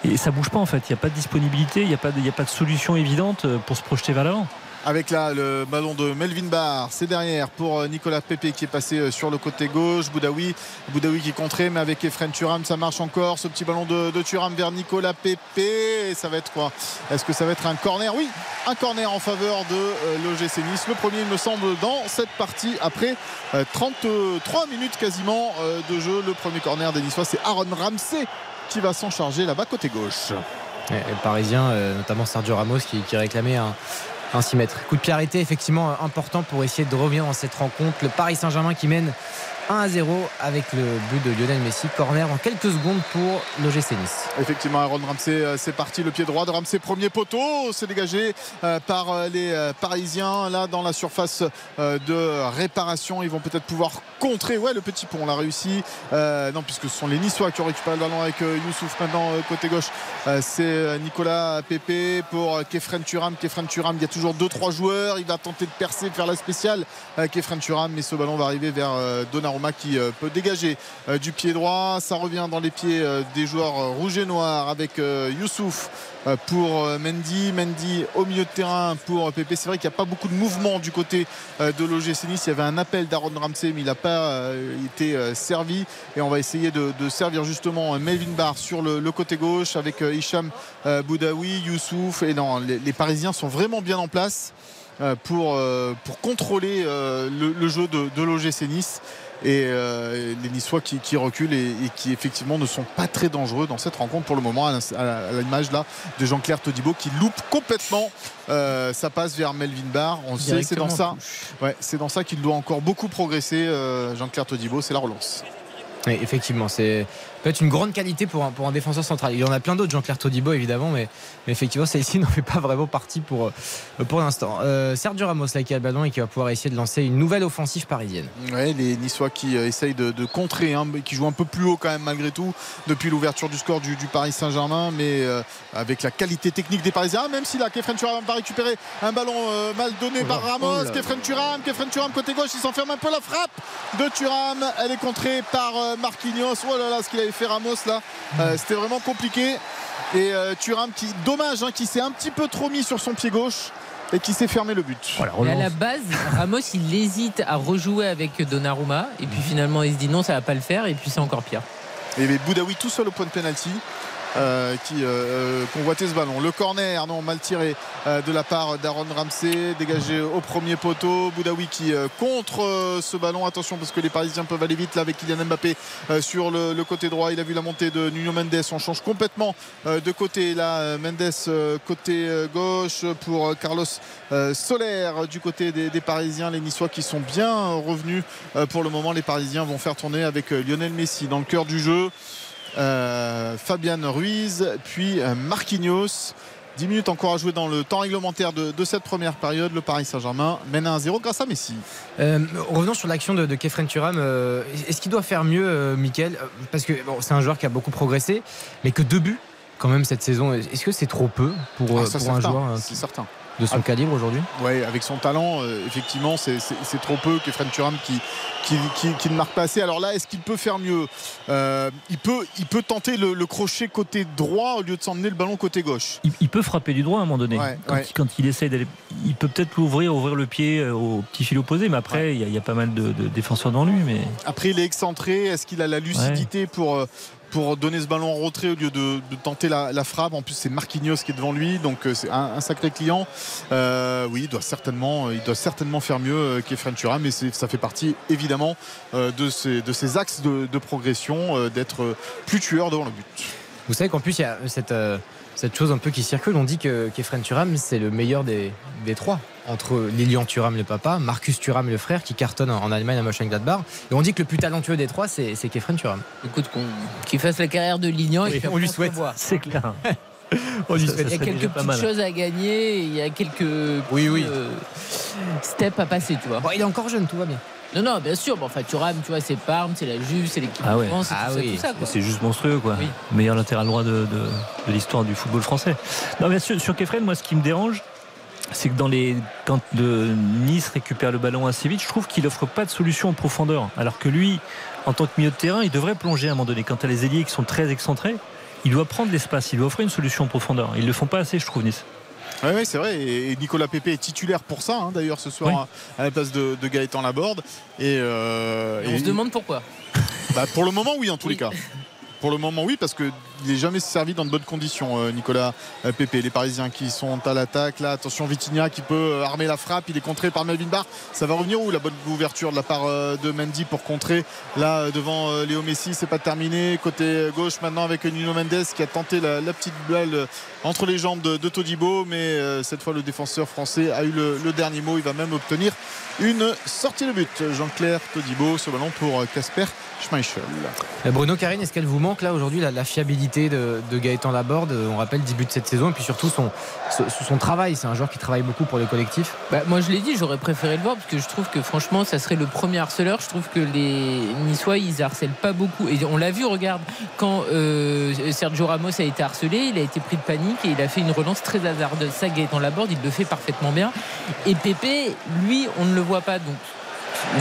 Et ça bouge pas en fait. Il n'y a pas de disponibilité, il n'y a, pas de- il y a pas de solution évidente euh, pour se projeter vers l'avant. Avec là le ballon de Melvin Barr c'est derrière pour euh, Nicolas Pepe qui est passé euh, sur le côté gauche Boudaoui Boudaoui qui est contré mais avec Efren Turam ça marche encore ce petit ballon de, de vers Nicolas Pepe et ça va être quoi? Est-ce que ça va être un corner? Oui un corner en faveur de euh, l'OGC Nice le premier il me semble dans cette partie après euh, 33 minutes quasiment de jeu le premier corner des Niçois c'est Aaron Ramsey qui va s'en charger là-bas côté gauche. Et le Parisien, notamment Sergio Ramos, qui, qui réclamait un, un 6 mètres. Coup de pied effectivement important pour essayer de revenir dans cette rencontre. Le Paris Saint-Germain qui mène 1 à 0 avec le but de Lionel Messi. Corner en quelques secondes pour l'OGC Nice. Effectivement, Aaron Ramsey, euh, c'est parti. Le pied droit de Ramsey, premier poteau. C'est dégagé euh, par euh, les Parisiens. Là, dans la surface de réparation, ils vont peut-être pouvoir contrer. Ouais, le petit pont, on l'a réussi. Non, puisque ce sont les Niçois qui ont récupéré le ballon avec Youssouf maintenant côté gauche. C'est Nicolas Pepe pour Kefren Turam. Kefren Turam, il y a toujours 2-3 joueurs. Il va tenter de percer, de faire la spéciale. Kefren Turam, mais ce ballon va arriver vers euh, Donnarumma qui euh, peut dégager euh, du pied droit. Ça revient dans les pieds euh, des joueurs rouges et noirs avec Youssouf pour Mendy. Mendy au milieu de terrain pour Pépé. C'est vrai qu'il n'y a pas beaucoup de mouvement du côté de l'OGC Nice. Il y avait un appel d'Aaron Ramsey, mais il n'a pas été servi. Et on va essayer de, servir justement Melvin Barr sur le, côté gauche avec Hicham Boudaoui, Youssouf. Et non, les, Parisiens sont vraiment bien en place pour, contrôler le, le jeu de, de l'OGC Nice et euh, les Niçois qui, qui reculent et, et qui effectivement ne sont pas très dangereux dans cette rencontre pour le moment à l'image là de Jean-Claire Todibo qui loupe complètement euh, sa passe vers Melvin Barr. On sait c'est dans ça ouais, c'est dans ça qu'il doit encore beaucoup progresser euh, Jean-Claire Todibo. C'est la relance. Oui, effectivement, c'est peut être une grande qualité pour un, pour un défenseur central. Il y en a plein d'autres, Jean-Claire Todibo évidemment, mais, effectivement celle-ci n'en fait pas vraiment partie pour, euh, pour l'instant. Euh, Sergio Ramos là qui a le ballon et qui va pouvoir essayer de lancer une nouvelle offensive parisienne. Ouais, les Niçois qui euh, essayent de, contrer, hein, qui jouent un peu plus haut quand même malgré tout depuis l'ouverture du score du, du Paris Saint-Germain, mais avec la qualité technique des Parisiens, même si là Kefren Turam va récupérer un ballon euh, mal donné Oh par là, Ramos, oh. Kefren Turam, Kefren Turam côté gauche, il s'enferme un peu la frappe de Turam, elle est contrée par euh, Marquinhos. Oh là là, ce qu'il avait fait Ramos là, euh, c'était vraiment compliqué. Et euh, Thuram qui, dommage, hein, qui s'est un petit peu trop mis sur son pied gauche et qui s'est fermé le but. Et à la base, Ramos, il hésite à rejouer avec Donnarumma. Et puis finalement, il se dit non, ça va pas le faire. Et puis c'est encore pire. Et Boudaoui tout seul au point de pénalty. Euh, qui euh, euh, convoitait ce ballon. Le corner, non, mal tiré euh, de la part d'Aaron Ramsey, dégagé au premier poteau. Boudaoui qui euh, contre ce ballon. Attention parce que les Parisiens peuvent aller vite là avec Kylian Mbappé sur le, le côté droit. Il a vu la montée de Nuno Mendes. On change complètement de côté là. Mendes côté gauche pour Carlos Soler du côté des, des Parisiens. Les Niçois qui sont bien revenus pour le moment. Les Parisiens vont faire tourner avec Lionel Messi dans le cœur du jeu. Euh, Fabian Ruiz, puis euh, Marquinhos. 10 minutes encore à jouer dans le temps réglementaire de, de cette première période. Le Paris Saint-Germain mène à 1-0 grâce à Messi. Euh, revenons sur l'action de, de Kefren Turam. Euh, Est-ce qu'il doit faire mieux, euh, Parce que bon, c'est un joueur qui a beaucoup progressé, mais que deux buts quand même cette saison. Est-ce que c'est trop peu pour, Ah, pour un certain. joueur C'est certain. De son Ah. calibre aujourd'hui Ouais, avec son talent, euh, effectivement, c'est- trop peu qu'Efren Turam qui, qui, qui- qui ne marque pas assez. Alors là, est-ce qu'il peut faire mieux Euh, il, peut, il peut tenter le, le crochet côté droit au lieu de s'emmener le ballon côté gauche. Il, il peut frapper du droit à un moment donné. Ouais, quand, ouais. Il, quand il essaye d'aller. Il peut peut-être l'ouvrir, ouvrir le pied euh, au petit fil opposé, mais après, il y a- il y, a pas mal de, de défenseurs dans lui. Mais... Après, il est excentré. Est-ce qu'il a la lucidité pour, euh, pour donner ce ballon en retrait au lieu de, tenter la, frappe En plus, c'est Marquinhos qui est devant lui, donc euh, c'est un, sacré client. Euh, oui, il doit certainement, il doit certainement faire mieux euh, qu'Efren Turam, mais ça fait partie évidemment euh, de, ces axes de, progression, euh, d'être euh, plus tueur devant le but. Vous savez qu'en plus, il y a cette, euh, chose un peu qui circule. On dit que Kefren Turam, c'est le meilleur des trois. Entre Lilian Thuram, le papa, Marcus Thuram, le frère, qui cartonne en Allemagne à Mönchengladbach. Et on dit que le plus talentueux des trois, c'est c'est Kefren Turam. Écoute, qu'on- qu'il fasse la carrière de. Oui, et on lui souhaite. C'est clair. On lui Ça- souhaite. Il y a quelques petites mal. choses à gagner. Il y a quelques Oui, petits, oui. euh, steps à passer, tu vois. Bon, il est encore jeune, tout va bien. Non, non, bien sûr. Bon, enfin, Thuram, tu vois, c'est Parme, c'est la Juve, c'est l'équipe Ah de ouais. France, c'est Ah tout, ça, oui. tout ça, quoi. C'est juste monstrueux, quoi. Oui. Meilleur latéral droit de, de- de l'histoire du football français. Non, mais sur, sur Kefren, moi, ce qui me dérange, c'est que dans les, quand de Nice récupère le ballon assez vite, je trouve qu'il offre pas de solution en profondeur. Alors que lui, en tant que milieu de terrain, il devrait plonger à un moment donné. Quand tu as les ailiers qui sont très excentrés, il doit prendre l'espace, il doit offrir une solution en profondeur. Ils le font pas assez, je trouve, Nice. Oui, c'est vrai. Et Nicolas Pépé est titulaire pour ça, hein, d'ailleurs, ce soir, Oui. à, à la place de, de Gaëtan Laborde. Et, euh, Et on et- se demande pourquoi. Bah, pour le moment, oui, en tous Oui. les cas. Pour le moment, oui, parce qu'il n'est jamais servi dans de bonnes conditions, euh, Nicolas euh, Pépé. Les Parisiens qui sont à l'attaque. Là, attention, Vitinha qui peut euh, armer la frappe. Il est contré par Melvin Barr. Ça va revenir où La bonne ouverture de la part de Mendy pour contrer. Là, devant Léo Messi, c'est pas terminé. Côté gauche, maintenant, avec Nuno Mendes qui a tenté la, petite balle entre les jambes de, Todibo. Mais cette fois, le défenseur français a eu le, le dernier mot. Il va même obtenir une sortie de but. Jean-Claire Todibo, ce ballon pour Casper Schmeichel. Euh, Bruno Karine, est-ce qu'elle vous manque là aujourd'hui la, la fiabilité de, de Gaëtan Laborde Euh, On rappelle début de cette saison et puis surtout son, son, son travail. C'est un joueur qui travaille beaucoup pour le collectif. Bah, moi, je l'ai dit, j'aurais préféré le voir parce que je trouve que franchement, ça serait le premier harceleur. Je trouve que les Niçois, ils harcèlent pas beaucoup. Et on l'a vu, regarde, quand euh, Sergio Ramos a été harcelé, il a été pris de panique et il a fait une relance très hasardeuse. Ça, Gaëtan Laborde, il le fait parfaitement bien. Et Pépé, lui, on ne le voit pas. Donc,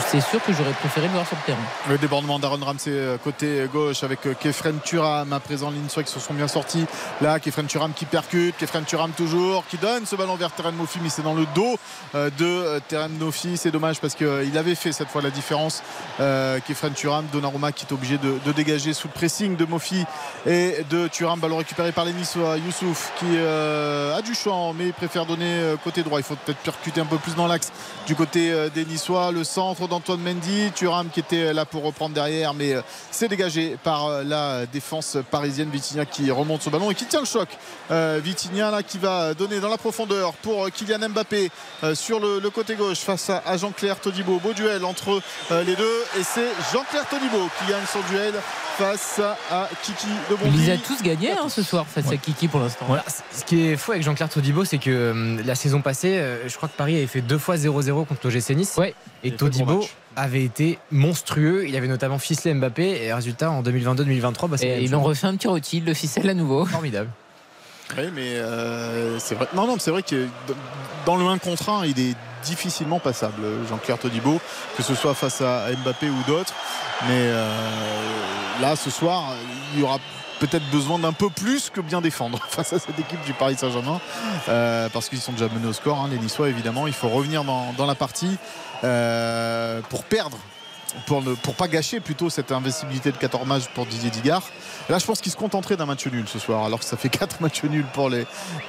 c'est sûr que j'aurais préféré le voir sur le terrain. Le débordement d'Aaron Ramsey euh, côté gauche avec euh, Kefren Turam à présent Linsois qui se sont bien sortis là Kefren Turam qui percute Kefren Turam toujours qui donne ce ballon vers Terren Mofi mais c'est dans le dos euh, de Terren Mofi c'est dommage parce qu'il avait fait cette fois la différence. Kefren Turam Donnarumma qui est obligé de, dégager sous le pressing de Mofi et de Turam ballon récupéré par les Niçois Youssouf qui a du champ mais il préfère donner côté droit. Il faut peut-être percuter un peu plus dans l'axe du côté des Niçois. Le centre d'Antoine Mendy Turam qui était là pour reprendre derrière mais euh, c'est dégagé par euh, la défense parisienne Vitinha qui remonte ce ballon et qui tient le choc Euh, Vitinha là qui va donner dans la profondeur pour euh, Kylian Mbappé euh, sur le, le côté gauche face à, à Jean-Claire Todibo beau duel entre euh, les deux et c'est Jean-Claire Todibo qui gagne son duel face à Kiki de Ils Bondy. les a tous gagnés hein, ce soir face à Kiki pour l'instant. Voilà, ce qui est fou avec Jean-Claire Todibo, c'est que la saison passée, je crois que Paris avait fait deux fois 0-0 contre l'OGC Nice. Ouais. Et Todibo avait été monstrueux. Il avait notamment ficelé Mbappé. Et résultat, en 2022-2023, bah, ils ont chose. refait un petit rôti, le ficelle à nouveau. formidable. Oui, mais euh, c'est vrai. Non, non, mais c'est vrai que dans le 1 contre 1, il est difficilement passable, Jean-Claire Todibo, que ce soit face à Mbappé ou d'autres. Mais euh, là, ce soir, il y aura peut-être besoin d'un peu plus que bien défendre face à cette équipe du Paris Saint-Germain Euh, parce qu'ils sont déjà menés au score hein, les Niçois évidemment. Il faut revenir dans, la partie euh, pour perdre pour ne pour pas gâcher plutôt cette invincibilité de 14 matchs pour Didier Digard. Là je pense qu'il se contenterait d'un match nul ce soir alors que ça fait 4 matchs nuls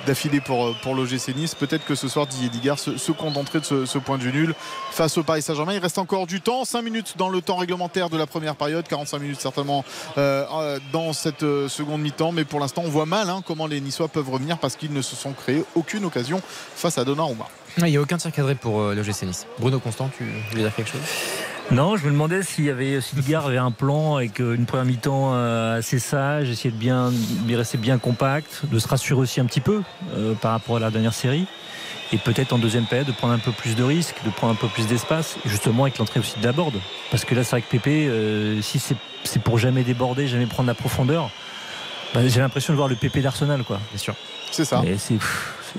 d'affilée pour, pour l'OGC Nice. Peut-être que ce soir Didier Digard se, contenterait de ce, point du nul face au Paris Saint-Germain. Il reste encore du temps 5 minutes dans le temps réglementaire de la première période 45 minutes certainement euh, euh, dans cette euh, seconde mi-temps. Mais pour l'instant on voit mal hein, comment les Niçois peuvent revenir parce qu'ils ne se sont créés aucune occasion face à Donnarumma. Il n'y a aucun tir cadré pour l'OGC Nice. Bruno Constant, tu voulais dire quelque chose? Non, je me demandais s'il y avait si Digard avait un plan avec euh, une première mi-temps euh, assez sage, essayer de bien de rester bien compact, de se rassurer aussi un petit peu euh, par rapport à la dernière série. Et peut-être en deuxième période de prendre un peu plus de risques, de prendre un peu plus d'espace, justement avec l'entrée aussi de la borde. Parce que là, c'est vrai que Pépé, euh, si c'est c'est pour jamais déborder, jamais prendre la profondeur, bah, j'ai l'impression de voir le Pépé d'Arsenal, quoi. Bien sûr. c'est ça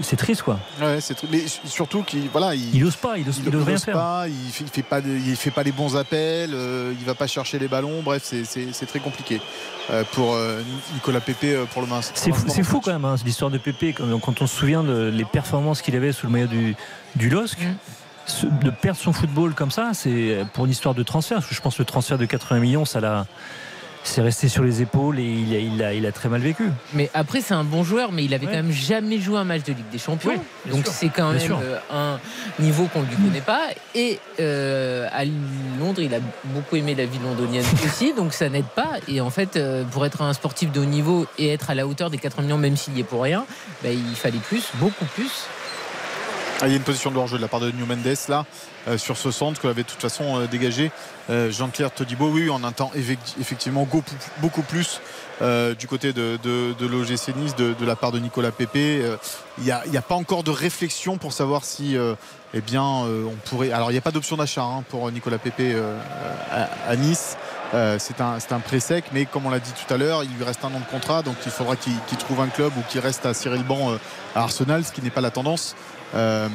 c'est triste, quoi. Ouais, c'est tr- mais surtout qu'il voilà, il, Il ose pas, il ose, il ose rien ose faire. pas, il fait, il fait pas, de- il fait pas les bons appels, euh, il va pas chercher les ballons. Bref, c'est- très compliqué euh, pour euh, Nicolas Pépé euh, pour le mince. C'est fou, fou quand même, hein, l'histoire de Pépé, quand, quand on se souvient de les performances qu'il avait sous le maillot du, du LOSC. ce- de perdre son football comme ça, c'est pour une histoire de transfert. Parce que je pense que le transfert de 80 millions, ça l'a. C'est resté sur les épaules et il a, il a, il a très mal vécu. Mais après, c'est un bon joueur, mais il avait Ouais. quand même jamais joué un match de Ligue des Champions. Oui, Donc c'est quand même euh, un niveau qu'on ne lui connaît pas. Et euh, à Londres, il a beaucoup aimé la vie londonienne aussi, donc ça n'aide pas. Et en fait, euh, pour être un sportif de haut niveau et être à la hauteur des 80 millions, même s'il y est pour rien, bah, il fallait plus, beaucoup plus. Ah, il y a une position de hors-jeu de la part de New Mendes là euh, sur ce centre que avait de toute façon euh, dégagé euh, Jean-Claire Todibo. Oui, on entend effect- effectivement beaucoup plus du côté de, de, de l'OGC Nice de, la part de Nicolas Pépé. Il n'y a, pas encore de réflexion pour savoir si eh bien on pourrait. Alors il n'y a pas d'option d'achat hein, pour Nicolas Pépé à, Nice. C'est un, un pré sec, mais comme on l'a dit tout à l'heure, il lui reste un an de contrat, donc il faudra qu'il trouve un club ou qu'il reste à cirer le banc à Arsenal, ce qui n'est pas la tendance. Euh,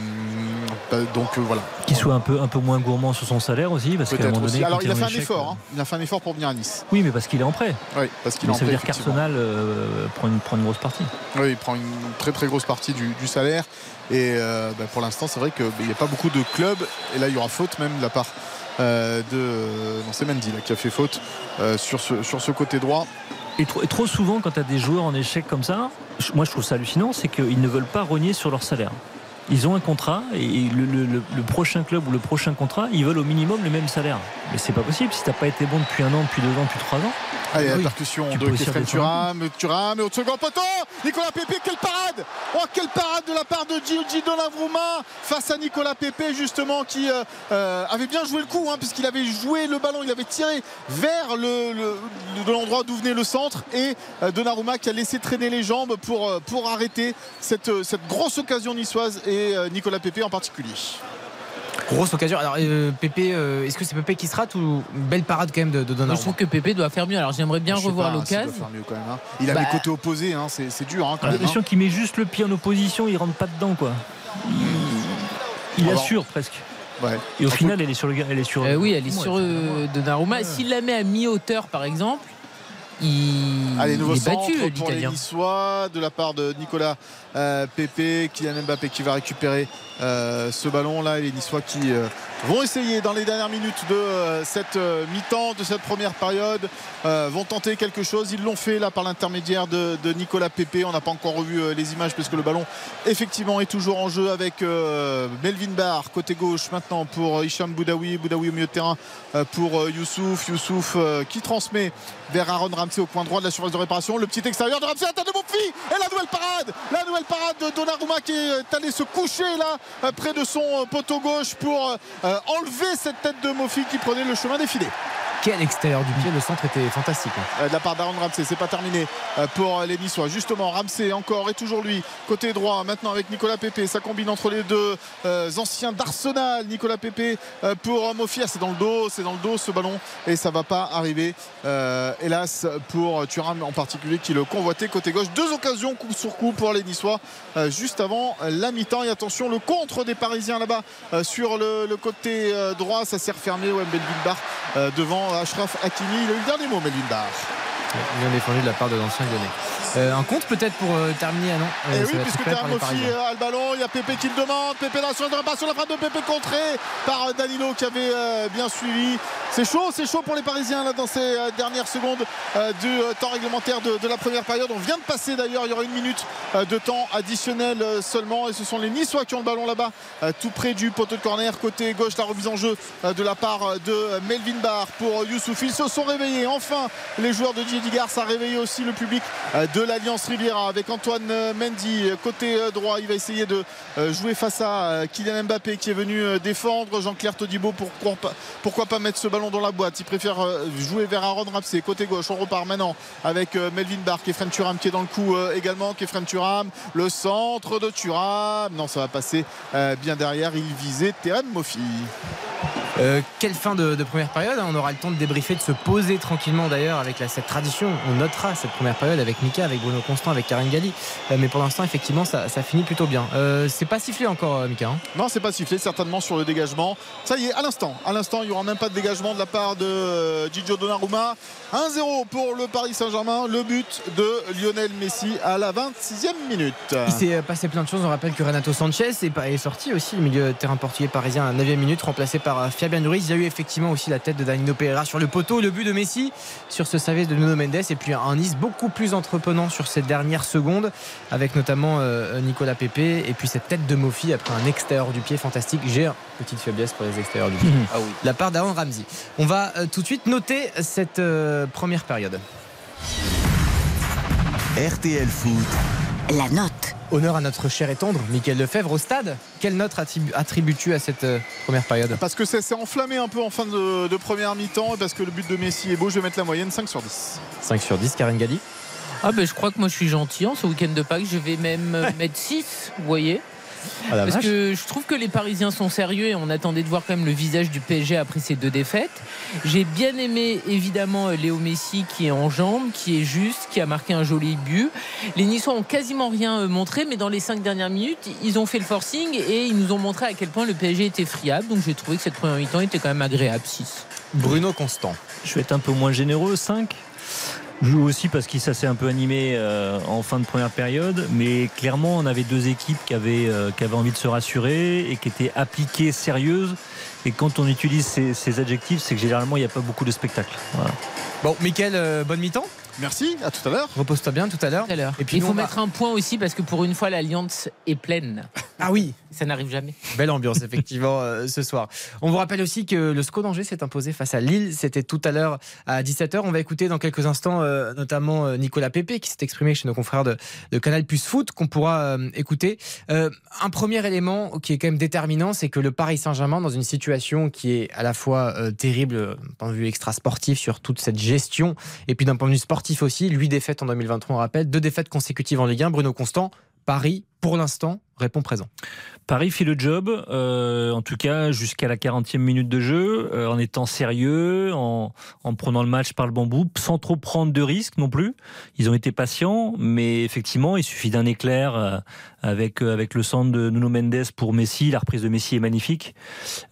bah, donc euh, voilà. Qu'il soit un peu, un peu moins gourmand sur son salaire aussi. Parce qu'à un moment donné, Alors il a fait un échec, effort. hein. Il a fait un effort pour venir à Nice. Oui, mais parce qu'il est en prêt. Oui, parce qu'il est en ça veut prêt, dire qu'Arsenal euh, prend, une, prend une grosse partie. Oui, il prend une très très grosse partie du, du salaire. Et euh, bah, pour l'instant, c'est vrai qu'il n'y a pas beaucoup de clubs. Et là, il y aura faute même de la part euh, de. Non, c'est Mendy là, qui a fait faute euh, sur, ce, sur ce côté droit. Et trop, et trop souvent, quand tu as des joueurs en échec comme ça, moi je trouve ça hallucinant, c'est qu'ils ne veulent pas renier sur leur salaire. Ils ont un contrat et le, le- le- le prochain club ou le prochain contrat, ils veulent au minimum le même salaire. Mais c'est pas possible si t'as pas été bon depuis un an, depuis deux ans, depuis trois ans. Allez, la percussion de Kefren. Turam. Turam, au second poteau. Nicolas Pépé, quelle parade Oh, quelle parade de la part de Gigi Donnarumma face à Nicolas Pépé, justement, qui euh, euh, avait bien joué le coup, hein, puisqu'il avait joué le ballon, il avait tiré vers le, le- le- de l'endroit d'où venait le centre. Et euh, Donnarumma qui a laissé traîner les jambes pour, euh, pour arrêter cette, cette grosse occasion niçoise et euh, Nicolas Pépé en particulier. Grosse occasion. Alors, euh, Pépé, euh, est-ce que c'est Pépé qui se rate ou une belle parade quand même de, de Moi, je Donnarumma trouve que Pépé doit faire mieux. Alors j'aimerais bien Je revoir l'occasion. hein. Il a Bah, les côtés opposés, hein, c'est c'est dur hein, quand J'ai même. hein. l'impression qu'il met juste le pied en opposition, il rentre pas dedans quoi. Il, assure presque. Ouais. Et au En final, elle est sur le, elle est sur. Euh, oui, elle est Ouais, sur euh, Donnarumma. S'il la met à mi-hauteur, par exemple, il, Allez, nouveau il est battu, pour les. Niçois de la part de Nicolas euh, Pépé, Kylian Mbappé qui va récupérer euh, ce ballon là et les Niçois qui euh, vont essayer dans les dernières minutes de euh, cette euh, mi-temps, de cette première période, euh, vont tenter quelque chose. Ils l'ont fait là par l'intermédiaire de, Nicolas Pépé. On n'a pas encore revu les images parce que le ballon effectivement est toujours en jeu avec Melvin Barr côté gauche maintenant pour Hicham Boudaoui, Boudaoui au milieu de terrain pour Youssouf, Youssouf qui transmet vers Aaron Ramsey au coin droit de la surface de réparation. Le petit extérieur de Ramsey, tête de Mofi et la nouvelle parade, la nouvelle parade de Donnarumma qui est allé se coucher là près de son poteau gauche pour enlever cette tête de Mofi qui prenait le chemin des. Quel extérieur du pied, le centre était fantastique. hein. Euh, de la part d'Aaron Ramsey. C'est pas terminé euh, pour les Niçois. Justement, Ramsey encore et toujours lui, côté droit, maintenant avec Nicolas Pépé. Ça combine entre les deux euh, anciens d'Arsenal. Nicolas Pépé euh, pour Mofia. C'est dans le dos, c'est dans le dos ce ballon et ça va pas arriver. Euh, hélas pour Thuram en particulier qui le convoitait côté gauche. Deux occasions coup sur coup pour les Niçois euh, juste avant la mi-temps. Et attention, le contre des Parisiens là-bas euh, sur le, côté euh, droit. Ça s'est refermé. Ouais, Barr euh, devant Ashraf Hakimi. Il a eu le dernier mot, Melvin Barr. Bien défendu de la part de l'ancien Lyonnais. Euh, un compte peut-être pour euh, terminer, ah non Et Euh, Eh oui, puisque Termofi Parisiens. a le ballon, il y a Pépé qui le demande. Pépé là sur pas sur la frappe de Pépé contrée par Danilo qui avait bien suivi. C'est chaud, c'est chaud pour les Parisiens là dans ces dernières secondes du temps réglementaire de, de la première période. On vient de passer d'ailleurs, il y aura une minute de temps additionnel seulement. Et ce sont les Niçois qui ont le ballon là-bas, tout près du poteau de corner. Côté gauche, la remise en jeu de la part de Melvin Barr pour Youssouf. Ils se sont réveillés. Enfin, les joueurs de Didier ça a réveillé aussi le public euh, de l'Alliance Riviera avec Antoine euh, Mendy euh, côté euh, droit. Il va essayer de jouer face à Kylian Mbappé qui est venu défendre. Jean-Claire Todibo, pourquoi pas, pourquoi pas mettre ce ballon dans la boîte? Il préfère jouer vers Aaron Ramsey côté gauche. On repart maintenant avec Melvin Barr, Kefren Turam qui est dans le coup également. Kefren Turam, le centre de Turam. Non, ça va passer bien derrière. Il visait Terem Mofi. Euh, quelle fin de, première période hein. On aura le temps de débriefer, de se poser tranquillement d'ailleurs avec cette tradition. On notera cette première période avec Mika, avec Bruno Constant, avec Karine Galli. Euh, mais pour l'instant, effectivement, ça, ça finit plutôt bien. Euh, c'est pas sifflé encore, euh, Mika. hein? Non, c'est pas sifflé, certainement sur le dégagement. Ça y est, à l'instant. À l'instant, il n'y aura même pas de dégagement de la part de Gigio Donnarumma. 1-0 pour le Paris Saint-Germain. Le but de Lionel Messi à la 26e minute. Il s'est passé plein de choses. On rappelle que Renato Sanchez est, sorti aussi, le milieu de terrain portugais parisien à la 9e minute, remplacé par Fabian Ruiz. Il y a eu effectivement aussi la tête de Danilo Pereira sur le poteau, le but de Messi sur ce service de Nuno Mendes et puis un Nice beaucoup plus entreprenant sur ces dernières secondes avec notamment euh, Nicolas Pepe et puis cette tête de Mofi après un extérieur du pied fantastique. J'ai une petite faiblesse pour les extérieurs du pied. Ah oui. La part d'Aaron Ramsey. On va euh, tout de suite noter cette euh, première période. RTL Foot. La note. Honneur à notre cher et tendre, Mickaël Lefebvre au stade. Quelle note attribu- attribues-tu à cette première période? Parce que ça s'est enflammé un peu en fin de, de première mi-temps et parce que le but de Messi est beau, je vais mettre la moyenne 5 sur 10. 5 sur 10, Karine Galli Ah ben je crois que moi je suis gentil en ce week-end de Pâques. Je vais même euh, mettre 6, vous voyez. Ah Parce vache. que je trouve que les Parisiens sont sérieux et on attendait de voir quand même le visage du PSG après ces deux défaites. J'ai bien aimé évidemment euh, Léo Messi qui est en jambes, qui est juste, qui a marqué un joli but. Les Niçois ont quasiment rien euh, montré, mais dans les cinq dernières minutes, ils ont fait le forcing et ils nous ont montré à quel point le PSG était friable. Donc j'ai trouvé que cette première mi-temps était quand même agréable. 6. Bruno Constant. Je vais être un peu moins généreux, 5. Joue aussi parce que ça s'est un peu animé euh, en fin de première période, mais clairement on avait deux équipes qui avaient, euh, qui avaient envie de se rassurer et qui étaient appliquées, sérieuses. Et quand on utilise ces, adjectifs, c'est que généralement il n'y a pas beaucoup de spectacle. Voilà. Bon, Mickaël, euh, bonne mi-temps. Merci, à tout à l'heure. Repose-toi bien tout à l'heure. Et puis il faut mettre un point aussi parce que pour une fois l'alliance est pleine. Ah oui, Ça n'arrive jamais. Belle ambiance effectivement euh, ce soir. On vous rappelle aussi que le SCO d'Angers s'est imposé face à Lille. C'était tout à l'heure à 17h. On va écouter dans quelques instants euh, notamment euh, Nicolas Pépé qui s'est exprimé chez nos confrères de, de Canal Plus Foot qu'on pourra euh, écouter. Euh, un premier élément qui est quand même déterminant, c'est que le Paris Saint-Germain dans une situation qui est à la fois euh, terrible d'un point de vue extra sportif sur toute cette gestion et puis d'un point de vue sportif aussi, lui défaites en 2023 on rappelle, deux défaites consécutives en Ligue 1. Bruno Constant, Paris pour l'instant répond présent. Paris fait le job, euh, en tout cas jusqu'à la 40e minute de jeu, euh, en étant sérieux, en, en prenant le match par le bambou, sans trop prendre de risques non plus. Ils ont été patients, mais effectivement, il suffit d'un éclair euh, avec, avec le centre de Nuno Mendes pour Messi. La reprise de Messi est magnifique.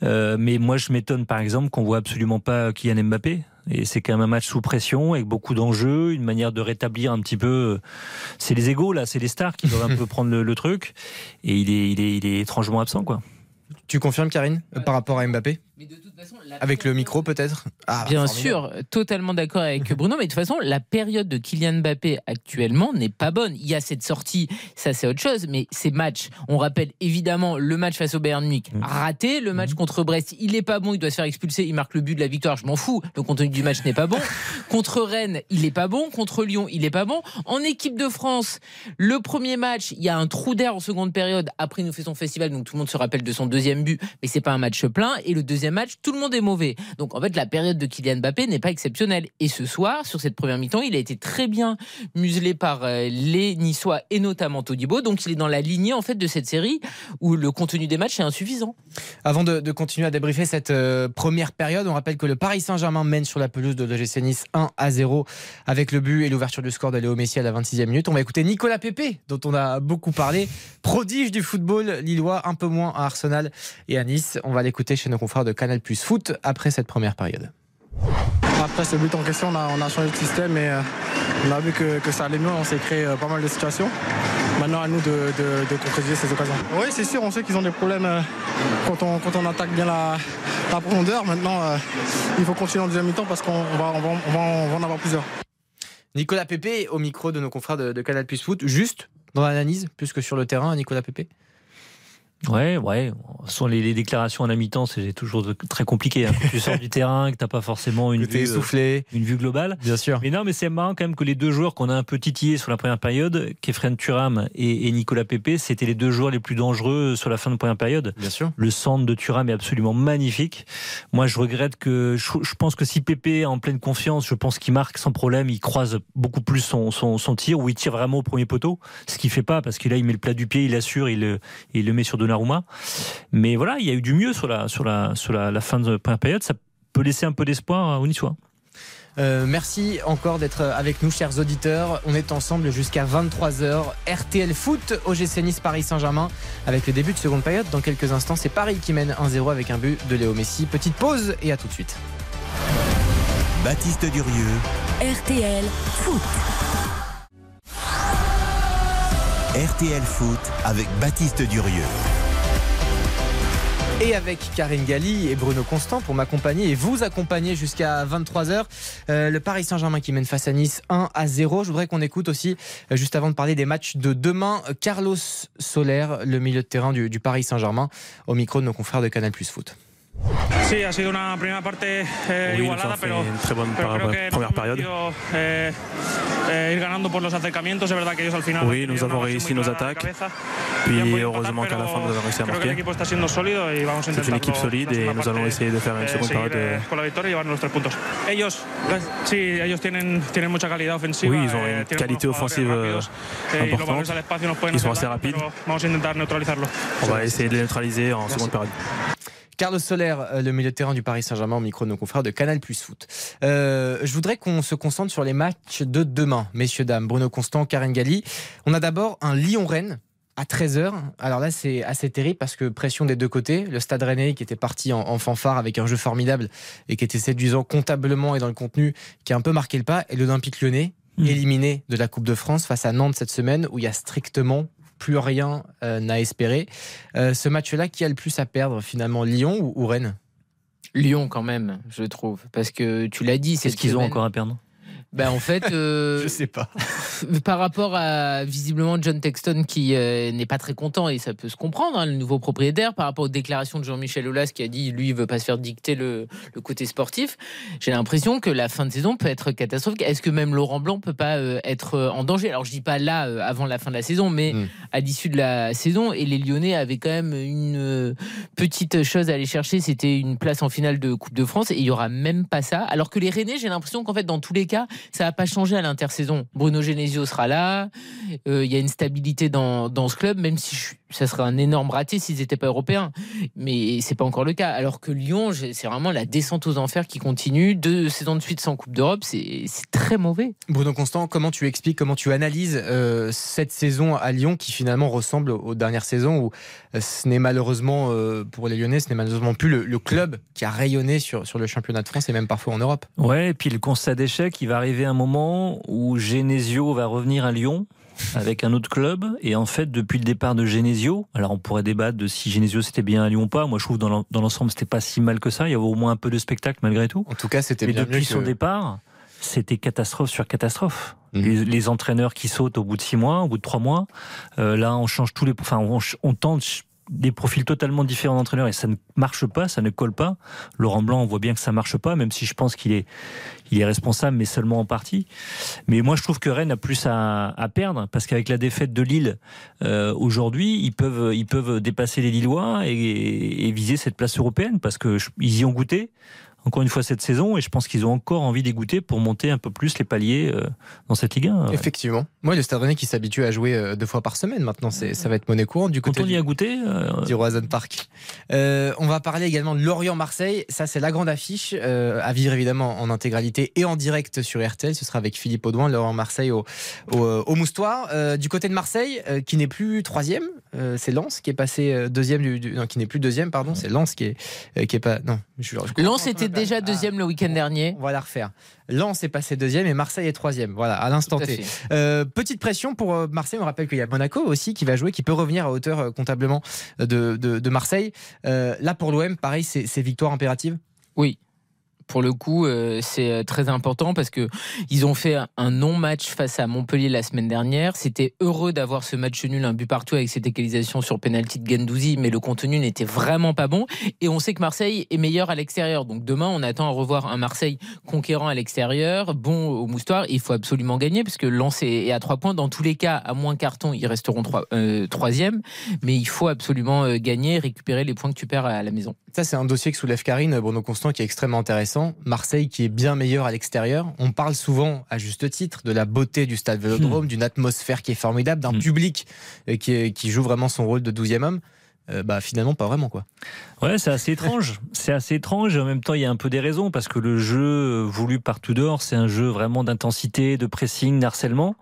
Mais moi, je m'étonne par exemple qu'on voit absolument pas Kylian Mbappé. Et c'est quand même un match sous pression, avec beaucoup d'enjeux, une manière de rétablir un petit peu. euh, C'est les égaux là, c'est les stars qui doivent un peu prendre le, le truc. Et il est, il est, il est étrangement absent quoi. Tu confirmes Karine euh, par rapport à Mbappé? Avec le micro peut-être? Ah, Bien formidable. sûr, totalement d'accord avec Bruno, mais de toute façon, la période de Kylian Mbappé actuellement n'est pas bonne. Il y a cette sortie, ça c'est autre chose, mais ces matchs, on rappelle évidemment le match face au Bayern Munich raté, le match contre Brest, il est pas bon, il doit se faire expulser, il marque le but de la victoire, je m'en fous, le contenu du match n'est pas bon. Contre Rennes, il est pas bon, contre Lyon, il est pas bon. En équipe de France, le premier match, il y a un trou d'air en seconde période, après il nous fait son festival, donc tout le monde se rappelle de son deuxième deuxième but, mais c'est pas un match plein. Et le deuxième match, tout le monde est mauvais. Donc en fait, la période de Kylian Mbappé n'est pas exceptionnelle. Et ce soir, sur cette première mi-temps, il a été très bien muselé par euh, les Niçois et notamment Todibo. Donc il est dans la lignée en fait de cette série où le contenu des matchs est insuffisant. Avant de, continuer à débriefer cette euh, première période, on rappelle que le Paris Saint-Germain mène sur la pelouse de l'OGC Nice 1 à 0 avec le but et l'ouverture du score de Messi à la 26e minute. On va écouter Nicolas Pepe, dont on a beaucoup parlé, prodige du football lillois, un peu moins à Arsenal et à Nice. On va l'écouter chez nos confrères de Canal Plus Foot après cette première période. Après ce but en question, on a, on a changé de système et euh, on a vu que, que ça allait mieux. On s'est créé euh, pas mal de situations. Maintenant, à nous de, de, de concrétiser ces occasions. Oui, c'est sûr, on sait qu'ils ont des problèmes euh, quand, on, quand on attaque bien la, la profondeur. Maintenant, euh, il faut continuer en deuxième mi-temps parce qu'on va, on va, on va, on va en avoir plusieurs. Nicolas Pepe au micro de nos confrères de, de Canal Plus Foot, juste dans l'analyse, plus que sur le terrain, Nicolas Pepe. Ouais, ouais. Sont les, les déclarations à la mi-temps, c'est toujours de- très compliqué. hein. Quand tu sors du terrain, que t'as pas forcément une vue, euh, une vue globale. Bien sûr. Mais non, mais c'est marrant quand même que les deux joueurs qu'on a un peu titillés sur la première période, Kefren Turam et, et Nicolas Pepe, c'était les deux joueurs les plus dangereux sur la fin de première période. Bien sûr. Le centre de Thuram est absolument magnifique. Moi, je regrette que je, je pense que si Pepe est en pleine confiance, je pense qu'il marque sans problème. Il croise beaucoup plus son, son, son tir ou il tire vraiment au premier poteau, ce qu'il fait pas parce que là, il met le plat du pied, il assure, il, le- il le met sur Donnarumma. Mais voilà, il y a eu du mieux sur la, sur la, sur la, la fin de première période. Ça peut laisser un peu d'espoir aux Niçois. Euh, merci encore d'être avec nous, chers auditeurs. On est ensemble jusqu'à 23h. RTL Foot, OGC Nice, Paris Saint-Germain, avec le début de seconde période. Dans quelques instants, c'est Paris qui mène 1-0 avec un but de Léo Messi. Petite pause et à tout de suite. Baptiste Durieux, RTL Foot. RTL Foot avec Baptiste Durieux. Et avec Karine Galli et Bruno Constant pour m'accompagner et vous accompagner jusqu'à 23h. Euh, le Paris Saint-Germain qui mène face à Nice 1 à 0. Je voudrais qu'on écoute aussi, euh, juste avant de parler des matchs de demain, Carlos Soler, le milieu de terrain du, du Paris Saint-Germain, au micro de nos confrères de Canal Plus Foot. Sí, ha sido una primera parte eh, Oui, igualada, pero, pero creo que conseguido, eh, eh, ir ganando por los acercamientos. Es verdad que ellos al final. Oui, nous avons réussi nos attaques. Puis heureusement qu'à la fin, nous avons réussi à marquer. C'est une équipe solide et nous allons essayer de faire une eh, seconde période. eh, con la victoria y llevarnos los tres puntos. Ellos, eh, sí, ellos tienen, tienen mucha calidad ofensiva. Oui, ils ont eh, une tienen qualité offensive rápidos, eh, importante. al espacio nos pueden Ils sont assez rapides. Vamos a intentar neutralizarlo. On va essayer de les neutraliser en seconde période. Carlos Soler, euh, le milieu de terrain du Paris Saint-Germain, au micro de nos confrères de Canal Plus Foot. Euh, je voudrais qu'on se concentre sur les matchs de demain, messieurs, dames. Bruno Constant, Karen Galli. On a d'abord un Lyon-Rennes à 13h. Alors là, c'est assez terrible parce que pression des deux côtés. Le stade rennais qui était parti en, en fanfare avec un jeu formidable et qui était séduisant comptablement et dans le contenu, qui a un peu marqué le pas. Et l'Olympique lyonnais, éliminé de la Coupe de France face à Nantes cette semaine, où il y a strictement plus rien euh, à espérer. Euh, ce match-là, qui a le plus à perdre finalement, Lyon ou, ou Rennes? Lyon quand même, je trouve, parce que tu l'as dit. Qu'est-ce qu'ils ont encore à perdre Ben en fait, euh, je sais pas. par rapport à visiblement John Texton qui euh, n'est pas très content et ça peut se comprendre, hein, le nouveau propriétaire, par rapport aux déclarations de Jean-Michel Aulas qui a dit lui il veut pas se faire dicter le, le côté sportif. J'ai l'impression que la fin de saison peut être catastrophique. Est-ce que même Laurent Blanc peut pas euh, être en danger? Alors je dis pas là avant la fin de la saison, mais à l'issue de la saison et les Lyonnais avaient quand même une petite chose à aller chercher, c'était une place en finale de Coupe de France et il y aura même pas ça. Alors que les Rennais, j'ai l'impression qu'en fait dans tous les cas ça va pas changer à l'intersaison. Bruno Genesio sera là. Euh, Il y a une stabilité dans, dans ce club, même si je- ça serait un énorme raté s'ils n'étaient pas européens. Mais c'est pas encore le cas. Alors que Lyon, c'est vraiment la descente aux enfers qui continue. Deux saisons de suite sans Coupe d'Europe, c'est c'est très mauvais. Bruno Constant, comment tu expliques, comment tu analyses euh, cette saison à Lyon qui finalement ressemble aux dernières saisons où euh, ce n'est malheureusement euh, pour les Lyonnais, ce n'est malheureusement plus le, le club qui a rayonné sur, sur le championnat de France et même parfois en Europe? Ouais, et puis le constat d'échec, il va arriver un moment où Genesio va revenir à Lyon avec un autre club. Et en fait, depuis le départ de Genesio, alors on pourrait débattre de si Genesio c'était bien à Lyon ou pas. Moi, je trouve dans l'en- dans l'ensemble, c'était pas si mal que ça. Il y avait au moins un peu de spectacle malgré tout. En tout cas, c'était Mais bien depuis mieux son départ, c'était catastrophe sur catastrophe. Mhm. Les, les entraîneurs qui sautent au bout de six mois, au bout de trois mois. Euh, là, on change tous les. Enfin, on, on tente des profils totalement différents d'entraîneurs et ça ne marche pas, ça ne colle pas. Laurent Blanc, on voit bien que ça marche pas, même si je pense qu'il est, il est responsable, mais seulement en partie. Mais moi, je trouve que Rennes a plus à, perdre parce qu'avec la défaite de Lille euh, aujourd'hui, ils peuvent, dépasser les Lillois et, et viser cette place européenne parce que je- ils y ont goûté encore une fois cette saison et je pense qu'ils ont encore envie d'y goûter pour monter un peu plus les paliers euh, dans cette Ligue 1. Effectivement. Moi, le Stade Rennais qui s'habitue à jouer euh, deux fois par semaine maintenant, c'est, ça va être monnaie courante du côté Quand on y a goûté, euh, du Roison Park. Euh, on va parler également de Lorient-Marseille. Ça, c'est la grande affiche euh, à vivre évidemment en intégralité et en direct sur RTL. Ce sera avec Philippe Audouin, Lorient-Marseille au, au, au Moustoir. Du côté de Marseille, qui n'est plus troisième, euh, c'est Lens qui est passé euh, deuxième. Du, du- non, qui n'est plus deuxième, pardon. C'est Lens qui est, euh, qui est pas. Non, je, je Lens était déjà deuxième le week-end dernier. on va la refaire. Lens est passé deuxième et Marseille est troisième. Voilà, à l'instant T. Euh, petite pression pour Marseille. On rappelle qu'il y a Monaco aussi qui va jouer, qui peut revenir à hauteur comptablement de, de, de Marseille. Euh, là, pour l'OM, pareil, c'est c'est victoire impérative? Oui. Pour le coup, euh, c'est euh, très important parce que ils ont fait un- non-match face à Montpellier la semaine dernière. C'était heureux d'avoir ce match nul, un but partout avec cette égalisation sur penalty de Gendouzi, mais le contenu n'était vraiment pas bon. Et on sait que Marseille est meilleur à l'extérieur. Donc demain, on attend à revoir un Marseille conquérant à l'extérieur, bon au moustoir. Il faut absolument gagner parce que Lens est à trois points. Dans tous les cas, à moins carton, ils resteront trois, euh, troisième. Mais il faut absolument gagner, récupérer les points que tu perds à la maison. Ça, c'est un dossier que soulève Karine Bruno Constant qui est extrêmement intéressant. Marseille qui est bien meilleur à l'extérieur. On parle souvent, à juste titre, de la beauté du stade Vélodrome, d'une atmosphère qui est formidable, d'un public euh, qui, est- qui joue vraiment son rôle de 12e homme. Euh, bah, finalement, pas vraiment, quoi. Ouais, c'est assez étrange. C'est assez étrange et en même temps, il y a un peu des raisons parce que le jeu euh, voulu par Tudor, c'est un jeu vraiment d'intensité, de pressing, d'harcèlement.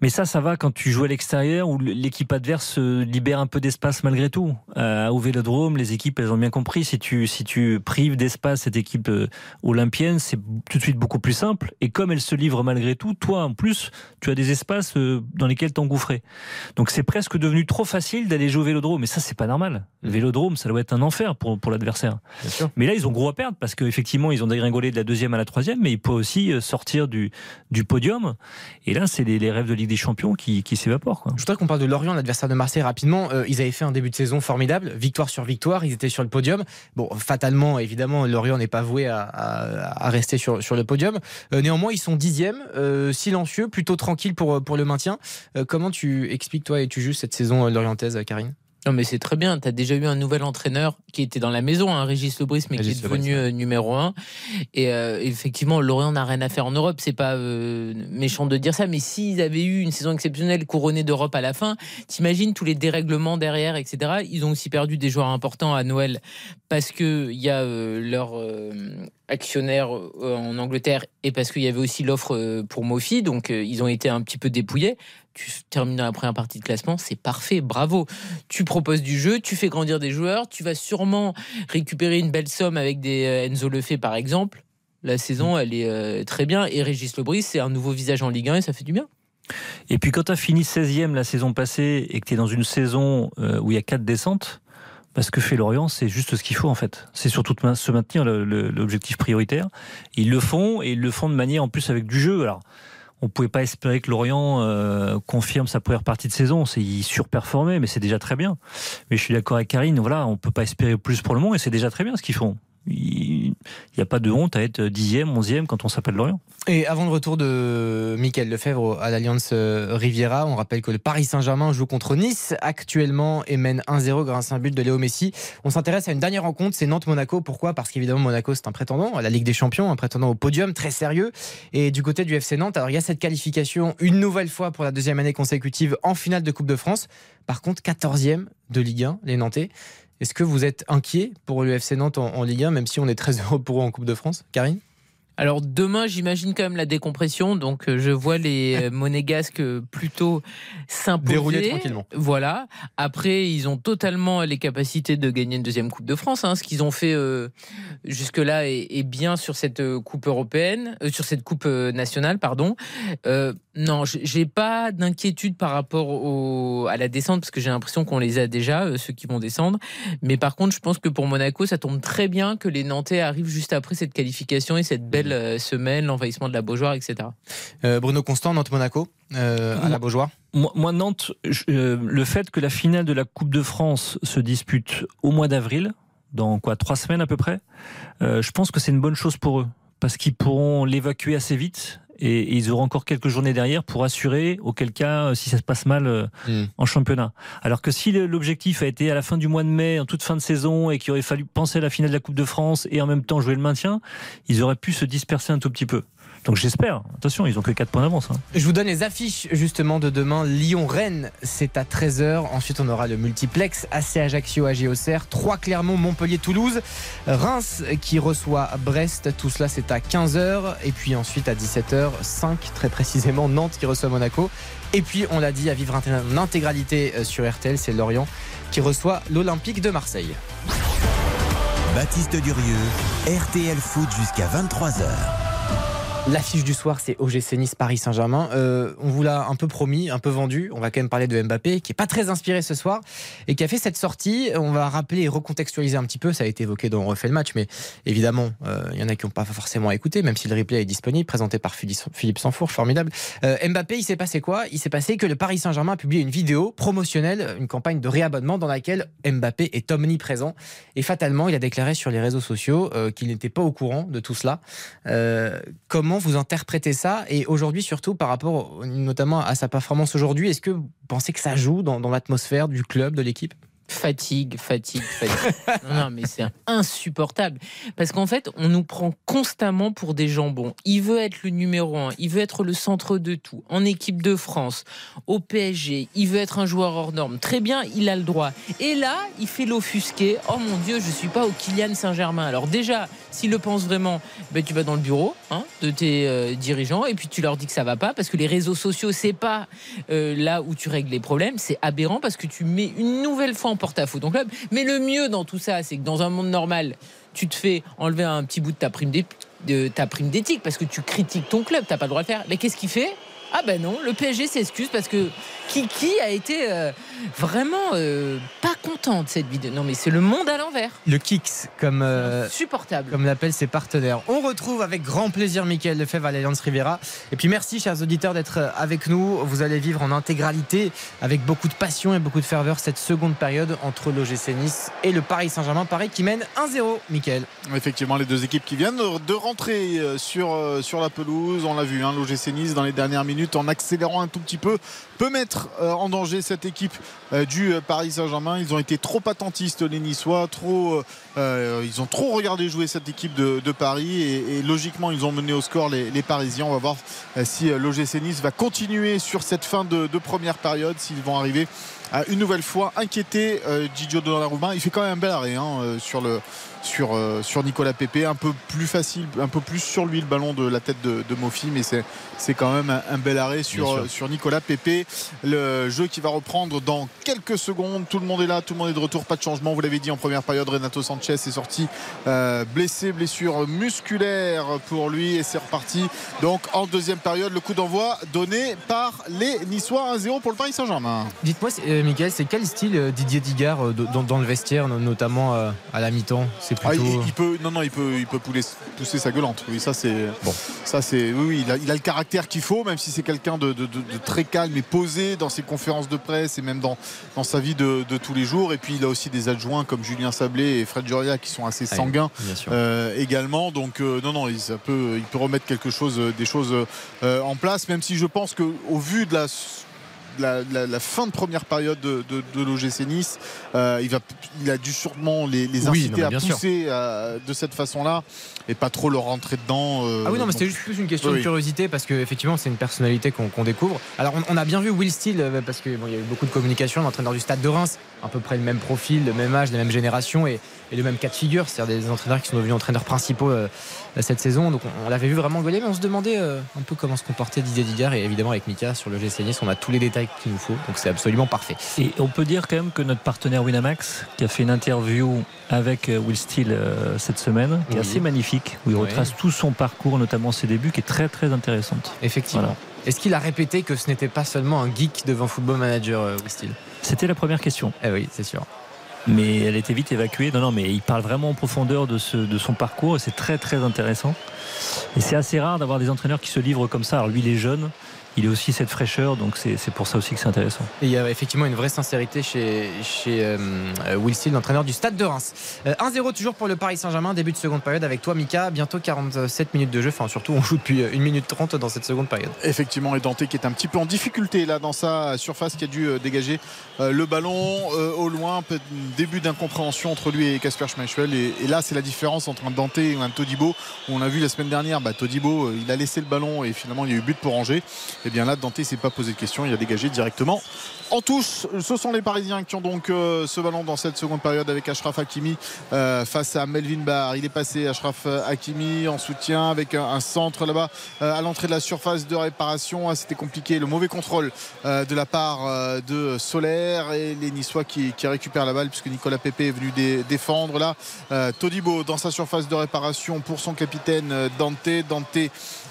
Mais ça, ça va quand tu joues à l'extérieur où l'équipe adverse euh, libère un peu d'espace malgré tout. Euh, au Vélodrome, les équipes, elles ont bien compris. Si tu, si tu prives d'espace cette équipe euh, olympienne, c'est tout de suite beaucoup plus simple. Et comme elle se livre malgré tout, toi, en plus, tu as des espaces euh, dans lesquels t'engouffrer. Donc c'est presque devenu trop facile d'aller jouer au Vélodrome. Mais ça, c'est pas normal. Le Vélodrome, ça doit être un enfer pour, pour l'adversaire. Mais là, ils ont gros à perdre parce qu'effectivement, ils ont dégringolé de la deuxième à la troisième, mais ils peuvent aussi sortir du, du podium. Et là, c'est les, les rêves de Ligue des Champions qui, qui. Je voudrais qu'on parle de Lorient, l'adversaire de Marseille, rapidement. Euh, ils avaient fait un début de saison formidable, victoire sur victoire, ils étaient sur le podium. Bon, fatalement, évidemment, Lorient n'est pas voué à, rester sur, le podium. Euh, néanmoins, ils sont dixièmes, euh, silencieux, plutôt tranquilles pour, pour le maintien. Comment tu expliques, toi, et tu juges cette saison lorientaise, Karine? Non, mais c'est très bien. Tu as déjà eu un nouvel entraîneur qui était dans la maison, hein, Régis Lebris, mais Régis qui est devenu euh, numéro un. Et euh, effectivement, Lorient n'a rien à faire en Europe. C'est pas euh, méchant de dire ça, mais s'ils avaient eu une saison exceptionnelle couronnée d'Europe à la fin, t'imagines tous les dérèglements derrière, etc. Ils ont aussi perdu des joueurs importants à Noël parce que il y a euh, leur actionnaire en Angleterre et parce qu'il y avait aussi l'offre pour Mofi. Donc, ils ont été un petit peu dépouillés tu termines dans la première partie de classement, c'est parfait, bravo. Tu proposes du jeu, tu fais grandir des joueurs, tu vas sûrement récupérer une belle somme avec des euh, Enzo Lefebvre par exemple. La saison, elle est euh, très bien. Et Régis Lebris, c'est un nouveau visage en Ligue 1 et ça fait du bien. Et puis quand tu as fini 16e la saison passée et que tu es dans une saison euh, où il y a quatre descentes, bah, ce que fait Lorient, c'est juste ce qu'il faut en fait. C'est surtout de se maintenir l'objectif prioritaire. Ils le font et ils le font de manière en plus avec du jeu. Alors, on pouvait pas espérer que Lorient euh, confirme sa première partie de saison. C'est il surperformait, mais c'est déjà très bien. Mais je suis d'accord avec Karine. Voilà, on peut pas espérer plus pour le moment et c'est déjà très bien ce qu'ils font. Il n'y a pas de honte à être dixième, onzième quand on s'appelle Lorient. Et avant le retour de Michael Lefebvre à l'Alliance euh, Riviera, on rappelle que le Paris Saint-Germain joue contre Nice actuellement et mène 1-0 grâce à un but de Léo Messi. On s'intéresse à une dernière rencontre, c'est Nantes-Monaco. Pourquoi? Parce qu'évidemment, Monaco, c'est un prétendant à la Ligue des Champions, un prétendant au podium, très sérieux. Et du côté du FC Nantes, alors il y a cette qualification une nouvelle fois pour la deuxième année consécutive en finale de Coupe de France. Par contre, 14e de Ligue 1, les Nantais. Est-ce que vous êtes inquiet pour le FC Nantes en, en Ligue 1, même si on est très heureux pour eux en Coupe de France? Karine? Alors demain, j'imagine quand même la décompression. Donc euh, je vois les euh, monégasques euh, plutôt s'imposer. Dérouler tranquillement. Voilà. Après, ils ont totalement les capacités de gagner une deuxième Coupe de France. hein. Ce qu'ils ont fait euh, jusque-là est, est bien sur cette Coupe européenne, euh, sur cette Coupe nationale, pardon. Euh, non, j'ai pas d'inquiétude par rapport au, à la descente parce que j'ai l'impression qu'on les a déjà, ceux qui vont descendre. Mais par contre, je pense que pour Monaco, ça tombe très bien que les Nantais arrivent juste après cette qualification et cette belle nouvelle euh, semaine, l'envahissement de la Beaujoire, etc. Euh, Bruno Constant, Nantes-Monaco, euh, à la Beaujoire Moi, moi, Nantes, je- euh, le fait que la finale de la Coupe de France se dispute au mois d'avril, dans quoi trois semaines à peu près, euh, je pense que c'est une bonne chose pour eux parce qu'ils pourront l'évacuer assez vite et, ils auront encore quelques journées derrière pour assurer, auquel cas, euh, si ça se passe mal euh, en championnat. Alors que si l'objectif a été à la fin du mois de mai, en toute fin de saison, et qu'il aurait fallu penser à la finale de la Coupe de France et en même temps jouer le maintien, ils auraient pu se disperser un tout petit peu. Donc j'espère. Attention, ils ont que 4 points d'avance. hein. Je vous donne les affiches justement de demain. Lyon-Rennes, c'est à 13h. Ensuite, on aura le multiplex AC Ajaccio, AG Auxerre, 3 Clermont, Montpellier, Toulouse, Reims qui reçoit Brest. Tout cela, c'est à 15h. Et puis ensuite, à 17h, 5 très précisément, Nantes qui reçoit Monaco. Et puis, on l'a dit, à vivre en intégralité euh, sur RTL, c'est Lorient qui reçoit l'Olympique de Marseille. Baptiste Durieux, RTL Foot jusqu'à 23h. L'affiche du soir, c'est OGC Nice Paris Saint-Germain. Euh, on vous l'a un peu promis, un peu vendu. On va quand même parler de Mbappé, qui est pas très inspiré ce soir et qui a fait cette sortie. On va rappeler et recontextualiser un petit peu. Ça a été évoqué dans On refait le match, mais évidemment, euh, il y en a qui n'ont pas forcément écouté, même si le replay est disponible, présenté par Philippe Sanfourche, formidable. Euh, Mbappé, il s'est passé quoi? Il s'est passé que le Paris Saint-Germain a publié une vidéo promotionnelle, une campagne de réabonnement dans laquelle Mbappé est omniprésent. Et fatalement, il a déclaré sur les réseaux sociaux qu'il n'était pas au courant de tout cela. Euh, vous interprétez ça Et aujourd'hui, surtout par rapport notamment à sa performance aujourd'hui, est-ce que vous pensez que ça joue dans l'atmosphère du club, de l'équipe? Fatigue, fatigue, fatigue. non, mais c'est insupportable. Parce qu'en fait, on nous prend constamment pour des jambons. Il veut être le numéro un, il veut être le centre de tout, en équipe de France, au PSG, il veut être un joueur hors norme. Très bien, il a le droit. Et là, il fait l'offusqué. Oh mon Dieu, je suis pas au Kylian Saint-Germain. Alors déjà, s'il le pense vraiment, ben, tu vas dans le bureau hein, de tes euh, dirigeants et puis tu leur dis que ça va pas parce que les réseaux sociaux, c'est pas euh, là où tu règles les problèmes. C'est aberrant parce que tu mets une nouvelle fois en porte-à-faux ton club. Mais le mieux dans tout ça, c'est que dans un monde normal, tu te fais enlever un petit bout de ta prime d'éthique parce que tu critiques ton club, t'as pas le droit de faire. Mais qu'est-ce qu'il fait? Ah ben non, le PSG s'excuse parce que Kiki a été euh, vraiment euh, pas content de cette vidéo. Non mais c'est le monde à l'envers. Le Kicks, comme, euh, Supportable. comme l'appellent ses partenaires. On retrouve avec grand plaisir Mickaël Lefebvre à l'Alliance Riviera. Et puis merci, chers auditeurs, d'être avec nous. Vous allez vivre en intégralité, avec beaucoup de passion et beaucoup de ferveur, cette seconde période entre l'OGC Nice et le Paris Saint-Germain. Paris qui mène 1-0, Mickaël. Effectivement, les deux équipes qui viennent de rentrer euh, sur, euh, sur la pelouse. On l'a vu, hein, l'OGC Nice dans les dernières minutes, en accélérant un tout petit peu, peut mettre euh, en danger cette équipe euh, du euh, Paris Saint-Germain. Ils ont été trop attentistes, les Niçois, euh, euh, ils ont trop regardé jouer cette équipe de, Paris et, logiquement, ils ont mené au score les, Parisiens. On va voir euh, si euh, l'OGC Nice va continuer sur cette fin de, première période, s'ils vont arriver à une nouvelle fois inquiéter euh, Gigio. Il fait quand même un bel arrêt hein, euh, sur le sur, euh, sur Nicolas Pepe. Un peu plus facile, un peu plus sur lui le ballon de la tête de, de Mofi, mais c'est, c'est quand même un, un bel arrêt sur, euh, sur Nicolas Pepe. Le jeu qui va reprendre dans quelques secondes. Tout le monde est là, tout le monde est de retour, pas de changement. Vous l'avez dit en première période, Renato Sanchez est sorti euh, blessé, blessure musculaire pour lui et c'est reparti. Donc en deuxième période, le coup d'envoi donné par les Niçois 1-0 pour le Paris Saint-Germain. Dites-moi, euh, Mickaël, c'est quel style Didier Digard dans, dans le vestiaire, no- notamment à la mi-temps? C'est Ah, il, il peut, non, non, il peut, il peut pouler- pousser sa gueulante. Oui, ça c'est bon. Ça c'est, oui, oui, il a, il a le caractère qu'il faut, même si c'est quelqu'un de, de- de- de très calme et posé dans ses conférences de presse et même dans, dans sa vie de, tous les jours. Et puis il a aussi des adjoints comme Julien Sablé et Fred Joria qui sont assez Ah, sanguins euh, également. Donc euh, non, non, il, ça peut, il peut remettre quelque chose, euh, des choses euh, en place, même si je pense que au vu de la la, la- la fin de première période de, de, de l'OGC Nice, euh, il, va, il a dû sûrement les, les Oui, inciter non, à pousser euh, de cette façon-là et pas trop leur rentrer dedans. euh, Ah oui, non, mais c'était juste plus une question Oui. de curiosité parce qu'effectivement, c'est une personnalité qu'on découvre. Alors, on, on a bien vu Will Steele parce qu'il y a eu beaucoup de communication, l'entraîneur du stade de Reims, à peu près le même profil, le même âge, la même génération et, et le même cas de figure. C'est-à-dire des entraîneurs qui sont devenus entraîneurs principaux euh, cette saison. Donc, on, on l'avait vu vraiment gueuler, mais on se demandait euh, un peu comment se comportait Didier Digard. Et évidemment, avec Mika sur le GC Nice, on a tous les détails qu'il nous faut. Donc, c'est absolument parfait. Et on peut dire quand même que notre partenaire Winamax, qui a fait une interview avec euh, Will Steele euh, cette semaine, qui est assez magnifique, où il Oui. retrace tout son parcours, notamment ses débuts, qui est très très intéressante. Effectivement. Voilà. Est-ce qu'il a répété que ce n'était pas seulement un geek devant Football Manager, Will Steele? C'était la première question. Eh oui, c'est sûr. Mais elle était vite évacuée. Non, non, mais il parle vraiment en profondeur de, son parcours et c'est très très intéressant. Et c'est assez rare d'avoir des entraîneurs qui se livrent comme ça. Alors lui, il est jeune, il a aussi cette fraîcheur, donc c'est pour ça aussi que c'est intéressant. Et il y a effectivement une vraie sincérité chez, chez euh, Will Steele, l'entraîneur du Stade de Reims. Euh, 1-0 toujours pour le Paris Saint-Germain, début de seconde période avec toi Mika, bientôt 47 minutes de jeu, enfin surtout on joue depuis 1 minute 30 dans cette seconde période. Effectivement, et Dante qui est un petit peu en difficulté là dans sa surface, qui a dû euh, dégager euh, le ballon euh, au loin, début d'incompréhension entre lui et Casper Schmeichel. Et, et là, c'est la différence entre un Dante et un Todibo. On a vu la semaine dernière, bah, Todibo, euh, il a laissé le ballon et finalement il y a eu but pour Angers. Et bien là, Dante s'est pas posé de questions, il a dégagé directement. En touche, ce sont les Parisiens qui ont donc euh, ce ballon dans cette seconde période avec Ashraf Hakimi euh, face à Melvin Barr. Il est passé Ashraf Hakimi en soutien avec un, centre là-bas euh, à l'entrée de la surface de réparation. Ah, C'était compliqué. Le mauvais contrôle de la part de Solaire et les Niçois qui, récupèrent la balle puisque Nicolas Pepe est venu dé- défendre là. Todibo dans sa surface de réparation pour son capitaine Dante. Dante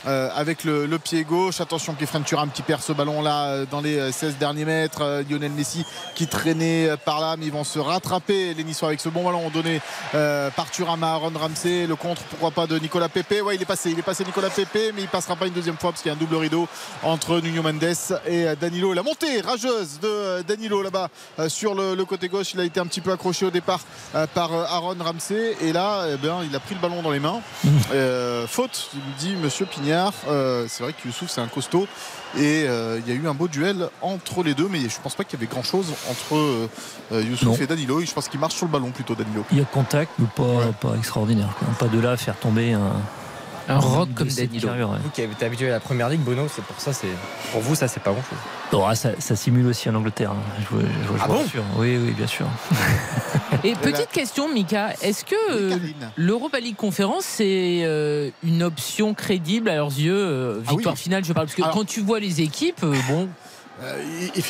euh, avec le, le pied gauche. Attention Kefren Turam qui perd ce ballon là dans les euh, 16 derniers mètres. Euh, Lionel Messi qui traînait euh, par là, mais ils vont se rattraper les Niçois avec ce bon ballon donné euh, par Turam à Aaron Ramsey. Le contre, pourquoi pas, de Nicolas Pepe. Ouais, il est passé, il est passé Nicolas Pepe, mais il passera pas une deuxième fois parce qu'il y a un double rideau entre Nuno Mendes et euh, Danilo. La montée rageuse de euh, Danilo là-bas euh, sur le, le côté gauche. Il a été un petit peu accroché au départ euh, par euh, Aaron Ramsey et là, eh bien, il a pris le ballon dans les mains. Euh, faute, dit Monsieur Euh, c'est vrai que Youssouf c'est un costaud et euh, il y a eu un beau duel entre les deux, mais je pense pas qu'il y avait grand chose entre euh, Youssouf Non. et Danilo. Je pense qu'il marche sur le ballon plutôt Danilo. Il y a contact, mais pas, pas extraordinaire. quoi. Pas de là à faire tomber un, Un rock comme Danilo. carrure, ouais. Vous qui été habitué à la première ligue, Bono, c'est pour ça, c'est pour vous, ça c'est pas grand chose. Bon, ah, ça, ça simule aussi en Angleterre. hein. Je, vous- je vous Ah bon rassure. Oui, oui, bien sûr. Et petite question, Mika, est-ce que euh, l'Europa League Conférence c'est euh, une option crédible à leurs yeux euh, Ah oui. Victoire finale, je parle parce que Alors- quand tu vois les équipes, bon, Euh, ils-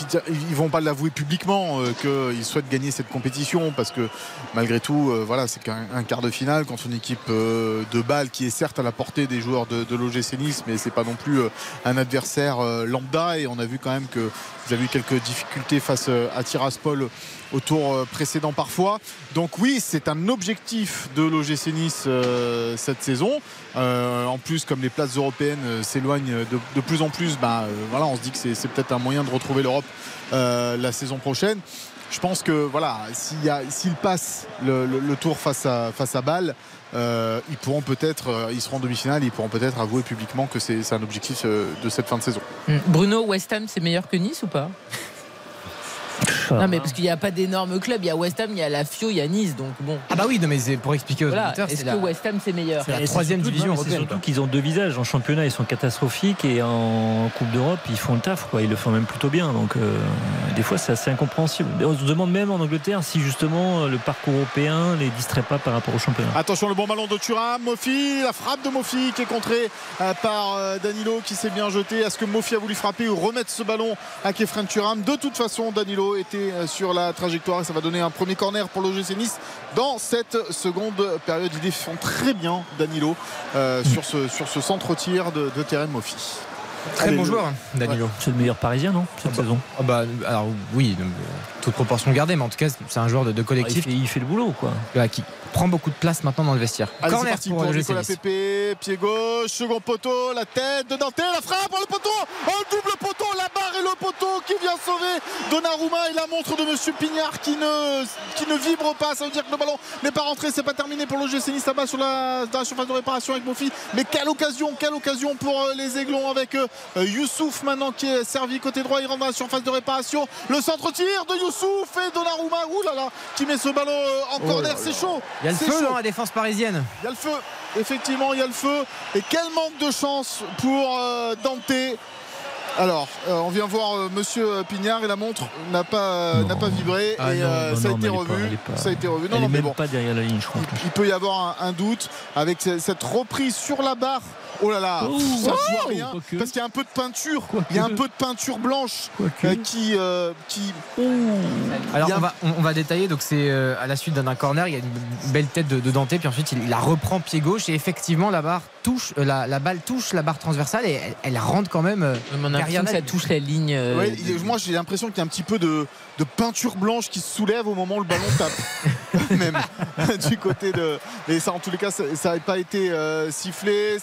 ils vont pas l'avouer publiquement euh, qu'ils souhaitent gagner cette compétition parce que malgré tout, euh, voilà, c'est qu'un un quart de finale contre une équipe euh, de balle qui est certes à la portée des joueurs de, de l'OGC Nice, mais c'est pas non plus un adversaire lambda. Et on a vu quand même que vous eu quelques difficultés face à Tiraspol au tour euh, précédent parfois. Donc oui, c'est un objectif de l'OGC Nice euh, cette saison. Euh, en plus, comme les places européennes s'éloignent de, plus en plus, bah, voilà, on se dit que c'est peut-être un moyen de retrouver l'Europe la saison prochaine. Je pense que voilà, s'il passent le, tour face à, face à Bâle, ils pourront peut-être, ils seront en demi-finale, ils pourront peut-être avouer publiquement que c'est un objectif de cette fin de saison. Bruno, West Ham c'est meilleur que Nice ou pas? Non mais parce qu'il n'y a pas d'énormes clubs, il y a West Ham, il y a la Fio, il y a Nice, donc bon. Ah bah oui, non, mais c'est pour expliquer aux Voilà, auditeurs, est-ce c'est que la- West Ham c'est meilleur c'est la troisième surtout- division C'est européenne. surtout qu'ils ont deux visages. En championnat, ils sont catastrophiques et en Coupe d'Europe, ils font le taf. Quoi. Ils le font même plutôt bien. Donc, euh, des fois, c'est assez incompréhensible. Et On se demande même en Angleterre si justement le parcours européen les distrait pas par rapport au championnat. Attention le bon ballon de Thuram, Mofi, la frappe de Mofi qui est contrée euh, par euh, Danilo qui s'est bien jeté. Est-ce que Mofi a voulu frapper ou remettre ce ballon à Kefren Thuram? De toute façon, Danilo était euh, sur la trajectoire et ça va donner un premier corner pour l'OGC Nice dans cette seconde période. Il défend très bien Danilo euh, sur, ce, centre-tir de, de Terem Mofi. Très bon joueur, Danilo. C'est le meilleur parisien, non Cette saison Ah bah, alors oui, toute proportion gardée, mais en tout cas, c'est un joueur de, de collectif. il, fait, il fait le boulot, quoi. Qui prend beaucoup de place maintenant dans le vestiaire. Allez, Corner parti pour, pour, Nicolas pied gauche, second poteau, la tête de Dante, la frappe, le poteau, oh, double poteau, la barre et le poteau qui vient sauver Donnarumma et la montre de Monsieur Pignard qui ne, qui ne vibre pas. Ça veut dire que le ballon n'est pas rentré, c'est pas terminé pour le GC Nice là-bas sur la, dans la surface de réparation avec Mofi. Mais quelle occasion, quelle occasion pour euh, les Aiglons avec euh, Youssouf maintenant qui est servi côté droit, il rentre dans la surface de réparation. Le centre-tir de Youssouf et Donnarumma, là là, qui met ce ballon euh, en Oh corner, c'est chaud. Il y a le feu chaud. dans la défense parisienne. Il y a le feu, effectivement, il y a le feu. Et quel manque de chance pour euh, Dante. Alors, euh, on vient voir euh, Monsieur Pignard et la montre n'a pas, euh, n'a pas vibré Ah et non, euh, non, ça, a non, été revu, pas- pas- ça a été revu. Non, Elle non, est mais même bon, pas derrière la ligne, je crois. il peut y avoir un, un doute avec ce- cette reprise sur la barre Oh là là, Oh, ça se voit oh, rien parce qu'il y a un peu de peinture. Il y a un peu de peinture blanche euh, qui, euh, qui. Alors Il y a- on va, on, va détailler. Donc c'est euh, à la suite d'un corner, il y a une belle tête de, de Dante, puis ensuite il, il la reprend pied gauche et effectivement la barre touche, euh, la, la balle touche la barre transversale et elle, elle rentre quand même. euh, On a l'impression derrière que ça touche la ligne. euh, Ouais, moi j'ai l'impression qu'il y a un petit peu de, de peinture blanche qui se soulève au moment où le ballon tape. Même du côté de. Et ça en tous les cas ça n'avait pas été euh, sifflé.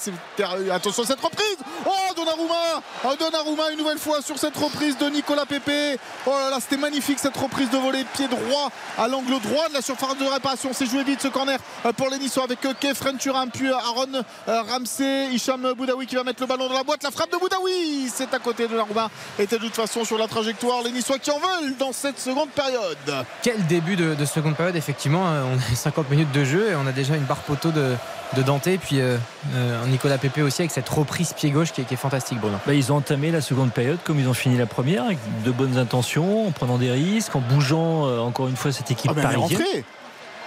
Attention à cette reprise Oh Donnarumma oh, Donnarumma une nouvelle fois sur cette reprise de Nicolas Pepe. Oh là là c'était magnifique cette reprise de volée pied droit à l'angle droit de la surface de réparation. C'est joué vite ce corner euh, pour les Niçois avec euh, Kefren Turam puis Aaron Ramsey, Hicham Boudaoui qui va mettre le ballon dans la boîte. La frappe de Boudaoui c'est à côté de Donnarumma était de toute façon sur la trajectoire. Les Niçois qui en veulent dans cette seconde période. Quel début de, de seconde période, effectivement. euh, On a 50 minutes de jeu et on a déjà une barre poteau de, de Dante. Et puis euh, euh, Nicolas Pepe aussi avec cette reprise pied gauche qui est, qui est fantastique, Bruno. Bah, ils ont entamé la seconde période comme ils ont fini la première, avec de bonnes intentions, en prenant des risques, en bougeant euh, encore une fois cette équipe Ah, mais elle est parisienne. rentrée.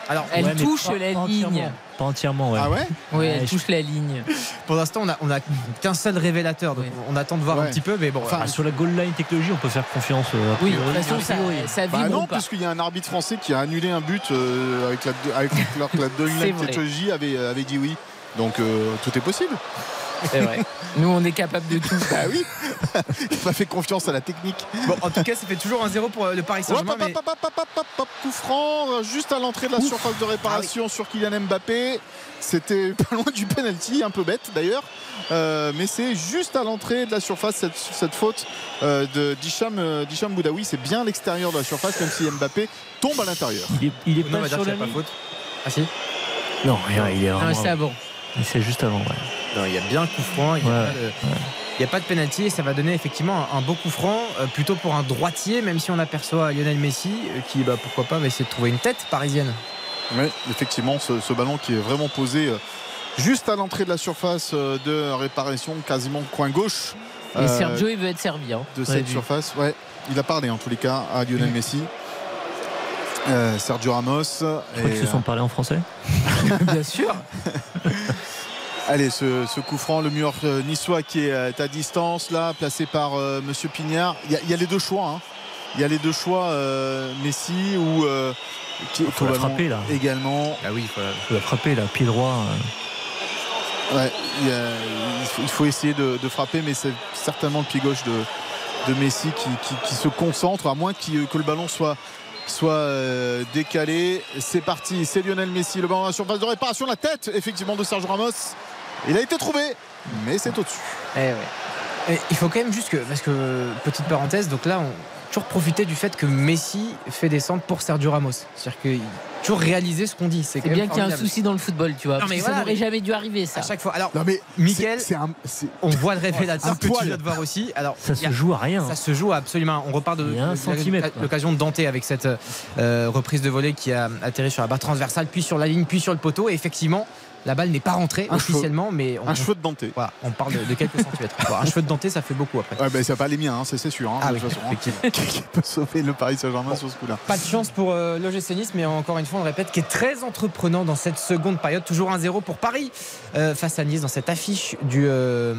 Alors, Elle Ouais, touche la ligne. Entièrement. Pas entièrement, ouais. Ah ouais Oui, elle je- touche la ligne. pour l'instant, on a, on a qu'un seul révélateur. Donc Oui. on attend de voir Ouais. un petit peu. Mais bon, Enfin, sur la goal line technologie, on peut faire confiance. euh, Oui, de toute façon, ça, ça Bah vibre non, pas. puisqu'il y a un arbitre français qui a annulé un but euh, avec la, avec la, la C'est Line vrai. Technology avait, avait dit oui. Donc euh, tout est possible. C'est vrai. Nous, on est capable de tout. Bah oui, il m'a fait confiance à la technique. bon, en tout cas, ça fait toujours un 0 pour euh, le Paris Hop, Saint-Germain. hop, mais- hop, hop, hop, hop, hop, hop, coup franc, euh, juste à l'entrée de la surface de réparation sur Kylian Mbappé. C'était pas loin du penalty, un peu bête d'ailleurs. Euh, mais c'est juste à l'entrée de la surface cette, cette faute euh, de euh, d'Hicham Boudaoui. C'est bien à l'extérieur de la surface, même si Mbappé tombe à l'intérieur. Il est, il est Bruno pas sur la pas faute. Ah si Non, rien, il est Non, mais vraiment. c'est bon. C'est juste avant, ouais. Non, il y a bien coup franc. Il n'y a, Ouais, pas de- il y a pas de pénalty et ça va donner effectivement un, un beau coup franc, euh, plutôt pour un droitier, même si on aperçoit Lionel Messi, euh, qui, bah, pourquoi pas, va essayer de trouver une tête parisienne. Oui, effectivement, ce, ce ballon qui est vraiment posé euh, juste à l'entrée de la surface de réparation, quasiment coin gauche. Et euh, Sergio, il veut être servi. Hein. de cette vu. surface. Ouais, il a parlé en tous les cas à Lionel Messi. Euh, Sergio Ramos. Je crois et, qu'ils se sont parlé en français. Bien sûr. allez, ce, ce coup franc, le mur euh, niçois qui est euh, à distance, là, placé par euh, Monsieur Pignard. Il y, a- il y a les deux choix. hein. Il y a les deux choix, euh, Messi ou euh, qui Faut au la frapper, là. également. Ah oui, il faut la- Il frappé là, pied droit. Ouais, il, a- il faut- il faut essayer de, de frapper, mais c'est certainement le pied gauche de, de Messi qui, qui- qui se concentre, à moins que le ballon soit, soit euh, décalé. C'est parti, c'est Lionel Messi, le ballon à la surface de réparation, la tête effectivement de Sergio Ramos. Il a été trouvé, mais c'est au-dessus. Eh ouais. Et il faut quand même juste que, parce que, petite parenthèse, donc là, on toujours profiter du fait que Messi fait descendre pour Sergio Ramos. C'est-à-dire qu'il toujours réaliser ce qu'on dit. C'est bien qu'il y a un souci dans le football, tu vois. Non, mais que voilà, ça n'aurait mais- jamais dû arriver, ça. À chaque fois. Alors, Non mais Mickaël, c'est un- c'est- on voit le révélateur Un que tu poil. viens de voir aussi. Alors, Ça a- se joue à rien. Ça se joue absolument. On repart de un l'occasion de Dante avec cette euh, reprise de volée qui a atterri sur la barre transversale, puis sur la ligne, puis sur le poteau. Et effectivement, la balle n'est pas rentrée Un officiellement, mais on, un cheveu de Dante. voilà, on parle de, de quelques centimètres. Alors, un cheveu de Dante, ça fait beaucoup après. Ouais, ben, c'est pas les miens, hein, c'est sûr. hein, Ah de oui, toute façon, hein. qui peut sauver le Paris Saint-Germain sur ce coup-là? Pas de chance pour euh, l'OGC Nice, mais encore une fois, on le répète, qui est très entreprenant dans cette seconde période. Toujours 1-0 pour Paris euh, face à Nice dans cette affiche du, euh,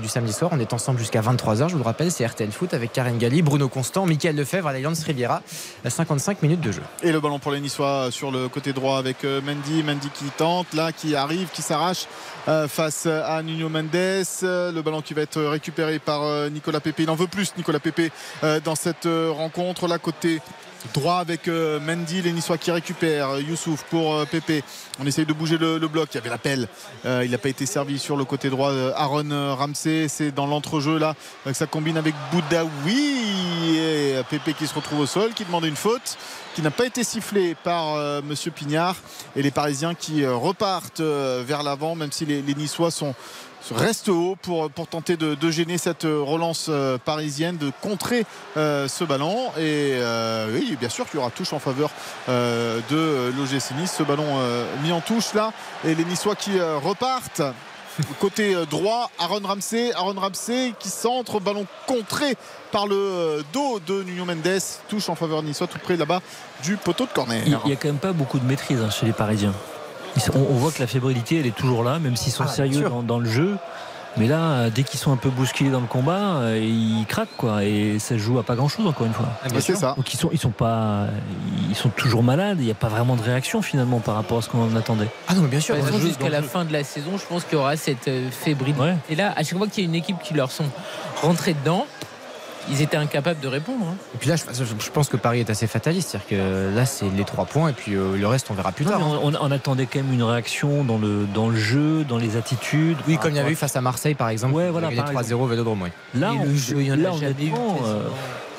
du samedi soir. On est ensemble jusqu'à 23h, je vous le rappelle, c'est RTL Foot avec Karen Galli, Bruno Constant, Michael Lefebvre, Alliance Riviera. 55 minutes de jeu. Et le ballon pour les Niçois sur le côté droit avec euh, Mendy. Mendy qui tente, là, qui arrive, qui s'arrache euh, face à Nuno Mendes. Euh, Le ballon qui va être récupéré par euh, Nicolas Pepe. Il en veut plus, Nicolas Pepe, dans cette rencontre. Là, côté droit avec euh, Mendy, les Niçois qui récupèrent euh, Youssouf pour euh, Pepe. On essaye de bouger le, bloc. Il y avait l'appel. Il n'a pas été servi sur le côté droit. Aaron Ramsey, c'est dans l'entrejeu là. que ça combine avec Boudaoui. Et Pepe qui se retrouve au sol, qui demande une faute qui n'a pas été sifflé par Monsieur Pignard et les Parisiens qui repartent vers l'avant même si les, les Niçois sont restent haut pour, tenter de, de gêner cette euh, relance euh, parisienne, de contrer euh, ce ballon. Et oui, bien sûr qu'il y aura touche en faveur de l'OGC Nice. Ce ballon mis en touche là. Et les Niçois qui repartent. Côté droit, Aaron Ramsey, Aaron Ramsey qui centre, ballon contré par le dos de Nuno Mendes, touche en faveur niçois tout près là-bas du poteau de corner. Il n'y a quand même pas beaucoup de maîtrise hein, chez les Parisiens. On, on voit que la fébrilité, elle est toujours là, même s'ils sont Ah, sérieux dans, dans le jeu. Mais là, dès qu'ils sont un peu bousculés dans le combat, euh, ils craquent quoi. Et ça se joue à pas grand chose encore une fois. Ah, bien sûr. ça. Donc ils sont, ils sont pas, ils sont toujours malades. Il n'y a pas vraiment de réaction finalement par rapport à ce qu'on en attendait. Ah non, mais bien sûr. De toute on façon, joue jusqu'à la fin de la saison, je pense qu'il y aura cette euh, fébrilité. Et là, à chaque fois qu'il y a une équipe qui leur sont rentrés dedans, ils étaient incapables de répondre. hein. Et puis là, je, je pense que Paris est assez fataliste. C'est-à-dire que là, c'est les trois points et puis euh, le reste, on verra plus Non, tard. mais on, attendait quand même une réaction dans le, dans le jeu, dans les attitudes. Oui, comme il y avait eu face à Marseille, par exemple. Ouais, voilà, Il y a par gagné 3-0 au Vélodrome. Là, Et on- le jeu, il y en a là, jamais eu, euh,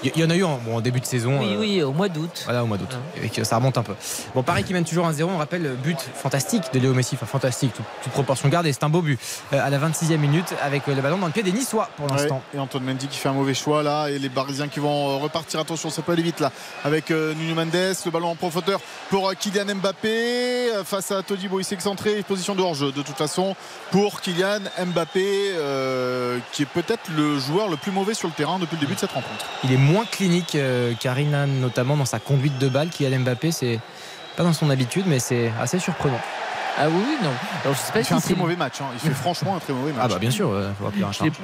Il y- en a eu en, bon, en début de saison. Oui, euh, oui, au mois d'août. Voilà, au mois d'août. Et que ça remonte un peu. Bon, Paris qui mène toujours 1-0. On rappelle le but fantastique de Léo Messi. Enfin, fantastique, toute, toute proportion gardée. C'est un beau but. Euh, à la 26e minute, avec euh, le ballon dans le pied des Niçois pour l'instant. Ouais, et Antoine Mendy qui fait un mauvais choix là et les Parisiens qui vont euh, repartir attention ça peut aller vite là avec euh, Nuno Mendes le ballon en profondeur pour euh, Kylian Mbappé euh, face à Todibo il s'est excentré position de hors-jeu de toute façon pour Kylian Mbappé euh, qui est peut-être le joueur le plus mauvais sur le terrain depuis le début de cette rencontre Il est moins clinique euh, qu'Arina, notamment dans sa conduite de balle. Kylian Mbappé, c'est pas dans son habitude, mais c'est assez surprenant. Ah oui, oui, non. Alors, je sais pas il si fait un c'est très mauvais match hein. il fait franchement un très mauvais match Ah bah bien sûr, euh, faut appeler un Je chat. sais pas-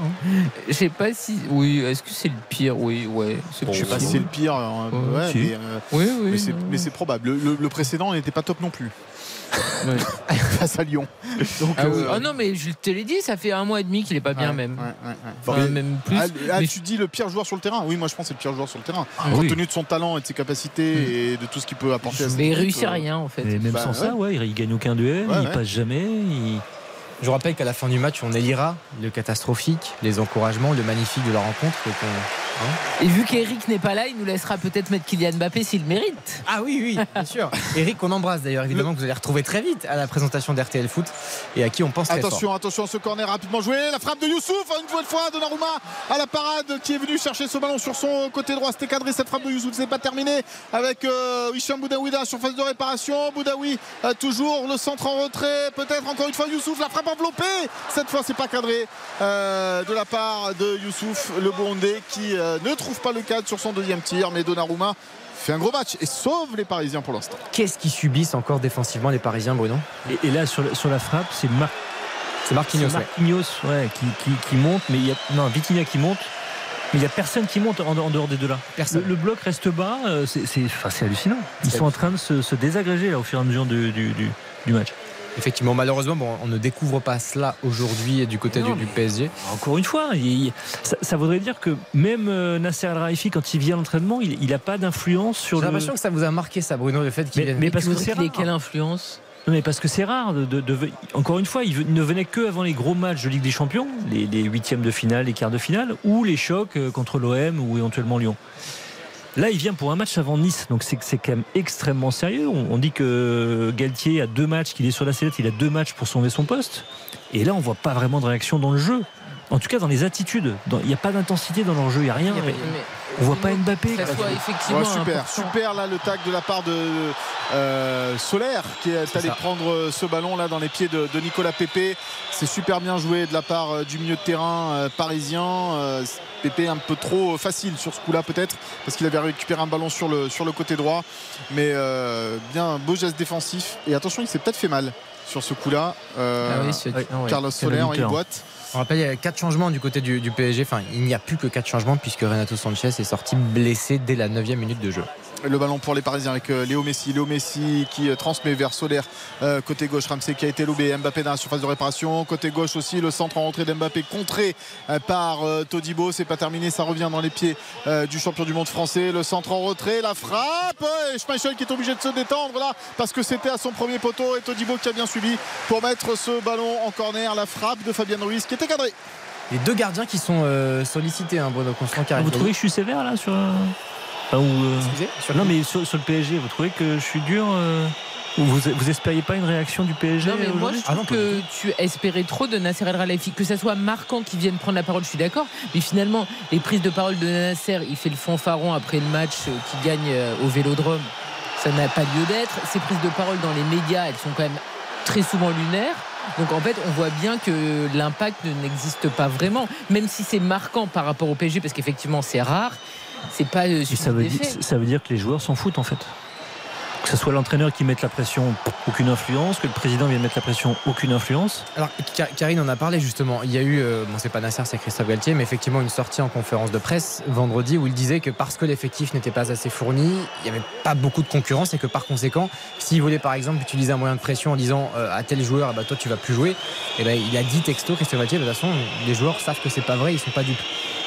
je sais pas si. Oui, est-ce que c'est le pire? Oui, ouais. je sais pas si c'est le pire euh, Ouais, ouais, si. mais, euh, Oui, oui. mais c'est- non. mais c'est probable le, le précédent n'était pas top non plus Ouais. face à Lyon donc Ah, oui. euh, Ah non, mais je te l'ai dit, ça fait un mois et demi qu'il est pas bien ouais, même. ouais, ouais, ouais. Enfin, Mais- même plus. Ah, ah, Mais- tu dis le pire joueur sur le terrain Oui, moi je pense que c'est le pire joueur sur le terrain. Ah Compte oui. tenu de son talent et de ses capacités et de tout ce qu'il peut apporter à mais il réussit euh, rien en fait. Et même Bah, sans ça, ouais, il, il gagne aucun duel, Ouais, il ouais. passe jamais. il- Je vous rappelle qu'à la fin du match, on élira le catastrophique, les encouragements, le magnifique de la rencontre. Donc on- Et vu qu'Eric n'est pas là, il nous laissera peut-être mettre Kylian Mbappé s'il le mérite. Ah oui, oui, bien sûr. Eric, on embrasse d'ailleurs, évidemment, que vous allez retrouver très vite à la présentation d'RTL Foot et à qui on pense très fort. Attention, attention, ce corner rapidement joué. La frappe de Youssouf, une nouvelle fois, Donnarumma à la parade qui est venu chercher ce ballon sur son côté droit. C'était cadré cette frappe de Youssouf. C'est pas terminé avec euh, Hicham Boudaoui dans la surface de réparation. Boudaoui euh, toujours le centre en retrait. Peut-être encore une fois Youssouf. La frappe enveloppée. Cette fois, c'est pas cadré euh, de la part de Youssouf, le Burundais, qui euh, ne trouve pas le cadre sur son deuxième tir. Mais Donnarumma fait un gros match et sauve les Parisiens pour l'instant. Qu'est-ce qu'ils subissent encore défensivement les Parisiens, Bruno? Et, et là, sur, la- sur la frappe, c'est Mar- Marquinhos. ouais. Marquinhos ouais, qui, qui- qui monte, mais il y a. Non, Vitinha qui monte. Mais il n'y a personne qui monte en, dehors des deux là. Personne. Le, le bloc reste bas, euh, c'est enfin, hallucinant. Ils sont en train de se, se désagréger là, au fur et à mesure du, du- du- du match. Effectivement, malheureusement, bon, on ne découvre pas cela aujourd'hui du côté Non, du, du PSG. Encore une fois, il- il- ça, ça voudrait dire que même euh, Nasser El Raifi, quand il vient à l'entraînement, il n'a pas d'influence sur J'ai le. l'impression que ça vous a marqué ça, Bruno, le fait qu'il Mais- vienne. mais parce que c'est quelle influence? Non, mais parce que c'est rare. De, de- de- encore une fois, il ne venait que avant les gros matchs de Ligue des Champions, les, les huitièmes de finale, les quarts de finale, ou les chocs euh, contre l'OM ou éventuellement Lyon. Là, il vient pour un match avant Nice, donc c'est quand même extrêmement sérieux. On, on dit que Galtier a deux matchs, qu'il est sur la sellette, il a deux matchs pour sauver son poste. Et là, on voit pas vraiment de réaction dans le jeu. En tout cas, dans les attitudes. Il n'y a pas d'intensité dans leur jeu, il n'y a rien. Mais- mais- On voit pas Mbappé. Ça soit effectivement Ouais, super, super là le tag de la part de euh, Solaire qui est allé ça. prendre euh, ce ballon là dans les pieds de, de Nicolas Pépé. C'est super bien joué de la part euh, du milieu de terrain euh, parisien. Euh, Pépé un peu trop facile sur ce coup-là peut-être parce qu'il avait récupéré un ballon sur le, sur le côté droit. Mais euh, bien un beau geste défensif. Et attention, il s'est peut-être fait mal sur ce coup-là. Euh, Ah oui. Carlos Soler, il buteur. On rappelle, il y a quatre changements du côté du, PSG. Enfin, il n'y a plus que quatre changements puisque Renato Sanchez est sorti blessé dès la 9 minute de jeu. Le ballon pour les Parisiens avec euh, Léo Messi. Léo Messi qui euh, transmet vers Solaire euh, côté gauche. Ramsey qui a été lobé. Mbappé dans la surface de réparation. Côté gauche aussi le centre en rentrée d'Mbappé contré euh, par euh, Todibo. C'est pas terminé. Ça revient dans les pieds du champion du monde français. Le centre en retrait. La frappe. Et Schmeichel qui est obligé de se détendre là parce que c'était à son premier poteau. Et Todibo qui a bien suivi pour mettre ce ballon en corner. La frappe de Fabien Ruiz qui était cadré. Les deux gardiens qui sont sollicités, hein, Bruno Constant vous trouvez que je suis sévère là sur. Enfin, euh, Excusez sur Non, mais sur, sur le PSG, vous trouvez que je suis dur euh, ou vous, vous espériez pas une réaction du PSG Non mais moi je trouve Ah non, pas que tu espérais trop de Nasser El Khelaifi que ça soit marquant qui vienne prendre la parole, je suis d'accord. Mais finalement, les prises de parole de Nasser, il fait le fanfaron après le match euh, qui gagne au Vélodrome. Ça n'a pas lieu d'être. Ces prises de parole dans les médias, elles sont quand même très souvent lunaires. Donc en fait, on voit bien que l'impact ne- n'existe pas vraiment, même si c'est marquant par rapport au PSG, parce qu'effectivement c'est rare. C'est pas euh, Et ça veut, dire, d'effet. ça veut dire que les joueurs s'en foutent en fait. que ce soit l'entraîneur qui mette la pression, aucune influence, que le président vienne mettre la pression, aucune influence. Alors, Karine en a parlé justement. Il y a eu, euh, bon, c'est pas Nasser, c'est Christophe Galtier, mais effectivement une sortie en conférence de presse vendredi où il disait que parce que l'effectif n'était pas assez fourni, il n'y avait pas beaucoup de concurrence et que par conséquent, s'il voulait par exemple utiliser un moyen de pression en disant euh, à tel joueur, bah, toi tu vas plus jouer, et eh ben, il a dit texto Christophe Galtier, de toute façon, les joueurs savent que c'est pas vrai, ils sont pas dupes.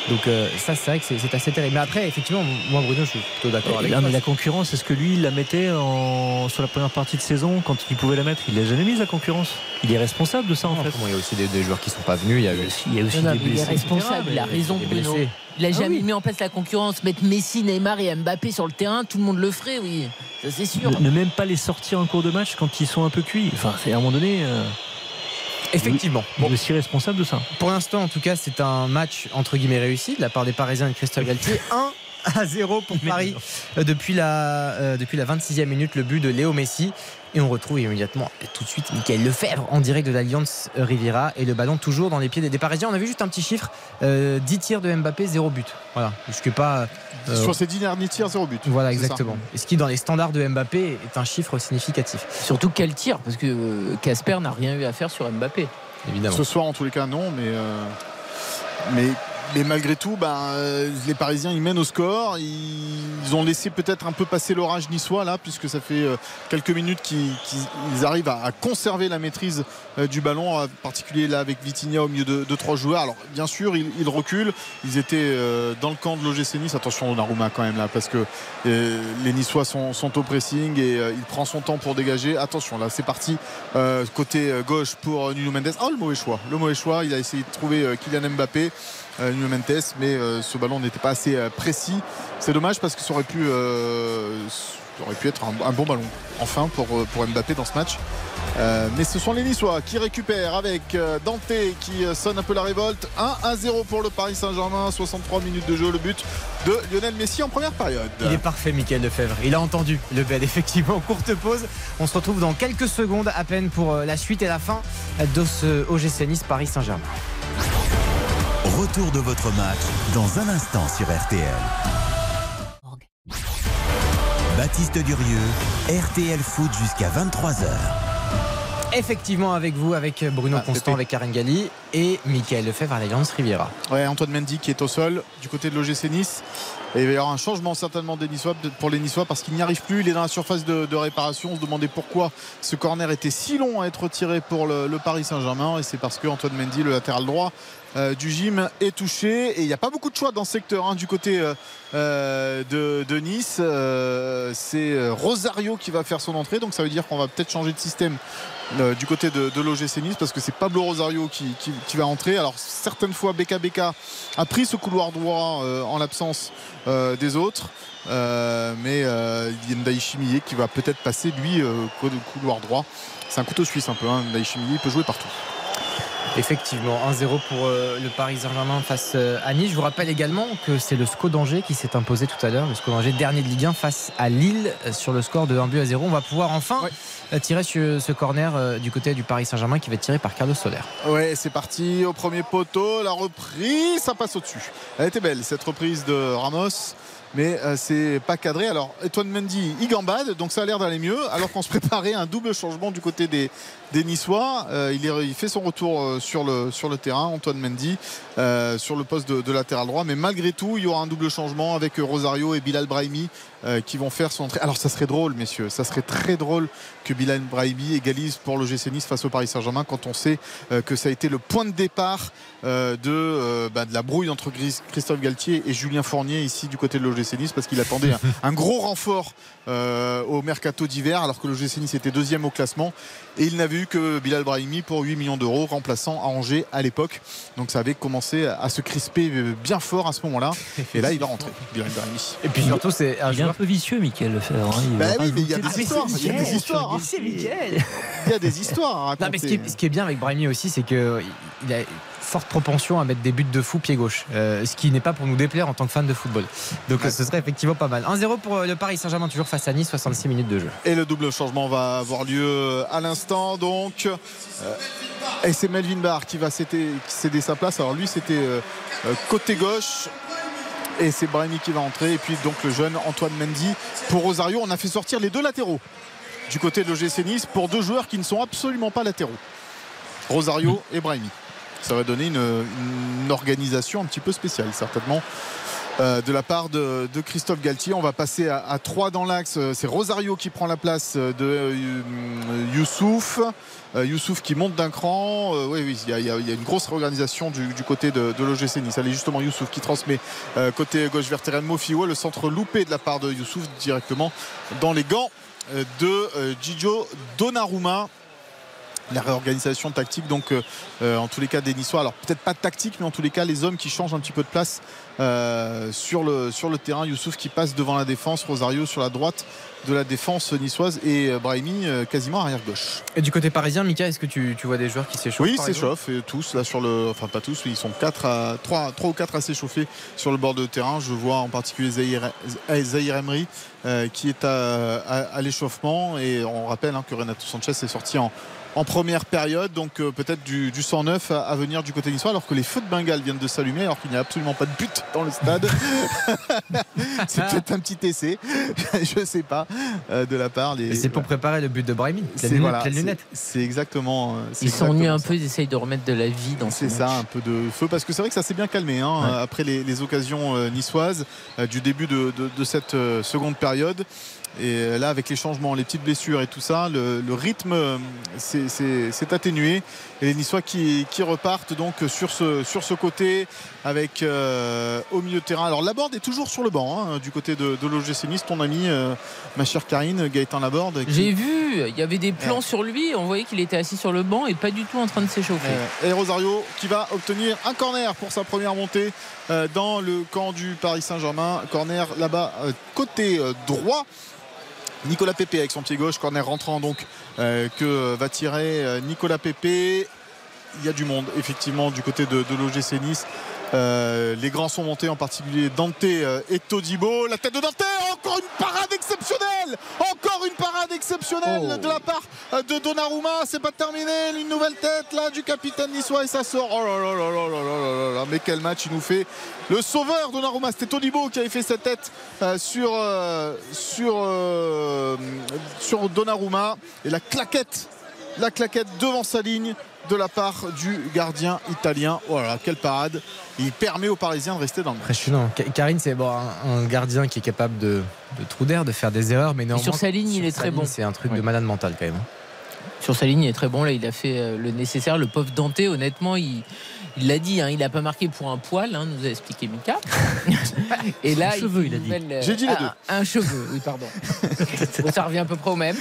Donc euh, ça, c'est vrai que c'est assez terrible. Mais après, effectivement, moi, Bruno, je suis plutôt d'accord avec toi. Mais la concurrence, est-ce que lui, il la mettait en... sur la première partie de saison quand il pouvait la mettre? Il l'a jamais mise la concurrence? Il est responsable de ça, en fait. il y a aussi des, joueurs qui sont pas venus. Il y a, il y a aussi des blessés. Il est responsable. Il a raison, Bruno. Il a ah jamais mis en place la concurrence. Mettre Messi, Neymar et Mbappé sur le terrain, tout le monde le ferait, oui. Ça, c'est sûr. Ne, même pas les sortir en cours de match quand ils sont un peu cuits. Enfin, c'est à un moment donné. Euh, Effectivement. Bon. Il est aussi responsable de ça. Pour l'instant, en tout cas, c'est un match entre guillemets réussi de la part des Parisiens et de Christophe Galtier. 1 à 0 pour Paris euh, depuis la, euh, depuis la 26e minute, le but de Léo Messi. Et on retrouve immédiatement tout de suite Michael Lefebvre en direct de l'Alliance Riviera et le ballon toujours dans les pieds des, Parisiens. On a vu juste un petit chiffre 10 euh, tirs de Mbappé, 0 but. Voilà. Ce pas. Sur ces 10 derniers tirs, 0 but. Voilà, exactement. Et ce qui, dans les standards de Mbappé, est un chiffre significatif. Surtout quel tir Parce que Casper n'a rien eu à faire sur Mbappé. Évidemment. Ce soir, en tous les cas, non, mais. mais mais malgré tout, ben, euh, les Parisiens ils mènent au score. Ils ont laissé peut-être un peu passer l'orage niçois là, puisque ça fait euh, quelques minutes qu'ils arrivent à, conserver la maîtrise euh, du ballon, en particulier là avec Vitinha au milieu de, trois joueurs. Alors bien sûr, ils, reculent. Ils étaient dans le camp de l'OGC Nice. Attention Donnarumma quand même là, parce que les Niçois sont, au pressing et il prend son temps pour dégager. Attention là, c'est parti côté gauche pour Nuno Mendes. Oh le mauvais choix, le mauvais choix. Il a essayé de trouver Kylian Mbappé. Euh, Nuno Mendes, mais euh, ce ballon n'était pas assez euh, précis. C'est dommage parce que ça aurait pu, aurait pu être un, bon ballon, enfin, pour, pour Mbappé dans ce match. mais ce sont les Niçois qui récupèrent avec Dante qui sonne un peu la révolte. 1 à 0 pour le Paris Saint-Germain, 63 minutes de jeu, le but de Lionel Messi en première période. Il est parfait, Michael Lefebvre. Il a entendu le bel, effectivement. Courte pause. On se retrouve dans quelques secondes à peine pour la suite et la fin de ce OGC Nice Paris Saint-Germain. Retour de votre match dans un instant sur RTL. Baptiste Durieux, RTL Foot jusqu'à 23h. Effectivement, avec vous, avec Bruno ah, Constant, avec Karen Galli et Michael Lefebvre à l'Alliance Riviera. Ouais, Antoine Mendy qui est au sol du côté de l'OGC Nice. Et il va y avoir un changement certainement des Niçois, pour les Niçois parce qu'il n'y arrive plus. Il est dans la surface de, réparation. On se demandait pourquoi ce corner était si long à être tiré pour le, Paris Saint-Germain. Et c'est parce que Antoine Mendy, le latéral droit, euh, du gym est touché et il n'y a pas beaucoup de choix dans ce secteur hein, du côté euh, euh, de, Nice c'est Rosario qui va faire son entrée donc ça veut dire qu'on va peut-être changer de système du côté de, de l'OGC Nice parce que c'est Pablo Rosario qui, va entrer alors certaines fois BKBK a pris ce couloir droit en l'absence des autres. Mais il y a Ndaï qui va peut-être passer lui au couloir droit. C'est un couteau suisse un peu hein. il peut jouer partout Effectivement, 1-0 pour euh, le Paris Saint-Germain face euh, à Nice. Je vous rappelle également que c'est le SCO d'Angers qui s'est imposé tout à l'heure, le SCO d'Angers dernier de Ligue 1 face à Lille euh, sur le score de 1 but à 0. On va pouvoir enfin tirer sur ce corner du côté du Paris Saint-Germain qui va être tiré par Carlos Soler. Ouais, c'est parti au premier poteau, la reprise, ça passe au-dessus. Elle était belle cette reprise de Ramos mais euh, c'est pas cadré. Alors, Etoine Mendy, il gambade, donc ça a l'air d'aller mieux, alors qu'on se préparait un double changement du côté des, des Niçois. Euh, il, fait son retour euh, sur, le, sur le terrain, Antoine Mendy, sur le poste de, latéral droit, mais malgré tout, il y aura un double changement avec Rosario et Bilal Brahimi qui vont faire son entrée. Alors, ça serait drôle, messieurs, ça serait très drôle que Bilal Brahimi égalise pour le GC Nice face au Paris Saint-Germain quand on sait que ça a été le point de départ de, bah, de la brouille entre Christophe Galtier et Julien Fournier ici du côté de l'OGC Nice parce qu'il attendait un, gros renfort euh, au mercato d'hiver alors que le GC Nice était deuxième au classement et il n'avait eu que Bilal Brahimi pour 8 millions d'euros remplaçant à Angers à l'époque. Donc ça avait commencé à se crisper bien fort à ce moment là et là il va rentrer Bilal Brahimi. Et puis surtout c'est un, un peu vicieux Michael Lefebvre hein, bah oui mais il y a des histoires il y a des histoires il y a des histoires à mais ce, qui est, ce qui est bien avec Brahimi aussi c'est que il a forte propension à mettre des buts de fou pied gauche, euh, ce qui n'est pas pour nous déplaire en tant que fan de football. Donc ce serait effectivement pas mal. 1-0 pour euh, le Paris Saint-Germain, toujours face à Nice, 66 minutes de jeu. Et le double changement va avoir lieu à l'instant. Donc, euh, et c'est Melvin Barr qui va céder, sa place. Alors lui, c'était côté gauche. Et c'est Brahimi qui va entrer. Et puis donc le jeune Antoine Mendy pour Rosario. On a fait sortir les deux latéraux du côté de l'OGC Nice pour deux joueurs qui ne sont absolument pas latéraux. Rosario et Brahimi. Ça va donner une, organisation un petit peu spéciale, certainement. euh, de la part de, Christophe Galtier. On va passer à, à 3 dans l'axe. C'est Rosario qui prend la place de euh, Youssouf. Euh, Youssouf qui monte d'un cran. Oui, oui, il y, a- une grosse réorganisation du, côté de, de l'OGC Nice. Allez, justement, Youssouf qui transmet côté gauche vers Terren Mofiwa. Le centre loupé de la part de Youssouf directement dans les gants de Gigio Donnarumma la réorganisation tactique. Donc euh, euh, en tous les cas des Niçois alors peut-être pas tactique mais en tous les cas les hommes qui changent un petit peu de place euh, sur, le, sur le terrain. Youssouf qui passe devant la défense Rosario sur la droite de la défense niçoise et Brahimi quasiment arrière gauche. Et du côté parisien, Mika, est-ce que tu, tu vois des joueurs qui s'échauffent oui, s'échauffent tous là sur le enfin pas tous, ils sont 4 à 3, 3 ou 4 à s'échauffer sur le bord de terrain. Je vois en particulier Zahir, Zahir Emery euh, qui est à, à- à l'échauffement. Et on rappelle hein, que Renato Sanchez est sorti en en première période, donc euh, peut-être du, du 109 à, à venir du côté niçois, alors que les feux de Bengale viennent de s'allumer, alors qu'il n'y a absolument pas de but dans le stade. c'est peut-être un petit essai, je sais pas, euh, de la part. c'est pour préparer le but de Brahimi. C'est- lunette, voilà, c'est- exactement. euh, Ils s'ennuient un peu, ils essayent de remettre de la vie dans C'est ce ça, match. un peu de feu, parce que c'est vrai que ça s'est bien calmé hein, Ouais. après les, les occasions euh, niçoises euh, du début de, de- de cette euh, seconde période. Et euh, là, avec les changements, les petites blessures et tout ça, le, le rythme euh, s'est- s'est atténué. Et les Niçois qui, qui repartent donc sur ce, sur ce côté avec euh, au milieu de terrain. Alors Laborde est toujours sur le banc hein, du côté de, de l'OGC Nice, ton ami, euh, ma chère Karine, Gaëtan Laborde. qui- J'ai vu, il y avait des plans sur lui, on voyait qu'il était assis sur le banc et pas du tout en train de s'échauffer. Euh, Et Rosario qui va obtenir un corner pour sa première montée euh, dans le camp du Paris Saint-Germain. Corner là-bas euh, côté euh, droit. Nicolas Pépé avec son pied gauche, corner rentrant donc euh, que va tirer euh, Nicolas Pépé. Il y a du monde effectivement du côté de, de l'OGC Nice. Euh, les grands sont montés, en particulier Dante euh, et Todibo. La tête de Dante, encore une parade exceptionnelle Encore une parade exceptionnelle oh. de la part euh, de Donnarumma. C'est pas terminé, une nouvelle tête là du capitaine niçois et ça sort. Oh là là là là là là là Mais quel match il nous fait Le sauveur Donnarumma, c'était Todibo qui avait fait cette tête sur, sur, sur Donnarumma. Et la claquette la claquette devant sa ligne de la part du gardien italien. Voilà, quelle parade. Il permet aux Parisiens de rester dans le match. Impressionnant. Ka- Karine, c'est bon, un, gardien qui est capable de, de trou d'air, de faire des erreurs, mais néanmoins. sur sa ligne, il est très ligne, bon. C'est un truc de malade mental quand même. hein. Sur sa ligne, il est très bon. Là, il a fait euh, le nécessaire. Le pauvre Dante, honnêtement, il il l'a dit, hein, il n'a pas marqué pour un poil, hein, nous a expliqué Mika. Et là, Un cheveu, il a dit. nouvelle, euh, J'ai dit les ah, Un cheveu, oui, pardon. Bon, ça revient à peu près au même.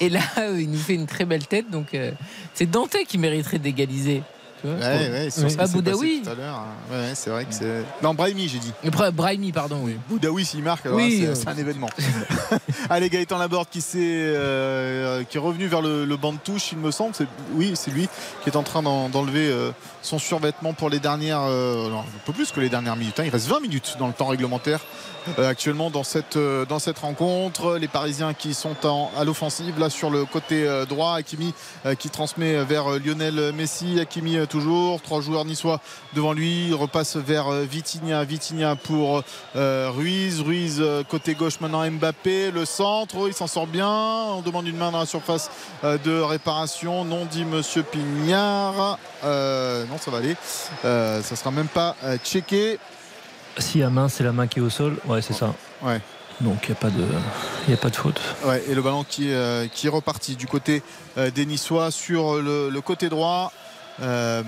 Et là, euh, il nous fait une très belle tête. Donc, euh, c'est Dante qui mériterait d'égaliser. Tu vois, Ouais, ouais, sur ce Pas qui s'est Boudaoui. passé tout à l'heure, hein. Ouais, c'est vrai que c'est. Non, Brahimi, j'ai dit. Brahimi, pardon, oui. Boudaoui, s'il marque, alors Oui, c'est euh. c'est un événement. Allez, Gaëtan Laborde qui, s'est, euh, qui est revenu vers le, le banc de touche, il me semble. C'est- Oui, c'est lui qui est en train d'en- d'enlever euh, son survêtement pour les dernières. euh, non, un peu plus que les dernières minutes. hein. Il reste 20 minutes dans le temps réglementaire euh, actuellement dans cette, euh, dans cette rencontre. Les Parisiens qui sont en- à l'offensive, là sur le côté droit. Hakimi euh, qui transmet vers Lionel Messi. Hakimi euh, toujours. Trois joueurs niçois devant lui. Il repasse vers Vitinha. Vitinha pour Ruiz. Ruiz côté gauche maintenant Mbappé. Le centre, il s'en sort bien. On demande une main dans la surface de réparation. Non dit Monsieur Pignard. Euh, non, ça va aller. Euh, ça sera même pas euh, checké. Si la main, c'est la main qui est au sol, ouais, c'est ça. Ouais. Donc il n'y a, pas de- y a pas de faute. Ouais, et le ballon qui, est, euh, qui est reparti du côté euh, des Niçois sur le, le côté droit. Euh,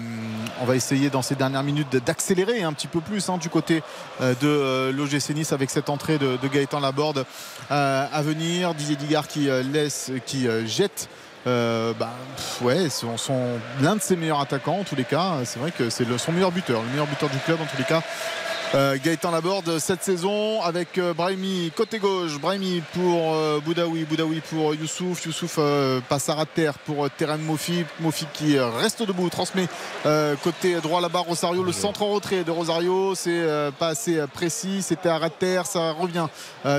on va essayer dans ces dernières minutes d'accélérer un petit peu plus hein, du côté euh, de euh, l'OGC Nice avec cette entrée de, de Gaëtan Laborde à venir. Didier Digard qui laisse, qui jette. Euh, bah, ouais, l'un de ses meilleurs attaquants en tous les cas. C'est vrai que c'est son meilleur buteur, le meilleur buteur du club en tous les cas. Euh, Gaëtan Laborde cette saison avec euh, Brahimi côté gauche, Brahimi pour euh, Boudaoui, Boudaoui pour Youssouf, Youssouf euh, passe à terre pour euh, Terran Mofi, Mofi qui euh, reste debout, transmet côté droit là-bas Rosario, le centre en retrait de Rosario, c'est pas assez précis, c'était à terre, ça revient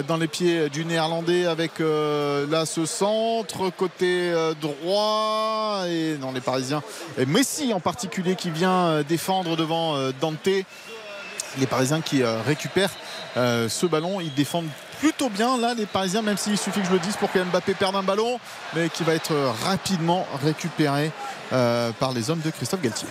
dans les pieds du néerlandais avec là ce centre côté droit. Et non les Parisiens. Messi en particulier qui vient défendre devant Dante Les Parisiens qui euh, récupèrent euh, ce ballon, ils défendent plutôt bien là les Parisiens, même s'il suffit que je le dise pour que Mbappé perde un ballon, mais qui va être euh, rapidement récupéré par les hommes de Christophe Galtier.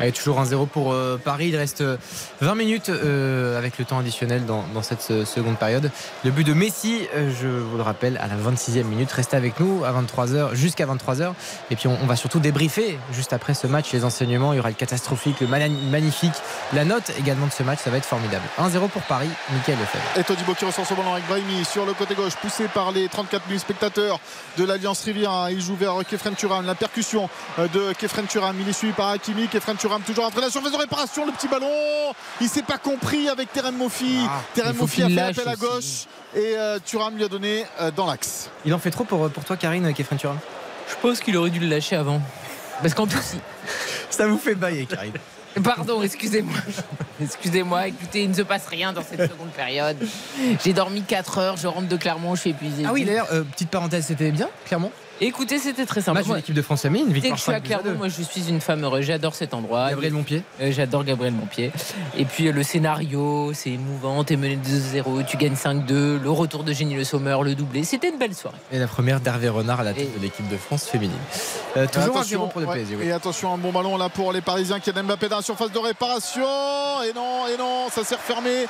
Allez, toujours 1-0 pour euh, Paris. Il reste euh, 20 minutes euh, avec le temps additionnel dans, dans cette se- seconde période. Le but de Messi, euh, je vous le rappelle, à la 26e minute. Restez avec nous à 23h, jusqu'à 23h. Et puis on, on va surtout débriefer juste après ce match les enseignements. Il y aura le catastrophique, le magnifique, la note également de ce match. Ça va être formidable. 1-0 pour Paris. Michael Lefebvre. Et Todibo qui ressort ce ballon avec Brahimi sur le côté gauche, poussé par les 34 000 spectateurs de l'Alliance Riviera. Il joue vers Kefren Turam. La percussion euh, de Kefren Turam. Il est suivi par Hakimi. Kefren Turam toujours après la surface de réparation. Le petit ballon. Il s'est pas compris avec Terem Mofi. Terem il faut Mofi a fait appel à aussi. gauche. Et euh, Thuram lui a donné euh, dans l'axe. Il en fait trop pour, pour toi, Karine Kefren Turam Je pense qu'il aurait dû le lâcher avant. Parce qu'en plus, Ça vous fait bailler, Karine. Pardon, excusez-moi. Excusez-moi, écoutez, il ne se passe rien dans cette seconde période. J'ai dormi 4 heures, je rentre de Clermont, je suis épuisé. Ah oui, d'ailleurs, euh, petite parenthèse, c'était bien, Clermont? Écoutez, c'était très simple. Match de l'équipe de France Dès que victoire je suis à 5 buts Clermont, deux. moi je suis une femme heureuse. J'adore cet endroit. Gabriel Montpied Euh, J'adore Gabriel Montpied. Et puis euh, le scénario, c'est émouvant. T'es mené 2-0, tu gagnes 5-2. Le retour de Génie Le Sommer, le doublé. C'était une belle soirée. Et la première d'Hervé Renard à la tête Et- de l'équipe de France féminine. Euh, toujours un 0 pour le ouais. PSG. oui. Et attention, un bon ballon là pour les Parisiens qui a Mbappé dans la surface de réparation. Et non, et non, ça s'est refermé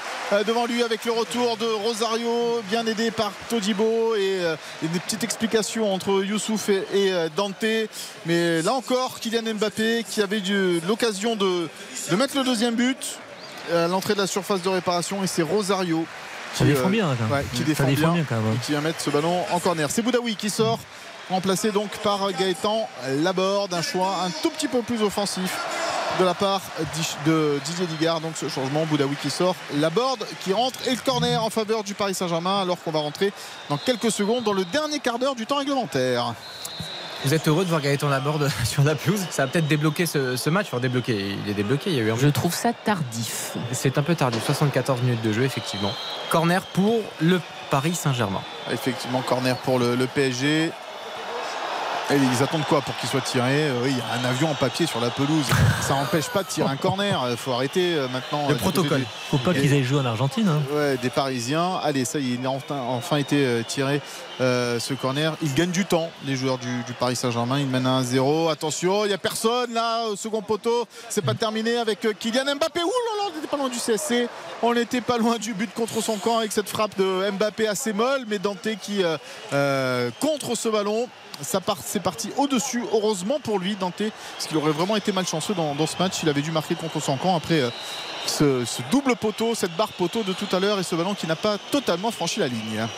devant lui avec le retour de Rosario, bien aidé par Todibo. Et, et des petites explications entre Youssouf et, et, euh, Dante. Mais là encore, Kylian Mbappé qui avait eu l'occasion de, de mettre le deuxième but à l'entrée de la surface de réparation. Et c'est Rosario. Qui, défend euh, bien, ouais, qui défend, défend bien, bien, quand même. et qui va mettre ce ballon en corner. C'est Boudaoui qui sort, remplacé donc par Gaëtan Laborde. Un choix un tout petit peu plus offensif de la part de Didier Digard. Donc ce changement, Boudaoui qui sort, Laborde qui rentre et le corner en faveur du Paris Saint-Germain alors qu'on va rentrer dans quelques secondes dans le dernier quart d'heure du temps réglementaire. Vous êtes heureux de voir Gaëtan Laborde sur la pelouse? Ça va peut-être débloquer ce, ce match. Enfin, débloquer, il est débloqué. Il y a eu un Je trouve ça tardif. C'est un peu tardif. 74 minutes de jeu, effectivement. Corner pour le Paris Saint-Germain. Effectivement, corner pour le, le PSG. Et ils attendent quoi pour qu'il soit tiré Euh, oui, Il y a un avion en papier sur la pelouse. Ça n'empêche pas de tirer un corner. Il faut arrêter euh, maintenant. Le euh, protocole. des- Faut pas qu'ils aillent jouer en Argentine. hein. Ouais, des Parisiens. Allez, ça y est, il a enfin, enfin été euh, tiré euh, ce corner. Il gagne du temps, les joueurs du, Paris Saint-Germain. Ils mènent à 1-0. Attention, il n'y a personne là au second poteau. C'est pas terminé avec euh, Kylian Mbappé. Ouh là là, on n'était pas loin du CSC. On n'était pas loin du but contre son camp avec cette frappe de Mbappé assez molle. Mais Dante qui euh, contre ce ballon. C'est parti au-dessus. Heureusement pour lui, Dante, parce qu'il aurait vraiment été malchanceux dans, ce match. Il avait dû marquer contre son camp après. ce double poteau, cette barre poteau de tout à l'heure et ce ballon qui n'a pas totalement franchi la ligne.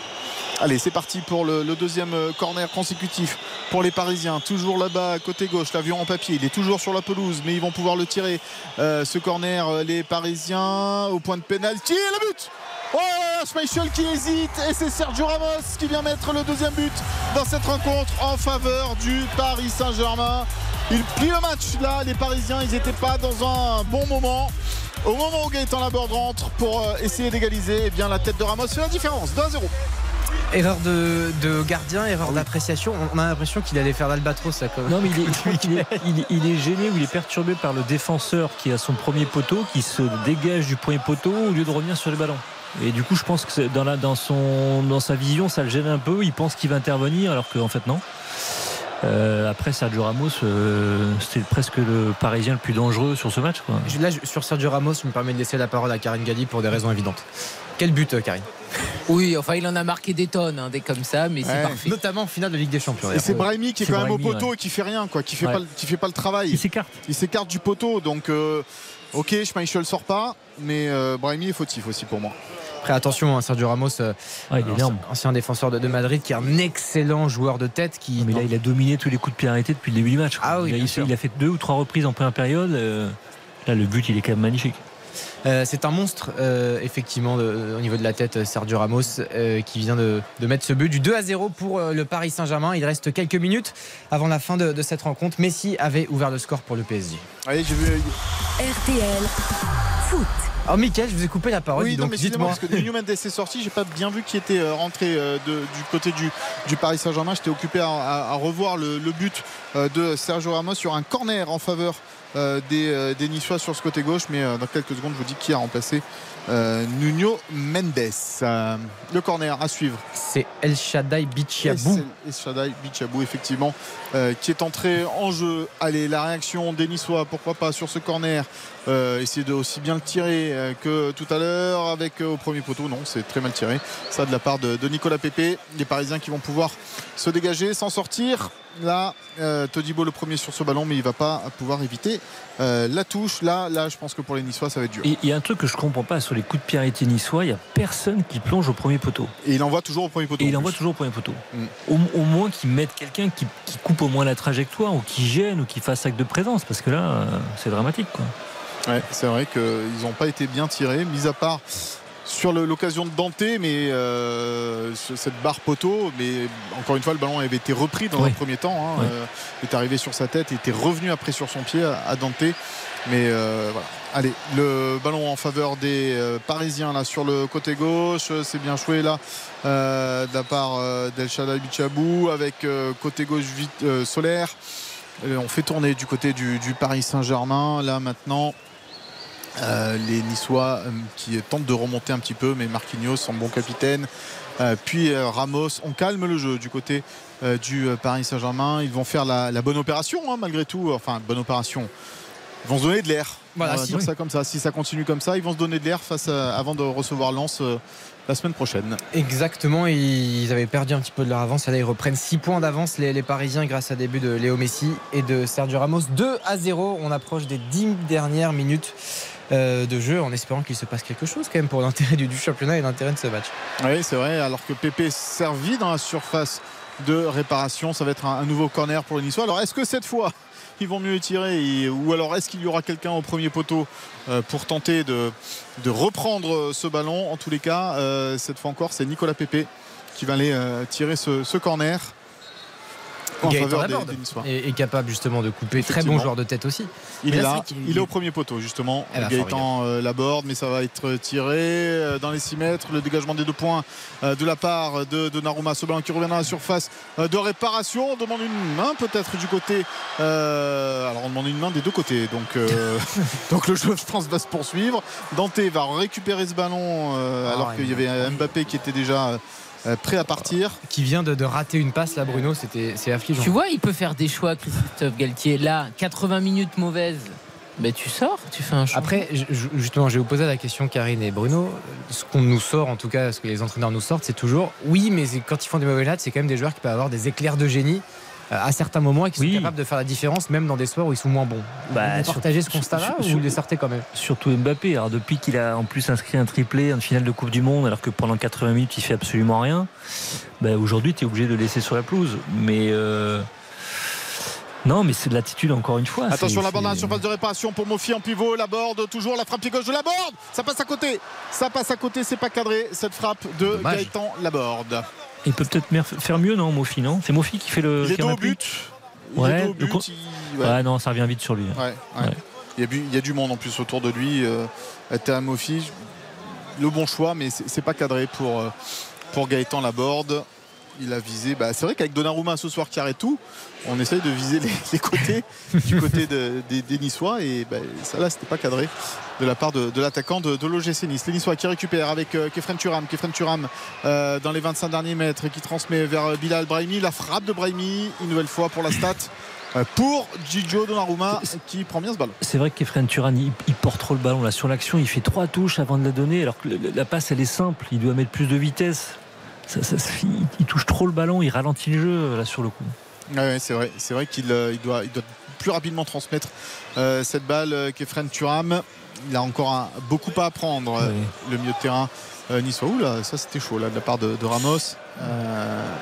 Allez, c'est parti pour le, deuxième euh, corner consécutif pour les Parisiens. Toujours là-bas, côté gauche, l'avion en papier. Il est toujours sur la pelouse, mais ils vont pouvoir le tirer. Euh, ce corner, euh, les Parisiens au point de pénalty. Et le but Oh Schmeichel qui hésite et c'est Sergio Ramos qui vient mettre le deuxième but dans cette rencontre en faveur du Paris Saint-Germain. Il plie le match là, les Parisiens, ils n'étaient pas dans un bon moment. Au moment où Gaëtan Laborde rentre pour essayer d'égaliser, eh bien la tête de Ramos fait la différence, 2-0. Erreur de, de gardien, erreur d'appréciation. On a l'impression qu'il allait faire l'albatros. Non, mais il est, il est- il est gêné ou il est perturbé par le défenseur qui a son premier poteau, qui se dégage du premier poteau au lieu de revenir sur le ballon. Et du coup, je pense que dans, la, dans, son, dans sa vision, ça le gêne un peu. Il pense qu'il va intervenir, alors qu'en fait, non. Euh, après, Sergio Ramos, euh, c'était presque le Parisien le plus dangereux sur ce match. Quoi. Là, sur Sergio Ramos, je me permets de laisser la parole à Karine Galli pour des raisons évidentes. Quel but, euh, Karine Oui, enfin, il en a marqué des tonnes, hein, des comme ça, mais c'est parfait. Notamment en finale de Ligue des Champions. Et c'est Brahimi qui est quand même au poteau ouais. et qui fait rien, quoi, qui fait Ouais. pas, le- qui fait pas le travail. Il s'écarte. Il s'écarte du poteau, donc euh, ok, Schmeichel sort pas, mais euh, Brahimi est fautif aussi pour moi. Après, attention, hein, Sergio Ramos, euh, il est ancien, énorme. ancien défenseur de, de Madrid, qui est un excellent joueur de tête. Qui, Mais là, il a dominé tous les coups de pied arrêtés depuis le début du match. Ah oui, il, a, il fait deux ou trois reprises en première période. euh, là, le but, il est quand même magnifique. Euh, c'est un monstre, euh, effectivement, de- au niveau de la tête, euh, Sergio Ramos, euh, qui vient de, de mettre ce but du 2 à 0 pour euh, le Paris Saint-Germain. Il reste quelques minutes avant la fin de, de cette rencontre. Messi avait ouvert le score pour le PSG. Allez, j'ai vu. RTL Foot. Alors, Mickaël, je vous ai coupé la parole. oui, non, mais dites-moi. parce que Nuno Mendes est sorti, j'ai pas bien vu qui était euh, rentré euh, de- du côté du, du Paris Saint-Germain. J'étais occupé à, à- à revoir le, le but euh, de Sergio Ramos sur un corner en faveur euh, des, euh, des Niçois sur ce côté gauche. Mais euh, dans quelques secondes, je vous dis qui a remplacé euh, Nuno Mendes. Euh, le corner à suivre. C'est El Shaddai Bichiabou. El Shaddai Bichabou, effectivement, euh, qui est entré en jeu. Allez, la réaction des Niçois, pourquoi pas sur ce corner. Euh, essayer de aussi bien le tirer euh, que tout à l'heure avec euh, au premier poteau. Non, c'est très mal tiré. Ça de la part de, de Nicolas Pépé. Les Parisiens qui vont pouvoir se dégager, s'en sortir. Là, euh, Todibo le premier sur ce ballon, mais il va pas pouvoir éviter euh, la touche. Là, là, je pense que pour les Niçois, ça va être dur. Et il y a un truc que je comprends pas sur les coups de pied arrêtés niçois, il n'y a personne qui plonge au premier poteau. Et il envoie toujours au premier poteau. Et il envoie toujours au premier poteau. Mm. Au, au moins qu'ils mettent quelqu'un qui, qui coupe au moins la trajectoire ou qui gêne ou qui fasse acte de présence parce que là, euh, c'est dramatique. Quoi. Ouais, c'est vrai qu'ils n'ont pas été bien tirés, mis à part sur l'occasion de Dante, mais euh, cette barre poteau. Mais encore une fois, le ballon avait été repris dans Oui. un premier temps. hein, Oui. euh, est arrivé sur sa tête, était revenu après sur son pied à, à Dante. Mais euh, voilà. Allez, le ballon en faveur des euh, Parisiens là sur le côté gauche. C'est bien joué là euh, de la part d'El Shaddai Bichabou avec côté gauche vite, solaire. On fait tourner du côté du, du Paris Saint-Germain. Là maintenant, euh, les Niçois euh, qui tentent de remonter un petit peu, mais Marquinhos, son bon capitaine, euh, puis Ramos, on calme le jeu du côté du Paris Saint-Germain. Ils vont faire la, la bonne opération, hein, malgré tout. Enfin, bonne opération. Ils vont se donner de l'air. Voilà, si- oui. ça comme ça. Si ça continue comme ça, ils vont se donner de l'air face à- avant de recevoir Lens la semaine prochaine. Exactement, ils avaient perdu un petit peu de leur avance. Là, ils reprennent 6 points d'avance, les, les Parisiens, grâce à des buts de Léo Messi et de Sergio Ramos. 2 à 0. On approche des 10 dernières minutes de jeu en espérant qu'il se passe quelque chose quand même pour l'intérêt du, championnat et l'intérêt de ce match. Oui, c'est vrai. Alors que Pépé servi dans la surface de réparation, ça va être un, nouveau corner pour les Niçois. Alors, est-ce que cette fois, ils vont mieux tirer ou alors est-ce qu'il y aura quelqu'un au premier poteau euh, pour tenter de, reprendre ce ballon? En tous les cas, euh, cette fois encore, c'est Nicolas Pépé qui va aller euh, tirer ce corner en Gaëtan faveur des, est, est capable justement de couper. Très bon joueur de tête aussi. Il Mais est là, il est au premier poteau justement. Eh ben, Gaëtan euh, Laborde, mais ça va être tiré euh, dans les 6 mètres. Le dégagement des deux points euh, de la part de, de Naruma. Ballon qui revient dans la surface de réparation. On demande une main peut-être du côté. euh, alors on demande une main des deux côtés. Donc, euh, donc le jeu, je pense, va se poursuivre. Dante va récupérer ce ballon euh, Ah, alors qu'il y avait Mbappé qui était déjà euh, prêt à partir. Qui vient de, de rater une passe là, Bruno, c'était c'est affligeant. Tu vois, il peut faire des choix, Christophe Galtier. Là, 80 minutes mauvaises. Ben, tu sors, tu fais un choix. Après, justement, je vais vous poser la question, Karine et Bruno. Ce qu'on nous sort, en tout cas, ce que les entraîneurs nous sortent, c'est toujours oui, mais quand ils font des mauvais lattes, c'est quand même des joueurs qui peuvent avoir des éclairs de génie à certains moments et qui sont capables de faire la différence, même dans des soirs où ils sont moins bons. Bah, vous sur- partagez ce constat-là sur- ou sur- vous les sortez quand même Surtout Mbappé. Alors depuis qu'il a en plus inscrit un triplé en finale de Coupe du Monde, alors que pendant 80 minutes il fait absolument rien, bah, aujourd'hui tu es obligé de le laisser sur la pelouse. Mais euh, non, mais c'est de l'attitude encore une fois. Attention la bande dans la surface de réparation pour Mofi en pivot. La borde toujours la frappe pied gauche de la borde. Ça passe à côté. Ça passe à côté. C'est pas cadré cette frappe de Dommage. Gaëtan Laborde. Il peut peut-être faire mieux, non, Mofi, non C'est Mofi qui fait le. Il est au but. Ouais, le il-. Ouais, non, ça revient vite sur lui. Ouais, ouais. Il, y a, bu- il y a du monde en plus autour de lui. Euh, Théa Mofi, le bon choix, mais c'est c'est pas cadré pour, euh, pour Gaëtan Laborde. Il a visé. Bah, c'est vrai qu'avec Donnarumma ce soir qui arrête tout, on essaye de viser les, les côtés du côté de- des, des Niçois et bah, ça là c'était pas cadré de la part de, l'attaquant de, de l'OGC Nice. Les Niçois qui récupèrent avec euh, Kefren Turam, Kefren Turam euh, dans les 25 derniers mètres et qui transmet vers euh, Bilal Brahimi. La frappe de Brahimi, une nouvelle fois pour la stat. euh, Pour Gigio Donnarumma qui prend bien ce ballon. C'est vrai qu'Efren Turan, il, il porte trop le ballon là sur l'action. Il fait trois touches avant de la donner, alors que la passe elle est simple. Il doit mettre plus de vitesse. Ça- ça- ça- il, il touche trop le ballon, il ralentit le jeu là sur le coup. Ouais, c'est vrai, c'est vrai qu'il euh, il doit, il doit plus rapidement transmettre euh, cette balle euh, qu'Efren Turam. Il a encore un- beaucoup à apprendre, euh, le milieu de terrain euh, niçois. Ouh là, ça c'était chaud là, de la part de, de Ramos.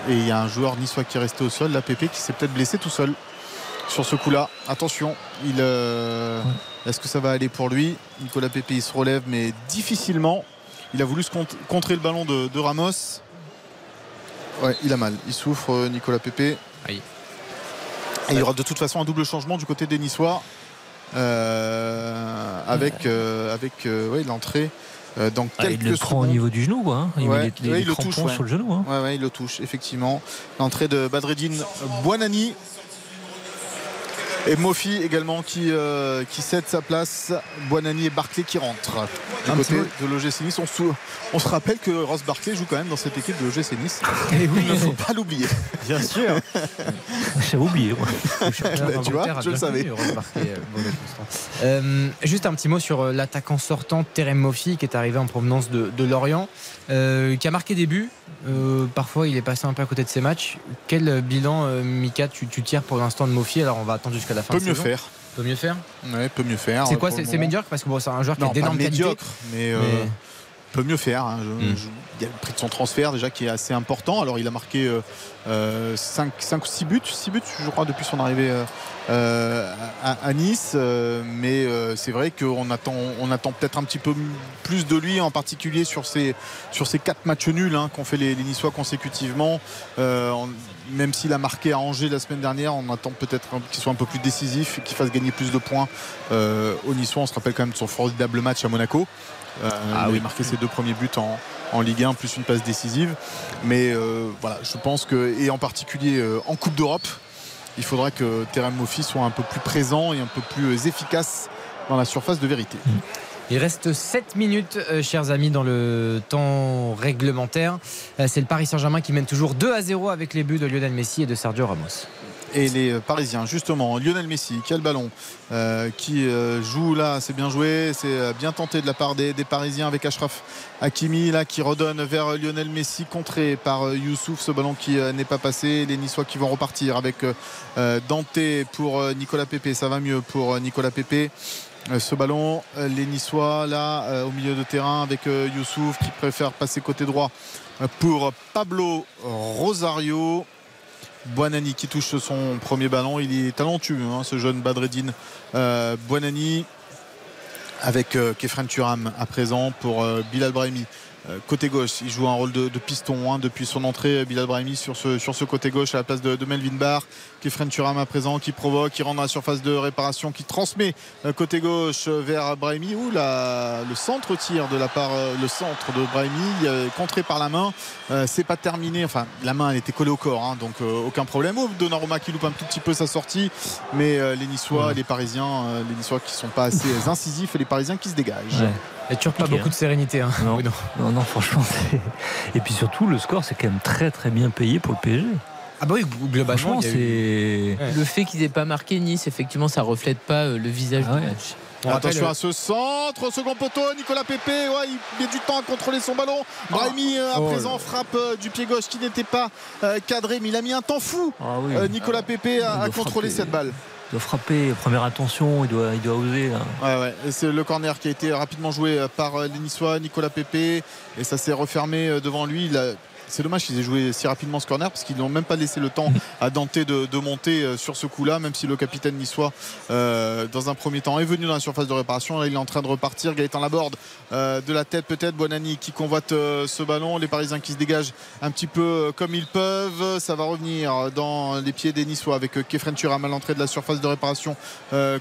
Et il y a un joueur niçois qui est resté au sol, la PP, qui s'est peut-être blessé tout seul sur ce coup-là. Attention, il, est-ce que ça va aller pour lui? Nicolas Pépé il se relève, mais difficilement. Il a voulu se cont- contrer le ballon de, de Ramos. Ouais, il a mal. Il souffre, euh, Nicolas Pépé. Et il y aura de toute façon un double changement du côté des Niçois euh, avec, euh, avec euh, ouais, l'entrée euh, dans Ah, quelques il le prend au secondes. niveau du genou, hein. Il Ouais, met les, les- ouais, les il le touche sur le genou. hein. Il le touche, effectivement. L'entrée de Badreddine Buanani. Et Mofi également qui, euh, qui cède sa place. Buonani et Barclay qui rentrent. Du Un côté petit de l'OGC Nice, on se, on se rappelle que Ross Barclay joue quand même dans cette équipe de l'OGC Nice. Et oui. Il ne faut pas l'oublier. Bien sûr. J'avais oublié. moi. tu vois, je le savais. Euh, juste un petit mot sur euh, l'attaquant sortant Terem Mofi qui est arrivé en provenance de, de Lorient, euh, qui a marqué des buts. Euh, parfois, il est passé un peu à côté de ses matchs. Quel bilan, euh, Mika, tu, tu tires pour l'instant de Mofi? Alors, on va attendre jusqu'à la fin. Peut de mieux saison. faire. Peut mieux faire? Ouais, peut mieux faire. C'est quoi C'est médiocre? Parce que bon, c'est un joueur qui a d'énormes qualités. médiocre, mais, mais- peut mieux faire. hein. Je- Mm. je- il y a le prix de son transfert déjà qui est assez important. Alors il a marqué 5, ou 6 buts, 6 buts je crois depuis son arrivée euh, à, à Nice. Euh, mais euh, c'est vrai qu'on attend, on attend peut-être un petit peu plus de lui, en particulier sur ces, sur ces 4 matchs nuls hein, qu'ont fait les, les Niçois consécutivement. On- même s'il a marqué à Angers la semaine dernière, on attend peut-être qu'il soit un peu plus décisif, qu'il fasse gagner plus de points aux Niçois. On se rappelle quand même de son formidable match à Monaco. Euh, Ah il oui. a marqué ses deux premiers buts en, en Ligue 1 plus une passe décisive. Mais euh, voilà, je pense que, et en particulier euh, en Coupe d'Europe, il faudra que Terem Moffi soit un peu plus présent et un peu plus efficace dans la surface de vérité. Il reste 7 minutes, euh, chers amis, dans le temps réglementaire. Euh, c'est le Paris Saint-Germain qui mène toujours 2 à 0 avec les buts de Lionel Messi et de Sergio Ramos. Et les euh, Parisiens, justement, Lionel Messi, ballon euh, qui euh, joue là, c'est bien joué, c'est euh, bien tenté de la part des, Parisiens avec Ashraf Hakimi là qui redonne vers Lionel Messi, contré par Youssouf, ce ballon qui n'est pas passé. Les Niçois qui vont repartir avec Dante pour Nicolas Pepe, ça va mieux pour Nicolas Pepe. Ce ballon, les Niçois là au milieu de terrain avec Youssouf qui préfère passer côté droit pour Pablo Rosario. Buonani qui touche son premier ballon. Il est talentueux, hein, ce jeune Badreddine euh. Avec euh, Kefren Turam à présent pour euh, Bilal Brahimi. Euh, côté gauche, il joue un rôle de, de piston hein, depuis son entrée. euh, Bilal Brahimi sur ce, sur ce côté gauche à la place de, de Melvin Barr. Kefren Turam à présent qui provoque, qui rentre dans la surface de réparation, qui transmet euh, côté gauche vers Brahimi. Ouh, le centre tire de la part, euh, le centre de Brahimi, euh, contré par la main. C'est pas terminé. Enfin, la main elle était collée au corps, hein, donc aucun problème. Oh, Donnarumma qui loupe un tout petit peu sa sortie, mais les Niçois, les Parisiens, les Niçois qui sont pas assez incisifs et les Parisiens qui se dégagent. Ouais. Il n'y a toujours pas beaucoup hein. de sérénité. hein. Non. Non, non, franchement. Et puis surtout, le score, c'est quand même très très bien payé pour le PSG. Ah bah oui, globalement, eu- c'est. Le fait qu'ils aient pas marqué Nice, effectivement, ça reflète pas euh, le visage Ah ouais. du match. On Attention à ce centre, second poteau, Nicolas Pepe, ouais, il met du temps à contrôler son ballon. Brahimi euh, à Oh présent frappe euh, du pied gauche qui n'était pas euh, cadré, mais il a mis un temps fou. Ah oui. euh, Nicolas Pepe Il à, contrôler frapper. cette balle. Il doit frapper, première attention, il doit, il doit oser. Là. Ouais, ouais. C'est le corner qui a été rapidement joué euh, par euh, les Nicolas Pepe, et ça s'est refermé euh, devant lui. C'est dommage qu'ils aient joué si rapidement ce corner parce qu'ils n'ont même pas laissé le temps à Dante de, de monter euh, sur ce coup-là, même si le capitaine niçois, euh, dans un premier temps, est venu dans la surface de réparation. Là, il est en train de repartir. Gaëtan Laborde euh, de la tête, peut-être. Bonani qui convoite euh, ce ballon. Les Parisiens qui se dégagent un petit peu comme ils peuvent. Ça va revenir dans les pieds des Niçois avec Kefren Turam à l'entrée de la surface de réparation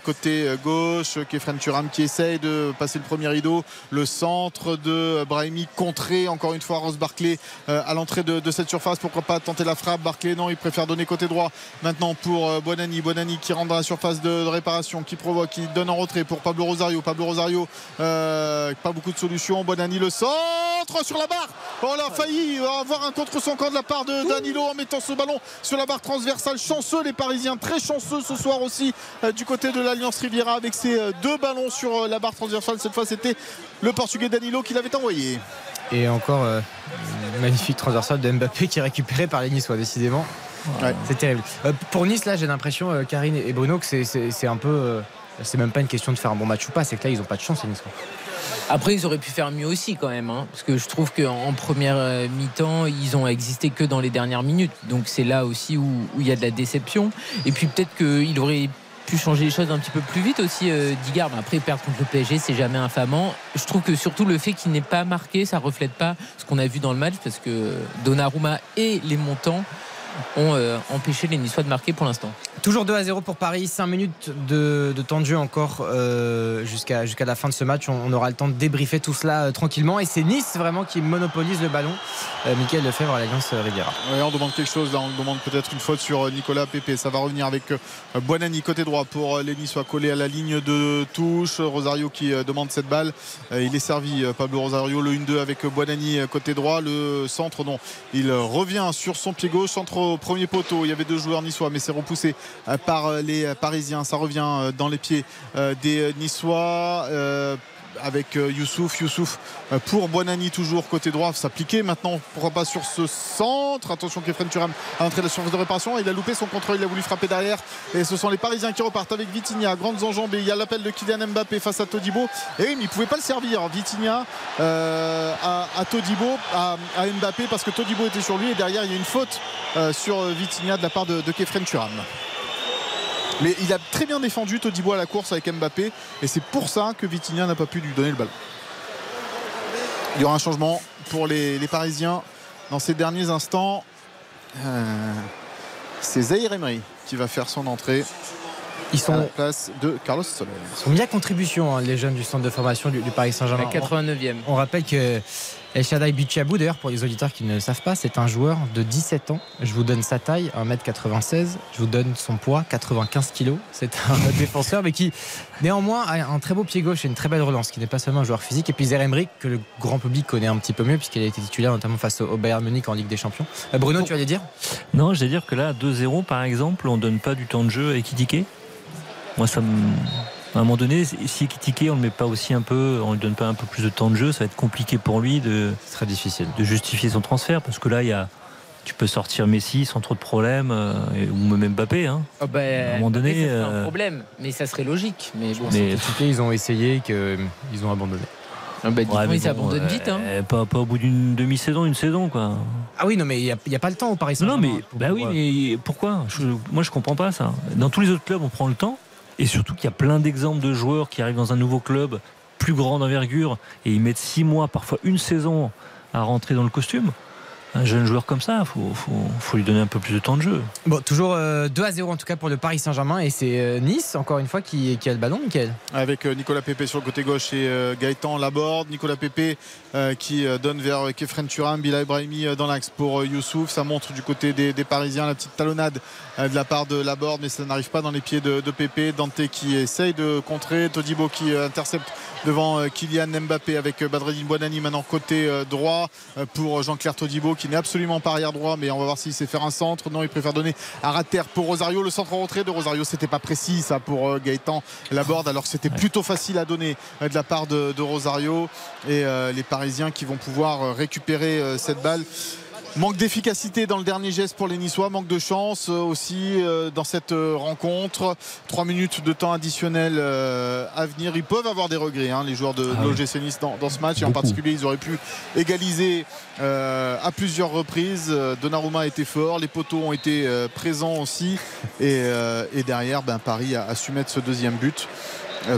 côté gauche. Kefren Turam qui essaye de passer le premier rideau. Le centre de Brahimi contré encore une fois Ross Barclay à l'entrée de, cette surface. Pourquoi pas tenter la frappe Barclay non, il préfère donner côté droit maintenant pour euh, Bonani. Bonani qui rentre dans la surface de, réparation, qui provoque, qui donne en retrait pour Pablo Rosario. Pablo Rosario, euh, pas beaucoup de solutions. Bonani le centre sur la barre. Oh, on a failli avoir un contre son camp de la part de Danilo en mettant ce ballon sur la barre transversale. Chanceux les Parisiens, très chanceux ce soir aussi euh, du côté de l'Alliance Riviera avec ses deux ballons sur la barre transversale. Cette fois, c'était le Portugais Danilo qui l'avait envoyé. Et encore euh, une magnifique transversale de Mbappé qui est récupéré par les Niçois, décidément. Ouais. C'est terrible. Euh, pour Nice, là, j'ai l'impression, euh, Karine et Bruno, que c'est- un peu. euh, c'est même pas une question de faire un bon match ou pas, c'est que là, ils ont pas de chance, les Niçois. Après, ils auraient pu faire mieux aussi quand même, hein, parce que je trouve qu'en en première euh, mi-temps, ils ont existé que dans les dernières minutes. Donc c'est là aussi où où il y a de la déception. Et puis peut-être qu'il aurait changer les choses un petit peu plus vite aussi, euh. Mais après, perdre contre le PSG, c'est jamais infamant. Je trouve que surtout le fait qu'il n'ait pas marqué, ça reflète pas ce qu'on a vu dans le match, parce que Donnarumma et les montants ont euh, empêché les Niçois de marquer pour l'instant. Toujours 2 à 0 pour Paris, 5 minutes de, de temps de jeu encore euh, jusqu'à jusqu'à la fin de ce match. On, on aura le temps de débriefer tout cela euh, tranquillement. Et c'est Nice vraiment qui monopolise le ballon. Euh, Michael Lefebvre à l'Alliance Riviera. Ouais, on demande quelque chose là, on demande peut-être une faute sur Nicolas Pepe. Ça va revenir avec Buonani côté droit pour les Niçois collé à la ligne de touche. Rosario qui demande cette balle. Il est servi Pablo Rosario le 1-2 avec Buonani côté droit. Le centre non. Il revient sur son pied gauche, centre premier poteau. Il y avait deux joueurs niçois, mais c'est repoussé euh, par euh, les euh, Parisiens. Ça revient dans les pieds des Niçois. Avec euh, Youssouf. Youssouf euh, pour Buonani toujours côté droit. S'appliquer maintenant, pourquoi pas sur ce centre. Attention Kefren Turam à l'entrée de la surface de réparation. Il a loupé son contrôle, il a voulu frapper derrière. Et ce sont les Parisiens qui repartent avec Vitinha, grandes enjambées. Il y a l'appel de Kylian Mbappé face à Todibo. Et oui, mais il ne pouvait pas le servir. Vitinha euh, à, Todibo, à, Mbappé, parce que Todibo était sur lui. Et derrière, il y a une faute sur Vitinha de la part de, de Kefren Turam. Mais il a très bien défendu Todibo à la course avec Mbappé et c'est pour ça que Vitinha n'a pas pu lui donner le ballon. Il y aura un changement pour les, les Parisiens dans ces derniers instants. Euh, c'est Zahir Emery qui va faire son entrée. Ils sont à la place de Carlos Soler. Ils sont mis à contribution, hein, les jeunes du centre de formation du, du Paris Saint-Germain. La 89e. On, on rappelle que El Shaddai Bichabou, d'ailleurs, pour les auditeurs qui ne le savent pas, c'est un joueur de 17 ans. Je vous donne sa taille, 1m96. Je vous donne son poids, 95 kg. C'est un défenseur, mais qui, néanmoins, a un très beau pied gauche et une très belle relance, qui n'est pas seulement un joueur physique. Et puis Zer Emerick, que le grand public connaît un petit peu mieux, puisqu'il a été titulaire notamment face au Bayern Munich en Ligue des Champions. Euh, Bruno, tu allais dire? Non, je vais dire que là, 2-0, par exemple, on donne pas du temps de jeu à Ekitike? Moi, ça me. À un moment donné, si Ekitike, on ne le met pas aussi un peu, on ne lui donne pas un peu plus de temps de jeu, ça va être compliqué pour lui de, très difficile. de justifier son transfert. Parce que là, il y a, tu peux sortir Messi sans trop de problèmes, euh, ou même Mbappé. Hein. Oh, bah, À un moment donné, Mbappé, ça serait euh, un problème, mais ça serait logique. Mais bon, Mais- ils ont essayé, qu'ils ont abandonné. Ah bah, Ouais, mais ils abandonnent euh, vite. Hein. euh, pas, pas au bout d'une demi-saison, une saison, quoi. Ah oui, non, mais il n'y a, pas le temps au Paris Non, Saint-Germain. mais pour- bah oui, mais pourquoi? Je- Moi, je comprends pas ça. Dans tous les autres clubs, on prend le temps, et surtout qu'il y a plein d'exemples de joueurs qui arrivent dans un nouveau club, plus grand d'envergure, et ils mettent six mois, parfois une saison, à rentrer dans le costume. Un jeune joueur comme ça, faut, faut, faut lui donner un peu plus de temps de jeu. Bon, toujours euh, 2 à 0 en tout cas pour le Paris Saint-Germain et c'est euh, Nice encore une fois qui, qui a le ballon, Michael. avec euh, Nicolas Pépé sur le côté gauche et euh, Gaëtan Laborde. Nicolas Pépé euh, qui euh, donne vers Kefren Turam, Bila Ibrahimi euh, dans l'axe pour euh, Youssouf. Ça montre du côté des, des Parisiens la petite talonnade euh, de la part de Laborde, mais ça n'arrive pas dans les pieds de, de Pépé. Dante qui essaye de contrer, Todibo qui euh, intercepte devant euh, Kylian Mbappé avec euh, Badreddine Buonani maintenant côté euh, droit euh, pour Jean-Claire Todibo qui n'est absolument pas arrière droit, mais on va voir s'il sait faire un centre. Non, il préfère donner à Rater pour Rosario. Le centre en retrait de Rosario, c'était pas précis ça pour euh, Gaëtan Laborde, alors que c'était plutôt facile à donner euh, de la part de, de Rosario et euh, les Parisiens qui vont pouvoir récupérer euh, cette balle. Manque d'efficacité dans le dernier geste pour les Niçois, manque de chance euh, aussi euh, dans cette euh, rencontre. Trois minutes de temps additionnel à venir. Ils peuvent avoir des regrets, hein, les joueurs de, Ah de oui. l'OGC Nice dans, dans ce match. Et en particulier, ils auraient pu égaliser euh, à plusieurs reprises. Donnarumma a été fort, les poteaux ont été euh, présents aussi. Et, euh, et derrière, ben, Paris a, a su mettre ce deuxième but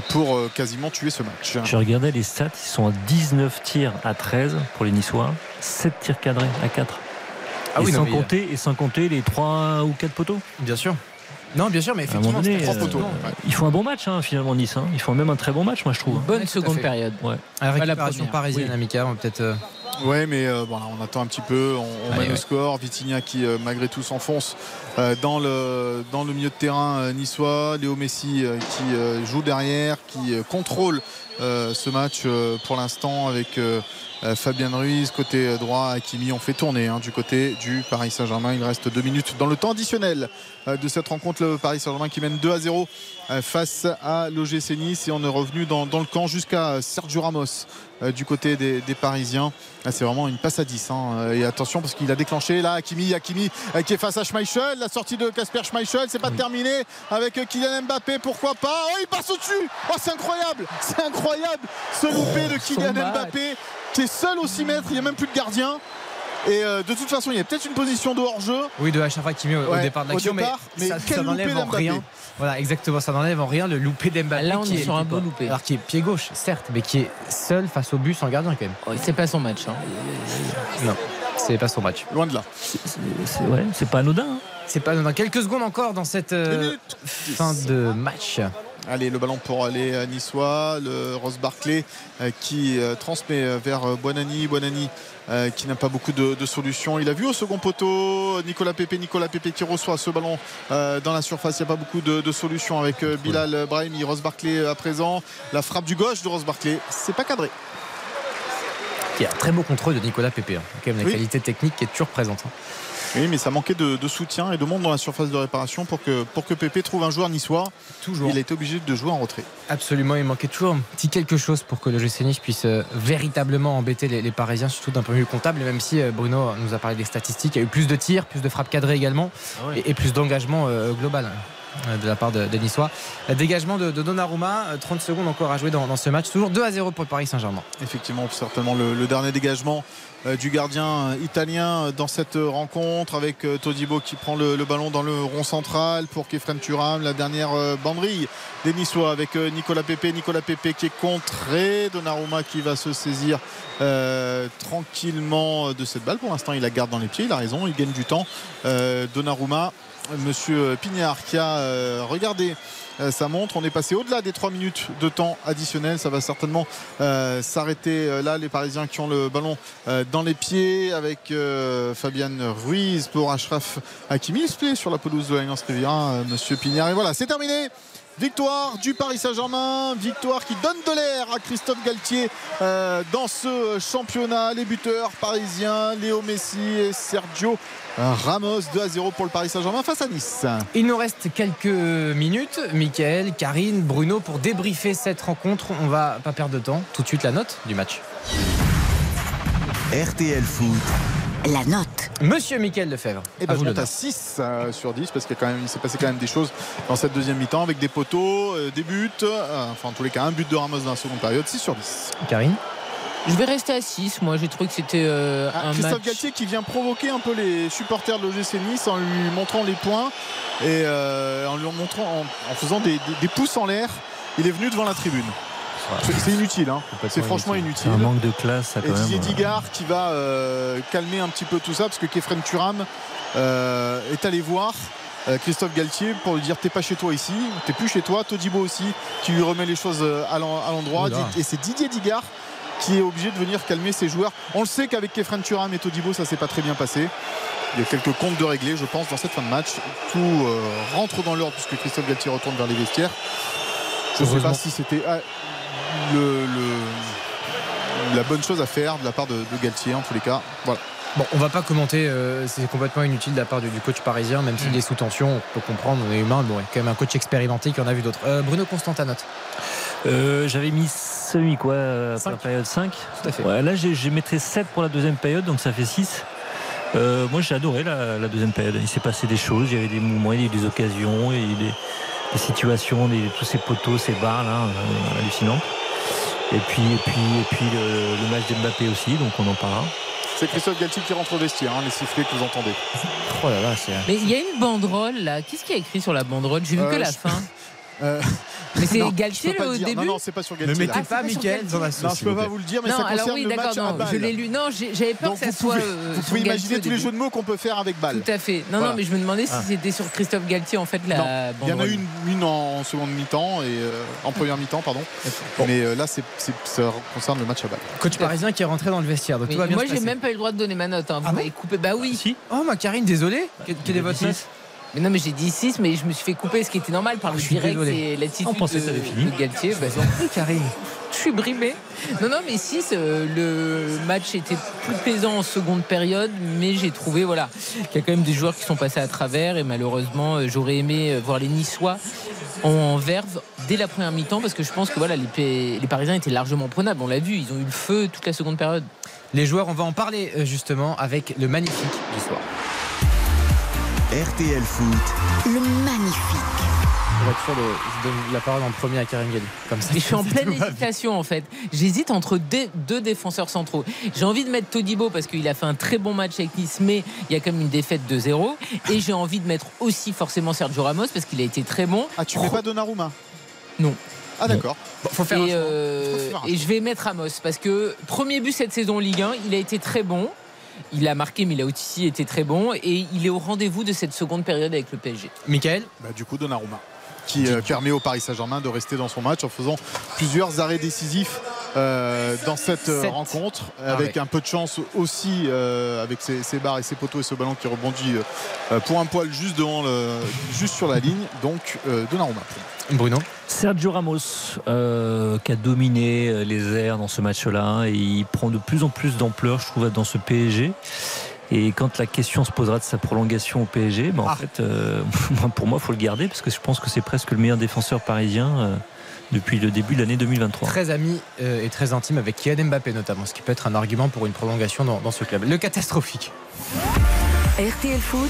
pour quasiment tuer ce match. Je regardais les stats, ils sont à 19 tirs à 13 pour les Niçois, 7 tirs cadrés à 4. Ah et, oui, non, sans mais- compter, et sans compter les 3 ou 4 poteaux. Bien sûr. Non, bien sûr, mais effectivement, donné, euh, ils font un bon match hein, finalement Nice. hein. Ils font même un très bon match, moi je trouve. Bonne Ouais, seconde période. Ouais. À la la récupération première. parisienne, Oui. Amica, on va peut-être. euh, Ouais, mais euh, voilà, on attend un petit peu. On, on Allez, mène au ouais. score. Vitinha qui, euh, malgré tout, s'enfonce euh, dans, le, dans le milieu de terrain euh, niçois. Léo Messi euh, qui euh, joue derrière, qui euh, contrôle euh, ce match euh, pour l'instant avec euh, euh, Fabien Ruiz côté euh, droit. Hakimi, on fait tourner hein, du côté du Paris Saint-Germain. Il reste deux minutes dans le temps additionnel euh, de cette rencontre. Le Paris Saint-Germain qui mène 2 à 0 euh, face à l'OGC Nice. Et on est revenu dans, dans le camp jusqu'à euh, Sergio Ramos euh, du côté des, des Parisiens. Ah, c'est vraiment une passe à 10. hein. Euh, Et attention parce qu'il a déclenché là Hakimi, Hakimi euh, qui est face à Schmeichel. La sortie de Casper Schmeichel, c'est pas terminé avec euh, Kylian Mbappé. Pourquoi pas? Oh, il passe au-dessus Oh, c'est incroyable C'est incroyable ce loupé de Kylian. Mbappé qui est seul au 6 mètres. Il n'y a même plus de gardien. Et euh, de toute façon, il y a peut-être une position de hors-jeu. Oui, de Achraf Hakimi au, au Ouais, départ de l'action, mais, mais ça, n'enlève en rien. Voilà, exactement, ça n'enlève en rien le loupé d'Mbappé. Là, on qui est sur un beau loupé. Alors qui est pied gauche, certes, mais qui est seul face au but sans gardien quand même. Oh, c'est pas son match. hein. Non. C'est pas son match. Loin de là. C'est ouais, pas anodin. hein. C'est pas dans quelques secondes encore dans cette euh, fin de match. Allez, le ballon pour aller à Niçois, le Ross Barclay euh, qui euh, transmet euh, vers euh, Buonani. Buonani euh, qui n'a pas beaucoup de, de solutions. Il a vu au second poteau Nicolas Pépé. Nicolas Pépé qui reçoit ce ballon euh, dans la surface. Il n'y a pas beaucoup de, de solutions avec euh, Bilal Brahimi. Ross Barclay euh, à présent. La frappe du gauche de Ross Barclay, c'est pas cadré. Il y a un très beau contrôle de Nicolas Pépé. hein. Quand même la Oui. qualité technique qui est toujours présente. hein. Oui, mais ça manquait de, de soutien et de monde dans la surface de réparation pour que, pour que Pépé trouve un joueur niçois. Toujours. Il a été obligé de jouer en retrait. Absolument, il manquait toujours un petit quelque chose pour que le GC Nice puisse euh, véritablement embêter les, les Parisiens, surtout d'un point de vue comptable. Et même si euh, Bruno nous a parlé des statistiques, il y a eu plus de tirs, plus de frappes cadrées également, et, et plus d'engagement euh, global euh, de la part de, de Niçois. Dégagement de, de Donnarumma, euh, 30 secondes encore à jouer dans, dans ce match. Toujours 2 à 0 pour le Paris Saint-Germain. Effectivement, certainement le, le dernier dégagement du gardien euh, italien euh, dans cette euh, rencontre avec euh, Todibo qui prend le, ballon dans le rond central pour Kefren Turam. La dernière euh, banderille des Niçois avec euh, Nicolas Pépé. Nicolas Pépé qui est contré. Donnarumma qui va se saisir euh, tranquillement de cette balle. Pour l'instant, il la garde dans les pieds. Il a raison, il gagne du temps. Euh, Donnarumma, Monsieur Pignard qui a euh, regardé euh, sa montre. On est passé au-delà des 3 minutes de temps additionnel. Ça va certainement euh, s'arrêter euh, là. Les Parisiens qui ont le ballon dans les pieds avec euh, Fabian Ruiz pour Ashraf Hakimi. Il se plaît sur la pelouse de l'Alliance Riviera, euh, Monsieur Pignard. Et voilà, c'est terminé. Victoire du Paris Saint-Germain, victoire qui donne de l'air à Christophe Galtier euh, dans ce championnat. Les buteurs parisiens, Léo Messi et Sergio Ramos 2 à 0 pour le Paris Saint-Germain face à Nice. Il nous reste quelques minutes. Michael, Karine, Bruno, pour débriefer cette rencontre. On va pas perdre de temps. Tout de suite, la note du match. RTL Foot. La note. Monsieur Michael Lefebvre. Et à ben, je monte à nom. 6 euh, sur 10 parce qu'il y a quand même- il s'est passé quand même des choses dans cette deuxième mi-temps avec des poteaux, euh, des buts, euh, enfin en tous les cas un but de Ramos dans la seconde période, 6 sur 10. Karine Je vais rester à 6. Moi, j'ai trouvé que c'était euh, Ah, un Christophe match. Galtier qui vient provoquer un peu les supporters de l'OGC Nice en lui montrant les points et euh, en lui montrant en, en faisant des, des- des pouces en l'air. Il est venu devant la tribune. C'est inutile, hein. c'est franchement inutile. C'est un manque de classe, ça, Et quand. Didier Digard qui va euh, calmer un petit peu tout ça parce que Kefren Turam euh, est allé voir euh, Christophe Galtier pour lui dire t'es pas chez toi ici, t'es plus chez toi. Todibo aussi qui lui remet les choses à l'en- à l'endroit. Et c'est Didier Digard qui est obligé de venir calmer ses joueurs. On le sait qu'avec Kefren Turam et Todibo ça s'est pas très bien passé. Il y a quelques comptes de régler, je pense, dans cette fin de match. Tout euh, rentre dans l'ordre puisque Christophe Galtier retourne vers les vestiaires. Je ne sais pas si c'était ah, le- le- la bonne chose à faire de la part de, de Galtier en tous les cas. Voilà. Bon, on va pas commenter, euh, c'est complètement inutile de la part du, du coach parisien, même s'il est sous tension, on peut comprendre, on est humain. Bon, il y a quand même un coach expérimenté qui en a vu d'autres. Euh, Bruno Constant, note. Euh, J'avais mis semi quoi euh, pour la période 5. Tout à fait. Ouais, là, j'ai- mettrais 7 pour la deuxième période, donc ça fait 6. Euh, moi, j'ai adoré la, la deuxième période. Il s'est passé des choses, il y avait des mouvements, il y a eu des occasions, il y a eu des, des situations, des- tous ces poteaux, ces barres là, euh, hallucinantes. Et puis, et puis, et puis le, le match d'Mbappé aussi, donc on en parlera. C'est Christophe Galtier qui rentre au vestiaire, hein, les sifflets que vous entendez. Oh là là, c'est. Mais il y a une banderole là. Qu'est-ce qu'il y a écrit sur la banderole? J'ai vu Euh, que la je- fin. Euh, Mais c'est Galtier au début Non, non, c'est pas sur Ne Galtier. mettez là. pas Galtier. dans la sauce. Non, je peux vous pas vous le dire, mais non, ça alors concerne oui, le d'accord, match à non, balle. je l'ai lu. Non, j'avais peur Donc que ça soit. pouvez, euh, vous pouvez Galtier imaginer tous les jeux de mots qu'on peut faire avec balle. Tout à fait. Non, Voilà. non, mais je me demandais si Ah. c'était sur Christophe Galtier en fait la Non, il y en a une, une en seconde mi-temps et euh, en première mi-temps, pardon. Mais euh, là, ça concerne le match à balle. Coach parisien qui est rentré dans le vestiaire, donc tout va bien moi, j'ai même pas eu le droit de donner ma note. hein. Vous Ah m'avez coupé. Bah oui. Si Oh, ma Karine, désolé. Quelle, quelle est votre note Mais non, mais j'ai dit 6, mais je me suis fait couper, ce qui était normal par le direct et l'attitude On pensait de, que ça avait fini. de Galtier. Bah, Karine. je suis brimé. Non, non, mais 6, le match était plus plaisant en seconde période, mais j'ai trouvé voilà, qu'il y a quand même des joueurs qui sont passés à travers et malheureusement, euh, j'aurais aimé euh, voir les Niçois en verve dès la première mi-temps parce que je pense que voilà, les, les Parisiens étaient largement prenables. On l'a vu, ils ont eu le feu toute la seconde période. Les joueurs, on va en parler euh, justement avec le magnifique du soir. RTL Foot. Le magnifique. On va toujours le- je donne la parole en premier à Karine Galli. Comme ça. Je suis en pleine hésitation en fait. J'hésite entre deux, deux défenseurs centraux. J'ai envie de mettre Todibo parce qu'il a fait un très bon match avec Nice, mais il y a quand même une défaite de 0 Et j'ai envie de mettre aussi forcément Sergio Ramos parce qu'il a été très bon. Ah, tu mets pas Donnarumma? Non. Ah, d'accord. Bon, faut faire un Et, choix. euh, Faut faire un et je vais mettre Ramos parce que premier but cette saison en Ligue 1, il a été très bon. Il a marqué, mais il a aussi été très bon. Et il est au rendez-vous de cette seconde période avec le PSG. Michael bah, Du coup, Donnarumma qui euh, permet au Paris Saint-Germain de rester dans son match en faisant plusieurs arrêts décisifs euh, dans cette euh, Sept. rencontre Ah avec ouais. un peu de chance aussi euh, avec ses, ses barres et ses poteaux et ce ballon qui rebondit euh, pour un poil juste devant le, juste sur la ligne donc euh, Donnarumma Bruno Sergio Ramos euh, qui a dominé les airs dans ce match-là et il prend de plus en plus d'ampleur je trouve dans ce PSG et quand la question se posera de sa prolongation au PSG ben, en fait euh, pour moi il faut le garder parce que je pense que c'est presque le meilleur défenseur parisien euh, depuis le début de l'année 2023 Très ami euh, et très intime avec Kylian Mbappé notamment, ce qui peut être un argument pour une prolongation dans, dans ce club. Le catastrophique. RTL Foot,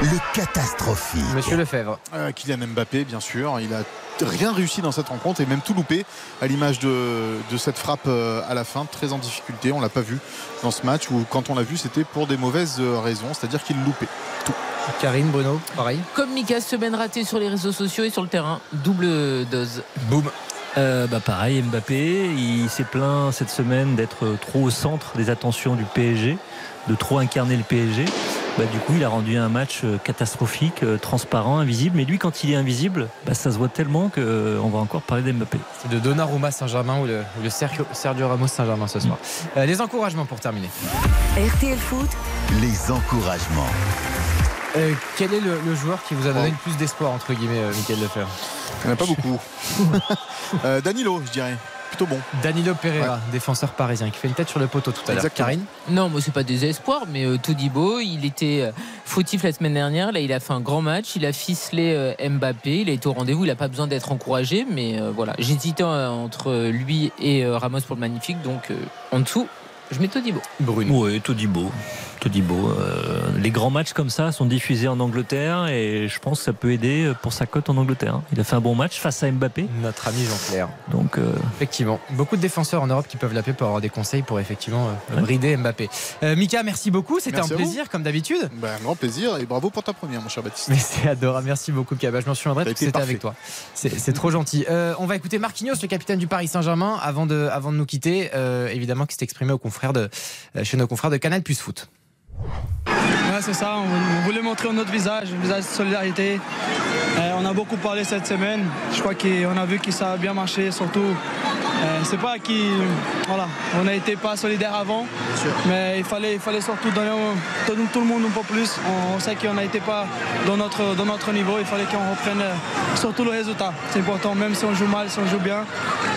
Le catastrophique. Monsieur Lefebvre. Euh, Kylian Mbappé, bien sûr. Il a rien réussi dans cette rencontre et même tout loupé à l'image de, de cette frappe euh, à la fin, très en difficulté. On l'a pas vu dans ce match où quand on l'a vu, c'était pour des mauvaises euh, raisons, c'est-à-dire qu'il loupait tout. Karine, Bruno, pareil. Comme Mika, semaine ratée sur les réseaux sociaux et sur le terrain. Double dose. Boum. Euh, bah pareil, Mbappé, il s'est plaint cette semaine d'être trop au centre des attentions du PSG, de trop incarner le PSG. Bah, du coup, il a rendu un match euh, catastrophique, euh, transparent, invisible. Mais lui, quand il est invisible, bah, ça se voit tellement qu'on va encore parler d'Mbappé. C'est de Donnarumma Saint-Germain ou le, ou le Sergio, Sergio Ramos Saint-Germain ce soir. Euh, les encouragements pour terminer. RTL Foot, Les encouragements. Euh, quel est le, le joueur qui vous a donné le plus d'espoir, entre guillemets, euh, Michael Lefebvre? Il n'y en a pas beaucoup. Euh, Danilo, je dirais. Plutôt bon. Danilo Pereira, défenseur parisien, qui fait une tête sur le poteau tout à l'heure. Exactement. Karine Non, moi c'est pas des espoirs, mais euh, Todibo, il était euh, fautif la semaine dernière. Là, il a fait un grand match. Il a ficelé euh, Mbappé. Il a été au rendez-vous. Il a pas besoin d'être encouragé, mais euh, voilà. J'hésitais euh, entre lui et euh, Ramos pour le magnifique. Donc euh, en dessous, je mets Todibo. Bruno. Oui, Todibo. Todibo. euh, les grands matchs comme ça sont diffusés en Angleterre et je pense que ça peut aider pour sa cote en Angleterre. Il a fait un bon match face à Mbappé. Notre ami Jean-Claire. Donc, euh, Effectivement, beaucoup de défenseurs en Europe qui peuvent l'appeler pour avoir des conseils pour effectivement euh, Ouais. brider Mbappé. Euh, Mika, merci beaucoup, c'était un plaisir comme d'habitude. Ben, un grand plaisir et bravo pour ta première, mon cher Baptiste. Mais c'est adorable, merci beaucoup Kaba, je m'en souviendrai parce que c'était parfait. avec toi. C'est trop gentil. Euh, on va écouter Marquinhos, le capitaine du Paris Saint-Germain, avant de, avant de nous quitter, euh, évidemment qui s'est exprimé aux de, euh, chez nos confrères de Canal Plus Foot. Ouais, c'est ça. On, on voulait montrer notre visage, un visage de solidarité. Euh, on a beaucoup parlé cette semaine. Je crois qu'on a vu que ça a bien marché, surtout. Euh, c'est pas qui. Voilà, on n'a été pas solidaire avant, mais il fallait, il fallait surtout donner tout, tout le monde un peu plus. On, on sait qu'on n'a été pas dans notre, dans notre niveau. Il fallait qu'on reprenne euh, surtout le résultat. C'est important, même si on joue mal, si on joue bien.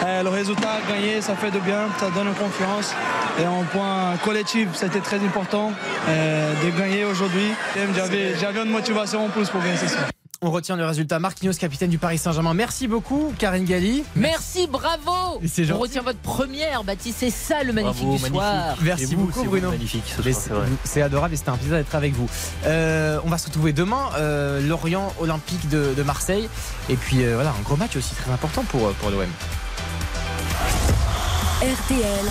Euh, le résultat, gagner, ça fait de bien, ça donne confiance. Et en point collectif, c'était très important de gagner aujourd'hui. J'avais, j'avais une motivation en plus pour gagner ce soir. On retient le résultat. Marquinhos, capitaine du Paris Saint-Germain. Merci beaucoup, Karine Galli. Merci, bravo. On retient votre première, Baptiste. C'est ça le magnifique Bravo, du magnifique. soir. Merci vous, beaucoup, c'est Bruno. ce c'est adorable et c'était un plaisir d'être avec vous. Euh, on va se retrouver demain, euh, Lorient Olympique de, de Marseille. Et puis euh, voilà, un gros match aussi très important pour, euh, pour l'OM. RTL